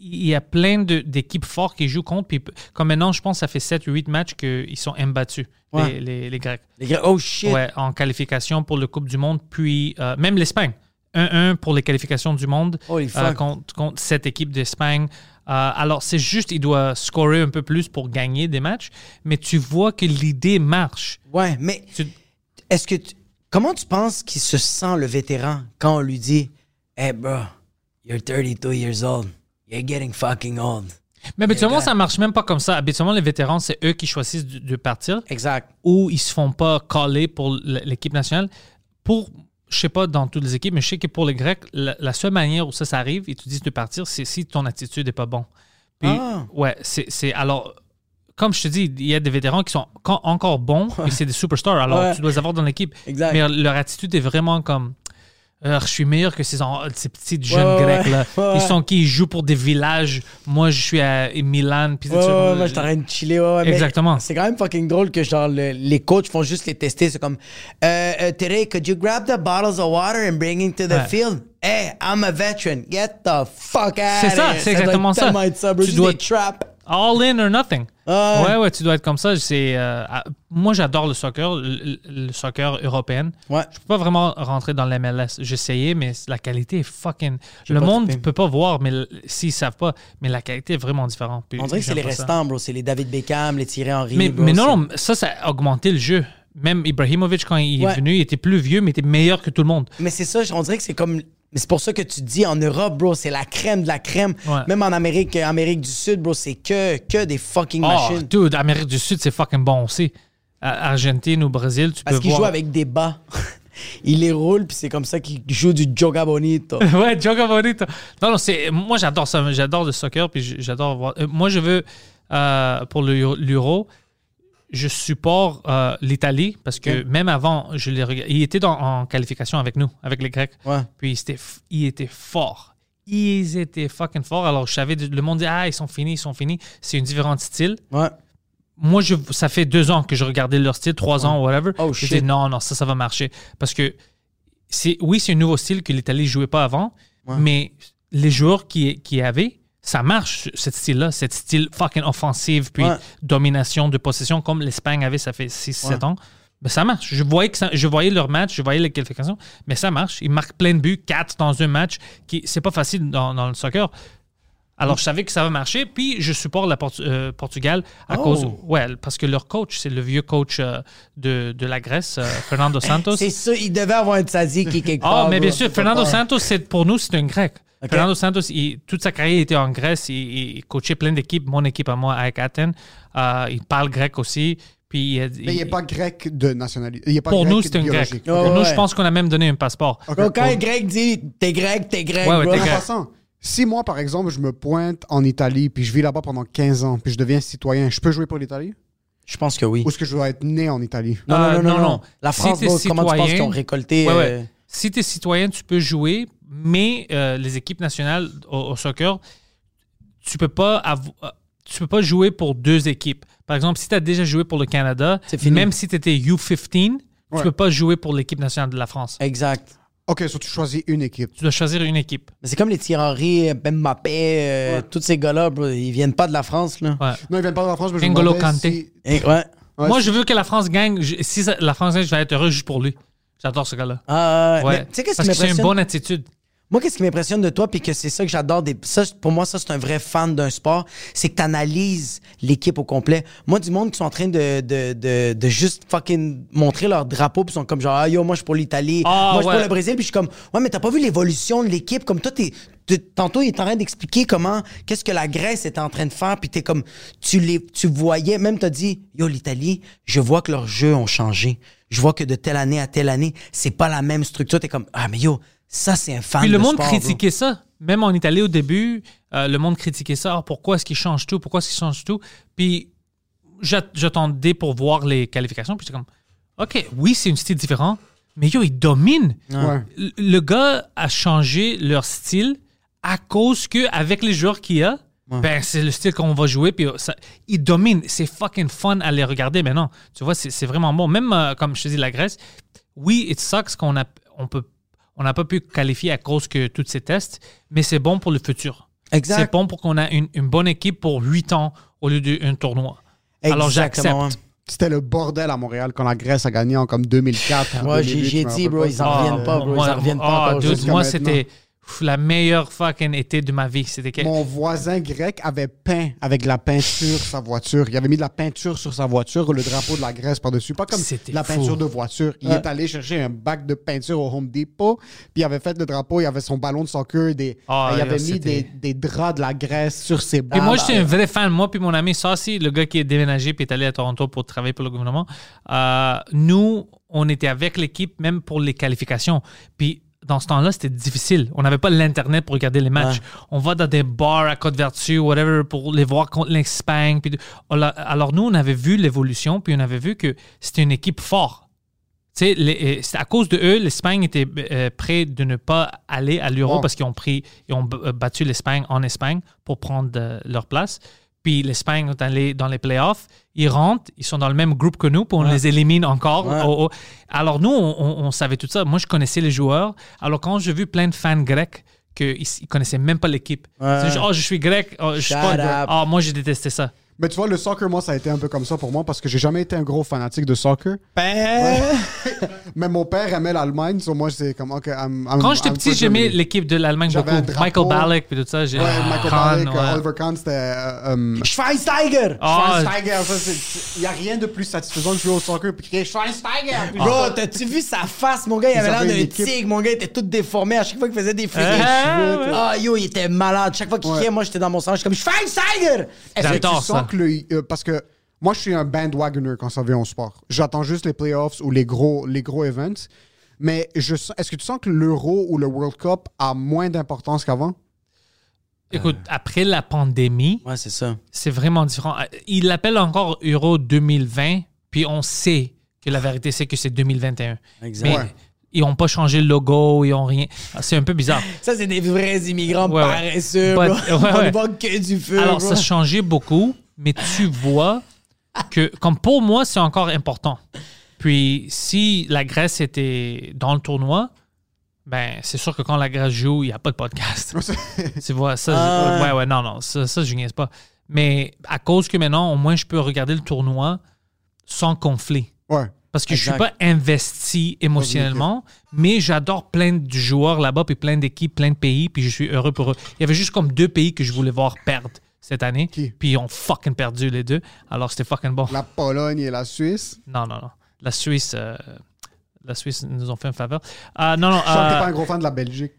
il y a plein d'équipes fortes qui jouent contre. Puis, comme maintenant, je pense que ça fait 7 ou 8 matchs qu'ils sont imbattus, Ouais. les, les, les Grecs. Les gars, oh shit. Ouais, en qualification pour le Coupe du Monde, puis euh, même l'Espagne. 1-1 pour les qualifications du monde euh, contre, contre cette équipe d'Espagne. Euh, alors, c'est juste, il doit scorer un peu plus pour gagner des matchs, mais tu vois que l'idée marche. Ouais, mais Tu- est-ce que tu- comment tu penses qu'il se sent le vétéran quand on lui dit Hey bro, you're 32 years old. You're getting fucking old. Mais habituellement, ça marche même pas comme ça. Habituellement, les vétérans, c'est eux qui choisissent de, de partir Exact. ou ils se font pas caller pour l'équipe nationale. Pour, je sais pas dans toutes les équipes, mais je sais que pour les Grecs, la, la seule manière où ça, ça arrive, ils te disent de partir, c'est si ton attitude est pas bon. Puis, Ah. ouais, c'est alors. Comme je te dis, il y a des vétérans qui sont encore bons et c'est des superstars. Alors, Ouais. tu dois les avoir dans l'équipe. Exact. Mais leur attitude est vraiment comme. Euh, je suis meilleur que ces, ces petits jeunes Ouais, ouais, grecs là. ouais, Ils sont qui? Ils jouent pour des villages. Moi, je suis à Milan. Puis Ouais, moi, je suis en train de chiller. Exactement. C'est quand même fucking drôle que genre le- les coachs font juste les tester. C'est comme euh, euh, Today, could you grab the bottles of water and bring it to the field? Hey, I'm a veteran. Get the fuck out C'est ça, c'est exactement ça. ça. Tu dois- des traps. All in or nothing. Ouais. Ouais, ouais, tu dois être comme ça. C'est, euh, ah, moi, j'adore le soccer, le, le soccer européen. Ouais. Je peux pas vraiment rentrer dans l'MLS. J'essayais, mais la qualité est fucking. J'ai Le monde trippé. peut pas voir, mais s'ils savent pas, mais la qualité est vraiment différente. Puis On dirait que c'est les restants, bro. C'est les David Beckham, les Thierry Henry. Mais, bro, mais non, non, ça, ça a augmenté le jeu. Même Ibrahimovic, quand il Ouais. est venu, il était plus vieux, mais il était meilleur que tout le monde. Mais c'est ça, on dirait que c'est comme. Mais c'est pour ça que tu dis en Europe, bro, c'est la crème de la crème. Ouais. Même en Amérique, Amérique du Sud, bro, c'est que, que des fucking Oh, machines. dude, Amérique du Sud, c'est fucking bon aussi. À- Argentine ou Brésil, tu Parce peux qu'ils voir. jouent avec des bas. Il les roule, puis c'est comme ça qu'ils jouent du Joga Bonito. ouais, Joga Bonito. Non, non, c'est. Moi, j'adore ça. J'adore le soccer, puis j'adore voir. euh, moi, je veux, euh, pour le- l'Euro, je supporte euh, l'Italie, parce que même avant, je les regarde. Il était dans- en qualification avec nous, avec les Grecs. Ouais. Puis c'était f- ils étaient forts. Ils étaient fucking forts. Alors, je savais, le monde dit, ah, ils sont finis, ils sont finis. C'est un différent style. Ouais. Moi, je, ça fait deux ans que je regardais leur style, trois ans, whatever. Oh, je disais, non, non, ça, ça va marcher. Parce que, c'est, oui, c'est un nouveau style que l'Italie ne jouait pas avant, mais les joueurs qui, qui avaient, ça marche, ce style-là, cet style fucking offensif, puis Ouais. domination de possession, comme l'Espagne avait, ça fait 6-7 ans. Mais ça marche. Je voyais, que ça- je voyais leur match, je voyais les qualifications, mais ça marche. Ils marquent plein de buts, 4 dans un match, qui c'est pas facile dans, dans le soccer. Alors, je savais que ça va marcher, puis je supporte la Portu- euh, Portugal à Oh. cause. Ouais, parce que leur coach, c'est le vieux coach euh, de, de la Grèce, euh, Fernando Santos. C'est ça, il devait avoir un tzatziki quelque Ah, part. mais bro. bien sûr, Fernando. Santos, c'est, pour nous, c'est un grec. Fernando Santos, il- toute sa carrière il était en Grèce. Il, il coachait plein d'équipes, mon équipe à moi, avec Athènes. Euh, il parle grec aussi. Puis il a- Mais il n'est pas grec de nationalité. Il est pas pour grec nous, c'est un grec. Ouais, pour nous, je pense qu'on a même donné un passeport. Ok, Bro, quand pour- un grec dit t'es grec, t'es grec, Ouais, ouais, grec. Si moi, par exemple, je me pointe en Italie, puis je vis là-bas pendant 15 ans, puis je deviens citoyen, je peux jouer pour l'Italie? Je pense que oui. Ou est-ce que je dois être né en Italie? Non, Euh, non, non, non, non. La Si France, t'es bro, comment tu penses citoyen- qu'ils ont récolté Ouais, ouais. euh, Si tu es citoyen, tu peux jouer, mais euh, les équipes nationales au, au soccer, tu peux pas euh, tu peux pas jouer pour deux équipes. Par exemple, si tu as déjà joué pour le Canada, même si tu étais U15, Ouais. tu peux pas jouer pour l'équipe nationale de la France. Exact. Ok, soit tu choisis une équipe. Tu dois choisir une équipe. Mais C'est comme les Thierry Henry, Mbappé, euh, Ouais. tous ces gars-là, bro, ils viennent pas de la France, là. Ouais. Non, ils viennent pas de la France, mais je me N'Golo demandais Kanté. si- Et- ouais. Ouais, Moi, je veux que la France gagne. Je- si ça- la France gagne, je vais être heureux juste pour lui. J'adore ce gars-là. Ah, ouais. Ouais. Mais Tu sais, qu'est-ce qui Parce que c'est une m'impressionne? bonne attitude. Moi, qu'est-ce qui m'impressionne de toi, puis que c'est ça que j'adore, des... ça, pour moi, ça, c'est un vrai fan d'un sport, c'est que tu analyses l'équipe au complet. Moi, du monde qui sont en train de, de, de, de juste fucking montrer leur drapeau, puis sont comme genre, ah yo, moi, je suis pour l'Italie, Ah, moi, je suis ouais. pour le Brésil, puis je suis comme, ouais, mais t'as pas vu l'évolution de l'équipe, comme toi, t'es. t'es- Tantôt, il est en train d'expliquer comment, qu'est-ce que la Grèce était en train de faire, puis t'es comme, tu les, tu voyais, même t'as dit, yo, l'Italie, je vois que leurs jeux ont changé. Je vois que de telle année à telle année, c'est pas la même structure. T'es comme, ah, mais yo, ça, c'est un fan Puis le de monde sport, bro. critiquait ça. Même en Italie au début, euh, le monde critiquait ça. Ah, pourquoi est-ce qu'ils changent tout? Pourquoi est-ce qu'ils changent tout? Puis j'at- j'attendais pour voir les qualifications. Puis j'étais comme, OK, oui, c'est un style différent, mais yo, ils dominent. Ouais. Le- Le gars a changé leur style à cause que avec les joueurs qu'il y a, ben, c'est le style qu'on va jouer. Puis ça, ils dominent. C'est fucking fun à les regarder maintenant. Tu vois, c'est c'est vraiment bon. Même euh, comme je te dis, la Grèce, oui, it sucks qu'on a, on peut, on n'a pas pu qualifier à cause que tous ces tests, mais c'est bon pour le futur. Exact. C'est bon pour qu'on a une, une bonne équipe pour 8 ans au lieu d'un tournoi. Alors j'accepte. Exactement, C'était le bordel à Montréal quand la Grèce a gagné en comme 2004. Ouais, j'ai 2008, j'ai je me dit, bro, ils en reviennent pas, bro. Ils moi- en reviennent ah, pas. aujourd'hui. moi, c'était la meilleure fucking été de ma vie. C'était que- Mon voisin grec avait peint avec de la peinture sa voiture. Il avait mis de la peinture sur sa voiture, le drapeau de la Grèce par-dessus. Pas comme de la fou. peinture de voiture. Il Ouais. est allé chercher un bac de peinture au Home Depot, puis il avait fait le drapeau, il avait son ballon de soccer, des, Ah, il avait yo, mis des, des draps de la Grèce sur ses Puis bras. moi, j'étais un vrai fan. Moi, puis mon ami Saucy, le gars qui est déménagé puis est allé à Toronto pour travailler pour le gouvernement, euh, nous, on était avec l'équipe même pour les qualifications. Puis dans ce temps-là, c'était difficile. On n'avait pas l'Internet pour regarder les matchs. On va dans des bars à Côte-Vertu, whatever, pour les voir contre l'Espagne. puis l'a- Alors nous, on avait vu l'évolution, puis on avait vu que c'était une équipe forte. Les- à cause de eux, l'Espagne était euh, de ne pas aller à l'Euro parce qu'ils ont pris, ils ont euh, battu l'Espagne en Espagne pour prendre euh, leur place. Puis l'Espagne est allée dans les playoffs. Ils rentrent, ils sont dans le même groupe que nous, puis on les élimine encore. Ouais. au- au- Alors nous, on, on- on savait tout ça. Moi, je connaissais les joueurs. Alors quand j'ai vu plein de fans grecs qu'ils ne connaissaient même pas l'équipe. Ouais. C'est juste, oh, je suis grec, oh, je suis Shut pas. up. Ah, moi, j'ai détesté ça. Mais tu vois, le soccer, moi, ça a été un peu comme ça pour moi parce que j'ai jamais été un gros fanatique de soccer. Ben, Mais mon père aimait l'Allemagne, sur moi, c'est comme, OK, I'm, I'm- Quand j'étais petit, j'aimais l'équipe de l'Allemagne beaucoup. Michael Ballack, puis tout ça. j'ai- Ouais, Michael Kahn, Ballack, ouais. Oliver Kahn, c'était... euh, um, Schweinsteiger! Ah, Schweinsteiger, ça, c'est- il n'y a rien de plus satisfaisant de jouer au soccer puis crier Schweinsteiger. puis Bro, t'as-tu vu sa face, mon gars? Il avait l'air d'un tigre, mon gars. Il était tout déformé à chaque fois qu'il faisait des flics. Ah, ouais. Ah, yo, il était malade. Chaque fois qu'il criait, moi, j'étais dans mon sang. Je suis comme Schweinsteiger! Que J'adore ça. Que le, euh, parce que moi je suis un bandwagoner quand ça vient au sport. J'attends juste les playoffs ou les gros les gros events. Mais je sens- est-ce que tu sens que l'Euro ou le World Cup a moins d'importance qu'avant? Écoute, après la pandémie, Ouais, c'est ça. c'est vraiment différent. Euh, Il l'appelle encore Euro 2020, puis on sait que la vérité, c'est que c'est 2021. Exact. Mais Ouais. ils n'ont pas changé le logo, ils n'ont rien. Ah, C'est un peu bizarre. Ça, c'est des vrais immigrants Ouais, ouais. paresseux, But- bro. ouais, On ouais. ne voit que du feu, Alors, bro. ça a changé beaucoup, mais tu vois que, comme pour moi, c'est encore important. Puis, si la Grèce était dans le tournoi, ben, c'est sûr que quand la Grèce joue, il n'y a pas de podcast. tu vois, ça, Ah. ouais, ouais, non, non, ça, ça je niaise pas. Mais à cause que maintenant, au moins, je peux regarder le tournoi sans conflit. Ouais. Parce que je suis Exact. pas investi émotionnellement, mais j'adore plein de joueurs là-bas, puis plein d'équipes, plein de pays, puis je suis heureux pour eux. Il y avait juste comme deux pays que je voulais voir perdre cette année, Qui? puis ils ont fucking perdu les deux. Alors c'était fucking bon. La Pologne et la Suisse? Non, non, non. La Suisse, euh, la Suisse nous ont fait une faveur. Ah, non, non, Je sens que t'es euh, pas un gros fan de la Belgique.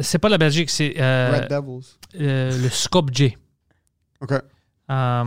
c'est pas la Belgique, c'est euh, Red Devils. euh, le Skopje. OK. Euh,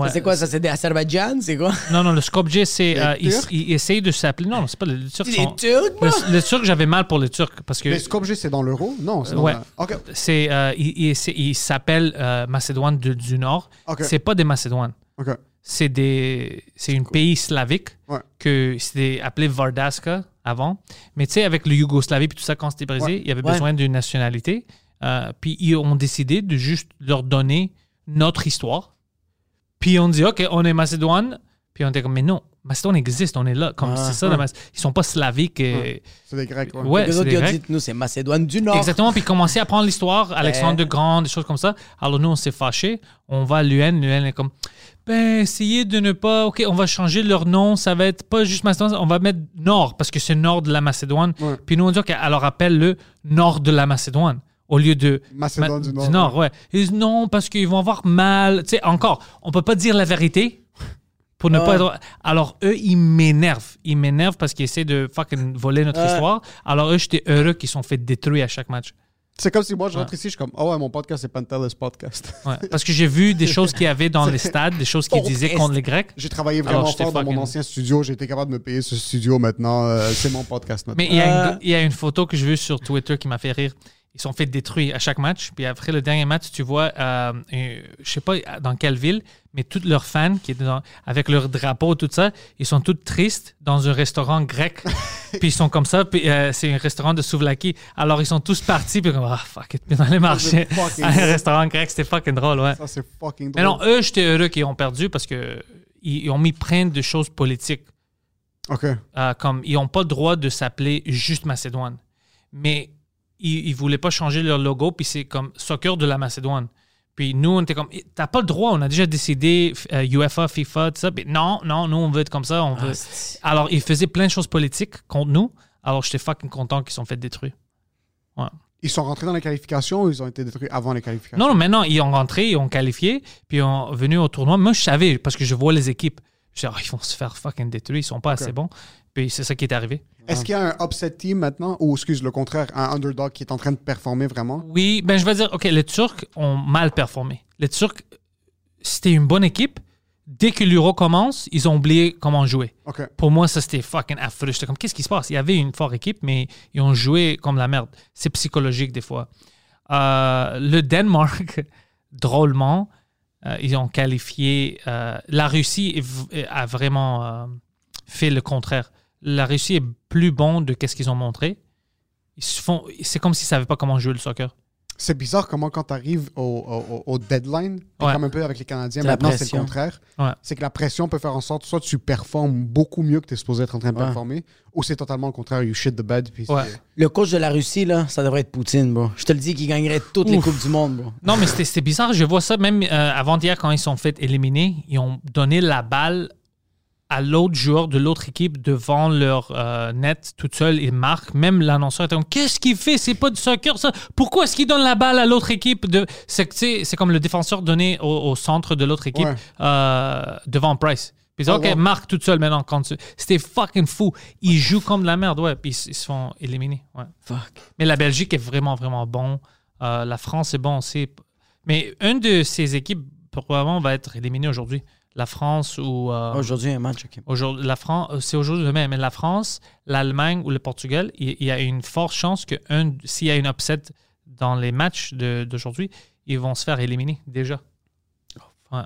ouais. C'est quoi, ça? C'est des Azerbaïdjan? C'est quoi? Non, non, le Skopje, c'est. Les euh, ils, ils essayent de s'appeler. Non, c'est pas les Turcs. Sont- des Turcs? Le, le Turc, j'avais mal pour les Turcs parce que Mais Skopje, c'est dans l'Euro? Non, c'est dans Ouais. la- OK. c'est euh, il, il- c'est- il s'appelle euh, Macédoine de- du Nord. OK. C'est pas des Macédoines. OK. C'est des c'est un pays slavique Ouais. que c'était appelé Vardaska avant. Mais tu sais avec le Yougoslavie puis tout ça quand c'était brisé, Ouais. il y avait Ouais. besoin d'une nationalité. Euh, puis ils ont décidé de juste leur donner notre histoire. Puis on dit OK, on est Macédoine. Puis on était comme mais non, Macédoine existe, on est là. Comme Ouais. c'est ça, la Mac- ils sont pas slaviques. et- C'est des Grecs, ouais. Ouais, Les autres, ils ont Grecs. dit, nous, c'est Macédoine du Nord. Exactement, puis commencer à apprendre l'histoire, Alexandre de Grand, des choses comme ça. Alors nous, on s'est fâchés. On va à l'UN, l'UN est comme, ben, essayez de ne pas, ok, on va changer leur nom, ça va être pas juste Macédoine, on va mettre Nord, parce que c'est Nord de la Macédoine. Ouais. Puis nous, on dit, ok, alors appelle-le Nord de la Macédoine, au lieu de Macédoine Ma- du Nord, ouais. Ils disent non, parce qu'ils vont avoir mal. Tu sais, encore, on peut pas dire la vérité. Pour ne Ouais. pas être... Alors, eux, ils m'énervent. Ils m'énervent parce qu'ils essaient de fucking voler notre Ouais. histoire. Alors, eux, j'étais heureux qu'ils sont fait détruire à chaque match. C'est comme si moi, je rentre ici, je suis comme, oh ouais, mon podcast, c'est Pantelis Podcast. Ouais. Parce que j'ai vu des choses qu'il y avait dans les stades, des choses qu'ils disaient contre les Grecs. J'ai travaillé Alors, vraiment fort dans mon ancien studio. J'ai été capable de me payer ce studio maintenant. Euh, c'est mon podcast maintenant. Mais il y, a Euh. une, il y a une photo que j'ai vue sur Twitter qui m'a fait rire. Ils sont fait détruire à chaque match. Puis après le dernier match, tu vois, euh, euh, je sais pas dans quelle ville, mais tous leurs fans qui dans- avec leur drapeau, tout ça, ils sont tous tristes dans un restaurant grec. puis ils sont comme ça. Puis euh, c'est un restaurant de souvlaki. Alors ils sont tous partis. Puis comme, ah, fuck it. Puis dans les marchés, à un restaurant grec, c'était fucking drôle, ouais. Ça, c'est fucking Mais drôle. non, eux, j'étais heureux qu'ils ont perdu parce que ils, ils ont mis plein de choses politiques. OK. Euh, comme ils n'ont pas le droit de s'appeler juste Macédoine. Mais ils ne voulaient pas changer leur logo, puis c'est comme soccer de la Macédoine. Puis nous, on était comme, t'as pas le droit, on a déjà décidé, euh, UEFA, FIFA, tout ça. Puis non, non, nous, on veut être comme ça. On veut... Ah, Alors, ils faisaient plein de choses politiques contre nous. Alors, j'étais fucking content qu'ils sont fait détruire. Ils sont rentrés dans les qualifications ou ils ont été détruits avant les qualifications? Non, non, maintenant, ils ont rentré, ils ont qualifié, puis ils ont venu au tournoi. Moi, je savais, parce que je vois les équipes. Je dis, Ah, ils vont se faire fucking détruire, ils sont pas assez bons. Puis c'est ça qui est arrivé. Est-ce qu'il y a un upset team maintenant ou, excuse, le contraire, un underdog qui est en train de performer vraiment? Oui, ben je vais dire, OK, les Turcs ont mal performé. Les Turcs, c'était une bonne équipe. Dès que l'Euro commence, ils ont oublié comment jouer. OK. Pour moi, ça, c'était fucking affreux. J'étais comme, qu'est-ce qui se passe? Il y avait une forte équipe, mais ils ont joué comme la merde. C'est psychologique, des fois. Euh, le Danemark, drôlement, euh, ils ont qualifié. euh, la Russie a vraiment fait le contraire. La Russie est plus bon de qu'est-ce qu'ils ont montré. Ils se font, c'est comme s'ils ne savaient pas comment jouer le soccer. C'est bizarre comment quand tu arrives au, au- au deadline, Ouais. comme un peu avec les Canadiens, C'est maintenant c'est le contraire. Ouais. C'est que la pression peut faire en sorte soit tu performes beaucoup mieux que tu es supposé être en train de Ouais. performer, ou c'est totalement le contraire, you shit the bed. Puis Ouais. c'est- Le coach de la Russie, là, ça devrait être Poutine, bro. Je te le dis qu'il gagnerait toutes les. Coupes du monde, bro. Non, mais c'était c'était bizarre. Je vois ça même euh, avant-hier, quand ils sont fait éliminer, ils ont donné la balle à l'autre joueur de l'autre équipe devant leur euh, net toute seule. Ils marquent. Même l'annonceur était comme Qu'est-ce qu'il fait? C'est pas du soccer, ça. Pourquoi est-ce qu'il donne la balle à l'autre équipe de... C'est comme le défenseur donné au, au centre de l'autre équipe Ouais. euh, devant Price. Puis Oh, OK, wow. marque toute seule maintenant. C'était fucking fou. Ils jouent comme de la merde, ouais. Puis ils, ils se font éliminer. Ouais. Fuck. Mais la Belgique est vraiment, vraiment bon. Euh, la France est bon aussi. Mais une de ces équipes, probablement, va être éliminée aujourd'hui? La France ou. euh, Aujourd'hui, un match, OK. aujourd'hui- la France, euh, c'est aujourd'hui demain, mais la France, l'Allemagne ou le Portugal, il, il y a une forte chance que un- s'il y a une upset dans les matchs d'aujourd'hui, ils vont se faire éliminer déjà. Ouais.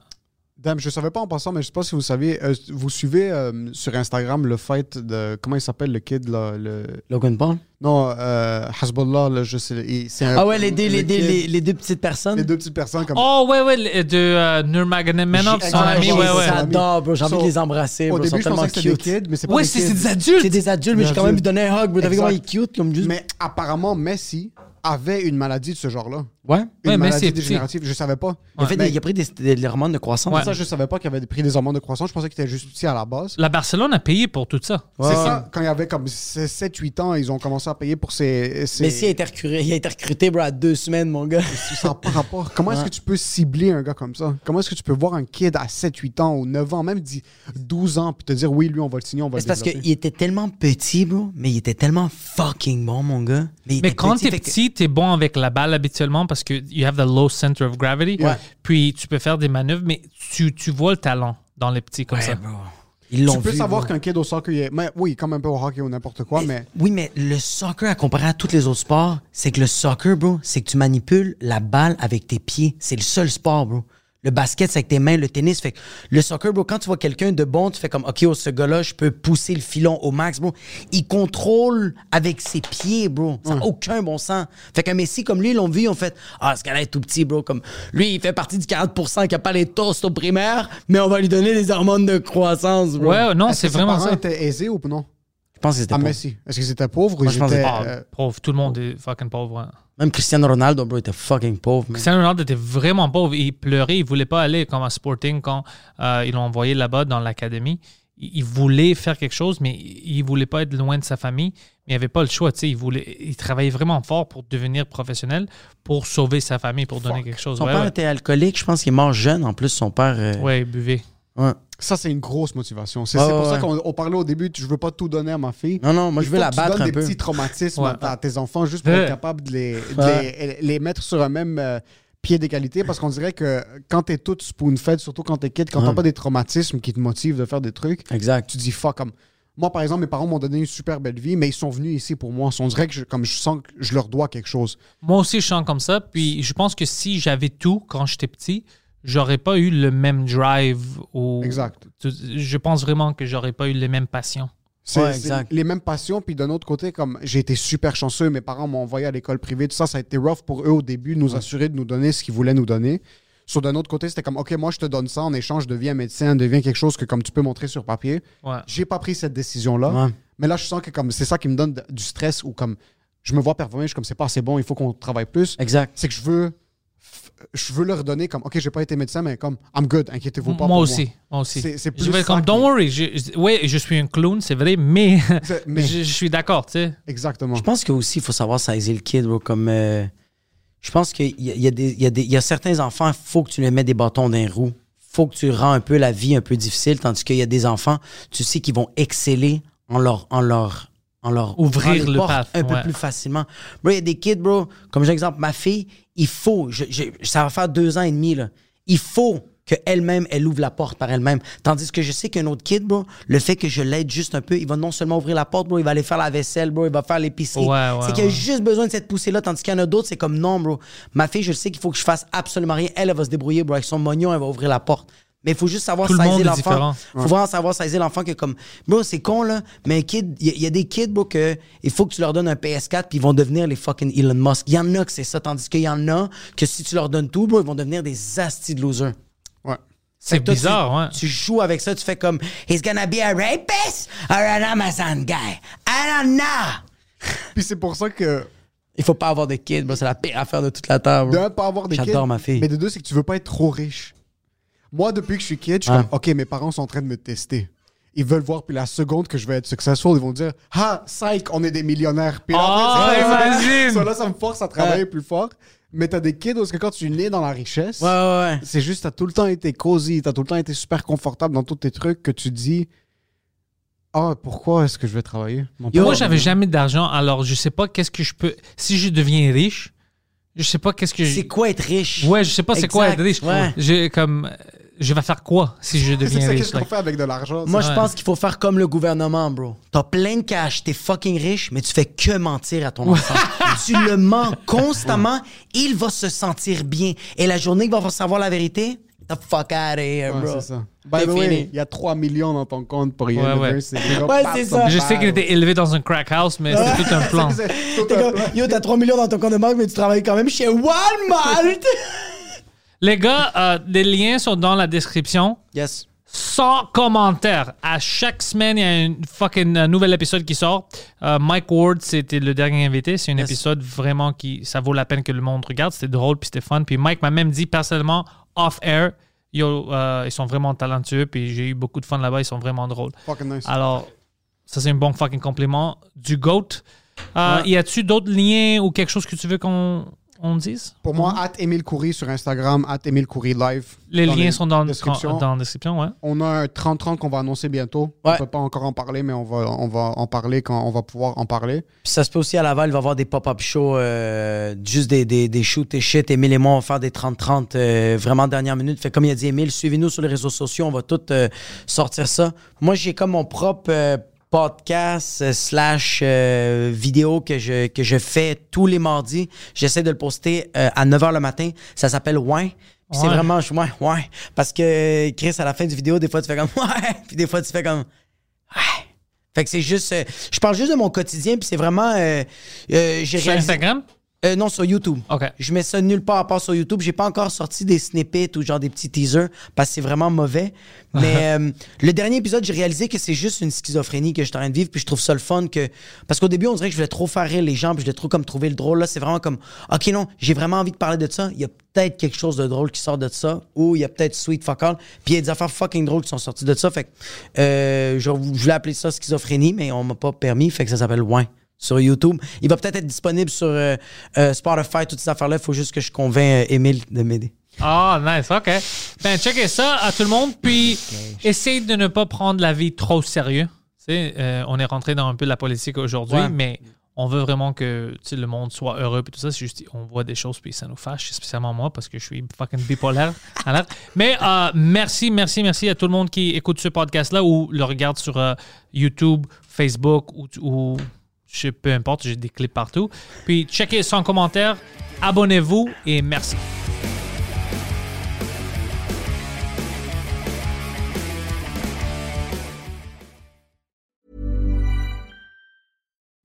Damn, je savais pas en passant, mais je sais pas si vous savez, euh, vous suivez euh, sur Instagram le fight de. Comment il s'appelle le kid là le... Logan Paul? Non, euh, là, je sais. il- c'est un- Ah ouais, les deux, les, le deux, kid, les, les deux petites personnes? les deux petites personnes comme. Oh, ouais, ouais, de euh, Nurmagomedov, son ami, ouais, ouais. J'adore, bro. J'ai envie So, de les embrasser, Au bro. Ils sont début, je tellement pensais que c'était des cute. kids, mais c'est pas Ouais, des c'est des adultes. C'est des adultes, mais j'ai quand même donné un hug, bro. T'as vu comment il est cute, comme juste. Mais apparemment, Messi avait une maladie de ce genre-là. Ouais. Une Ouais, maladie petit. dégénérative. Je savais pas. Il a, fait des- Mais- il a pris des, des, des hormones de croissance. Ouais. Ça, je savais pas qu'il avait pris des hormones de croissance. Je pensais qu'il était juste petit à la base. La Barcelone a payé pour tout ça. Ouais, c'est ça, quand il avait comme 7-8 ans, ils ont commencé à payer pour ses. ses... Messi a été recruté, il a été recruté, bro, à deux semaines, mon gars. Ça n'a pas rapport. Comment est-ce que tu peux cibler un gars comme ça? Comment est-ce que tu peux voir un kid à 7-8 ans ou 9 ans, même dit 12 ans, puis te dire oui, lui, on va le signer, on va C'est le parce développer? qu'il était tellement petit, bro, mais il était tellement fucking bon, mon gars. Mais, il Mais quand petit, t'es que- petit, t'es bon avec la balle habituellement parce que you have the low center of gravity. Ouais. Puis tu peux faire des manœuvres, mais tu, tu vois le talent dans les petits comme Ouais, ça. bro. Ils l'ont Tu peux vu, savoir qu'un kid au soccer, il est... mais, oui, comme un peu au hockey ou n'importe quoi, mais, Oui, mais le soccer, à comparer à tous les autres sports, c'est que le soccer, bro, c'est que tu manipules la balle avec tes pieds. C'est le seul sport, bro. Le basket, c'est avec tes mains. Le tennis, fait que le soccer, bro, quand tu vois quelqu'un de bon, tu fais comme, OK, oh, ce gars-là, je peux pousser le filon au max, bro. Il contrôle avec ses pieds, bro. Ça n'a aucun bon sens. Fait qu'un Messi, comme lui, ils l'ont vu, ils ont fait, ah, ce gars-là est tout petit, bro. Comme, lui, il fait partie du 40% qui a pas les toasts au primaire, mais on va lui donner des hormones de croissance, bro. Ouais, non, c'est que vraiment ça. étaient aisés ou non? Je pense que c'était À pas. Messi. Est-ce qu'ils étaient pauvres ou Moi, ils je pense étaient... que- Ah, euh, pauvre, tout le monde est fucking pauvre. hein. Même Cristiano Ronaldo, bro, était fucking pauvre, man. Cristiano Ronaldo était vraiment pauvre. Il pleurait. Il voulait pas aller comme à Sporting quand euh, ils l'ont envoyé là-bas dans l'académie. Il, il voulait faire quelque chose, mais il voulait pas être loin de sa famille. Mais il avait pas le choix. tu sais. Il, voulait, il travaillait vraiment fort pour devenir professionnel, pour sauver sa famille, pour donner quelque chose. Son ouais, père ouais. était alcoolique, je pense qu'il est mort jeune. En plus, son père. euh, Ouais, il buvait. Ouais. Ça, c'est une grosse motivation. C'est Ouais, pour ouais, ça qu'on on parlait au début, tu- je veux pas tout donner à ma fille. Non, non, moi, Il je veux la que tu battre donnes un des peu. petits traumatismes Ouais. à tes enfants juste pour Ouais. être capable de les, de Ouais. les, les mettre sur un même euh, pied d'égalité parce qu'on dirait que quand t'es toute spoon-fed, surtout quand t'es kid, quand t'as pas des traumatismes qui te motivent de faire des trucs, Exact. tu dis fuck comme Moi, par exemple, mes parents m'ont donné une super belle vie, mais ils sont venus ici pour moi. On dirait que je, comme je sens que je leur dois quelque chose. Moi aussi, je sens comme ça. Puis je pense que si j'avais tout quand j'étais petit, j'aurais pas eu le même drive. Ou... Exact. Je pense vraiment que j'aurais pas eu les mêmes passions. C'est Ouais, les mêmes passions. Puis d'un autre côté, comme j'ai été super chanceux, mes parents m'ont envoyé à l'école privée. Tout ça, ça a été rough pour eux au début, de nous assurer de nous donner ce qu'ils voulaient nous donner. Sur d'un autre côté, c'était comme, OK, moi, je te donne ça en échange, je deviens médecin, deviens quelque chose que comme tu peux montrer sur papier. Ouais. J'ai pas pris cette décision-là. Ouais. Mais là, je sens que comme c'est ça qui me donne du stress ou comme je me vois performer, je suis comme c'est pas assez bon, il faut qu'on travaille plus. Exact. C'est que je veux je veux leur donner comme OK, j'ai pas été médecin mais comme I'm good, inquiétez-vous pas Moi pour aussi. Moi aussi. C'est- c'est je plus vais comme, don't worry. Je, je- ouais, je suis un clown, c'est vrai, mais, mais- je, je suis d'accord, tu sais. Exactement. Je pense que aussi il faut savoir saisir le kid, bro. Comme, euh, je pense qu'il y a, il y, a des- il y, a des- il y a certains enfants, il faut que tu les mets des bâtons dans les roues. faut que tu rends un peu la vie un peu difficile, tandis qu'il y a des enfants, tu sais, qui vont exceller en leur. En leur en leur Ouvrir le portes path, un ouais. peu plus facilement. Bro, il y a des kids, bro, comme j'ai exemple, ma fille, il faut, je- je- ça va faire deux ans et demi, là. Il faut qu'elle-même, elle ouvre la porte par elle-même. Tandis que je sais qu'un autre kid, bro, le fait que je l'aide juste un peu, il va non seulement ouvrir la porte, bro, il va aller faire la vaisselle, bro, il va faire l'épicerie. Ouais, ouais, c'est qu'il a juste besoin de cette poussée-là, tandis qu'il y en a d'autres, c'est comme non, bro. Ma fille, je sais qu'il faut que je fasse absolument rien. Elle, elle va se débrouiller, bro, avec son mognon, elle va ouvrir la porte. Mais il faut juste savoir Tout saisir l'enfant. différent. faut vraiment savoir saisir l'enfant que comme, bro, c'est con, là, mais un kid, il y, a- il y a des kids, bro, que il faut que tu leur donnes un PS4 puis ils vont devenir les fucking Elon Musk. Il y en a que c'est ça, tandis qu'il y en a que si tu leur donnes tout, bro, ils vont devenir des astis de losers. Ouais. C'est que toi, bizarre, tu, ouais. Tu joues avec ça, tu fais comme He's gonna be a rapist or an Amazon guy. I don't know. Puis c'est pour ça que Il faut pas avoir de kids, bro. C'est la pire affaire de toute la terre. de pas avoir des kids. J'adore ma fille. Mais de deux, c'est que tu veux pas être trop riche. Moi, depuis que je suis kid, je suis comme OK, mes parents sont en train de me tester. Ils veulent voir, puis la seconde que je vais être successful, ils vont dire Ah, psych, on est des millionnaires. Puis là, Oh, imagine! Ça, là, ça me force à travailler plus fort. Mais t'as des kids où est-ce que quand tu es né dans la richesse, Ouais, ouais, ouais. c'est juste, t'as tout le temps été cosy, t'as tout le temps été super confortable dans tous tes trucs que tu dis Ah, pourquoi est-ce que je vais travailler? Mon Yo, Moi, père- j'avais jamais d'argent, alors je sais pas qu'est-ce que je peux. Si je deviens riche, je sais pas qu'est-ce que je. C'est quoi être riche? Ouais, je sais pas c'est quoi être riche. ouais. Je, comme, je vais faire quoi si je C'est deviens ça, riche? qu'est-ce qu'on fait avec de l'argent Moi, je pense qu'il faut faire comme le gouvernement, bro. T'as plein de cash, t'es fucking riche, mais tu fais que mentir à ton enfant. tu le mens constamment, il va se sentir bien. Et la journée qu'il va savoir la vérité, the fuck out of here, Ouais, bro. c'est ça. By the way, fini. il y a 3 millions dans ton compte pour Ouais, ouais. Ouais, c'est ça. Je sais qu'il était élevé dans un crack house, mais c'était tout un plan. C'est tout un comme, plan. Yo, t'as 3 millions dans ton compte de banque, mais tu travailles quand même chez Walmart. Les gars, euh, les liens sont dans la description. yes. Sans commentaire. À chaque semaine, il y a un fucking euh, nouvel épisode qui sort. Euh, Mike Ward, c'était le dernier invité. C'est un Yes. épisode vraiment qui, ça vaut la peine que le monde regarde. C'était drôle puis c'était fun. Puis Mike m'a même dit personnellement, off-air, euh, ils sont vraiment talentueux. Puis j'ai eu beaucoup de fun là-bas. Ils sont vraiment drôles. Fucking nice. Alors, ça, c'est un bon fucking compliment du GOAT. Euh, Y a-tu d'autres liens ou quelque chose que tu veux qu'on on dise? Pour moi, at Emile Coury sur Instagram, at Emile Coury Live. Les liens sont dans, descriptions. dans la description, ouais. On a un 30-30 qu'on va annoncer bientôt. Ouais. On peut pas encore en parler, mais on va, on va en parler quand on va pouvoir en parler. Puis ça se peut aussi à Laval, il va y avoir des pop-up shows, euh, juste des, des, des shoots et shit. Emile et moi, on va faire des 30-30 euh, vraiment dernière minute. Fait comme il a dit Emile, suivez-nous sur les réseaux sociaux, on va tout euh, sortir ça. Moi, j'ai comme mon propre euh, podcast euh, slash euh, vidéo que je, que je fais tous les mardis. J'essaie de le poster euh, à 9h le matin. Ça s'appelle Ouais. Puis c'est vraiment, je- ouais, ouais. Parce que Chris, à la fin du vidéo, des fois, tu fais comme Ouais. Puis des fois, tu fais comme Ouais. Fait que c'est juste. euh, je parle juste de mon quotidien, puis c'est vraiment. Sur réalisé- Instagram? Euh, non, sur YouTube. OK. Je mets ça nulle part à part sur YouTube. J'ai pas encore sorti des snippets ou genre des petits teasers parce que c'est vraiment mauvais. Mais euh, le dernier épisode, j'ai réalisé que c'est juste une schizophrénie que je suis en train de vivre. Puis je trouve ça le fun que. Parce qu'au début, on dirait que je voulais trop faire rire les gens. Puis je voulais trop comme trouver le drôle. Là, c'est vraiment comme. OK, non, j'ai vraiment envie de parler de ça. Il y a peut-être quelque chose de drôle qui sort de ça. Ou il y a peut-être Sweet Fuck All. Puis il y a des affaires fucking drôles qui sont sorties de ça. Fait que. euh, je, je voulais appeler ça schizophrénie, mais on m'a pas permis. Fait que ça s'appelle Ouin sur YouTube. Il va peut-être être disponible sur euh, euh, Spotify, toutes ces affaires-là. Il faut juste que je convainc euh, Émile de m'aider. Ah, nice, OK. Ben, checkez ça à tout le monde, puis essayez de ne pas prendre la vie trop sérieux. Tu sais, euh, on est rentré dans un peu de la politique aujourd'hui, Ouais. mais on veut vraiment que le monde soit heureux et tout ça. C'est juste, on voit des choses puis ça nous fâche, spécialement moi parce que je suis fucking bipolaire. Alors, Mais euh, merci, merci, merci à tout le monde qui écoute ce podcast-là ou le regarde sur euh, YouTube, Facebook ou, ou je sais, peu importe, j'ai des clips partout. Puis checkez son commentaire, abonnez-vous et merci.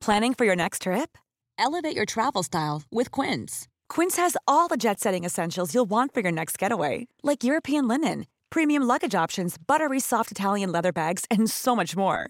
Planning for your next trip? Elevate your travel style with Quince. Quince has all the jet setting essentials you'll want for your next getaway, like European linen, premium luggage options, buttery soft Italian leather bags, and so much more.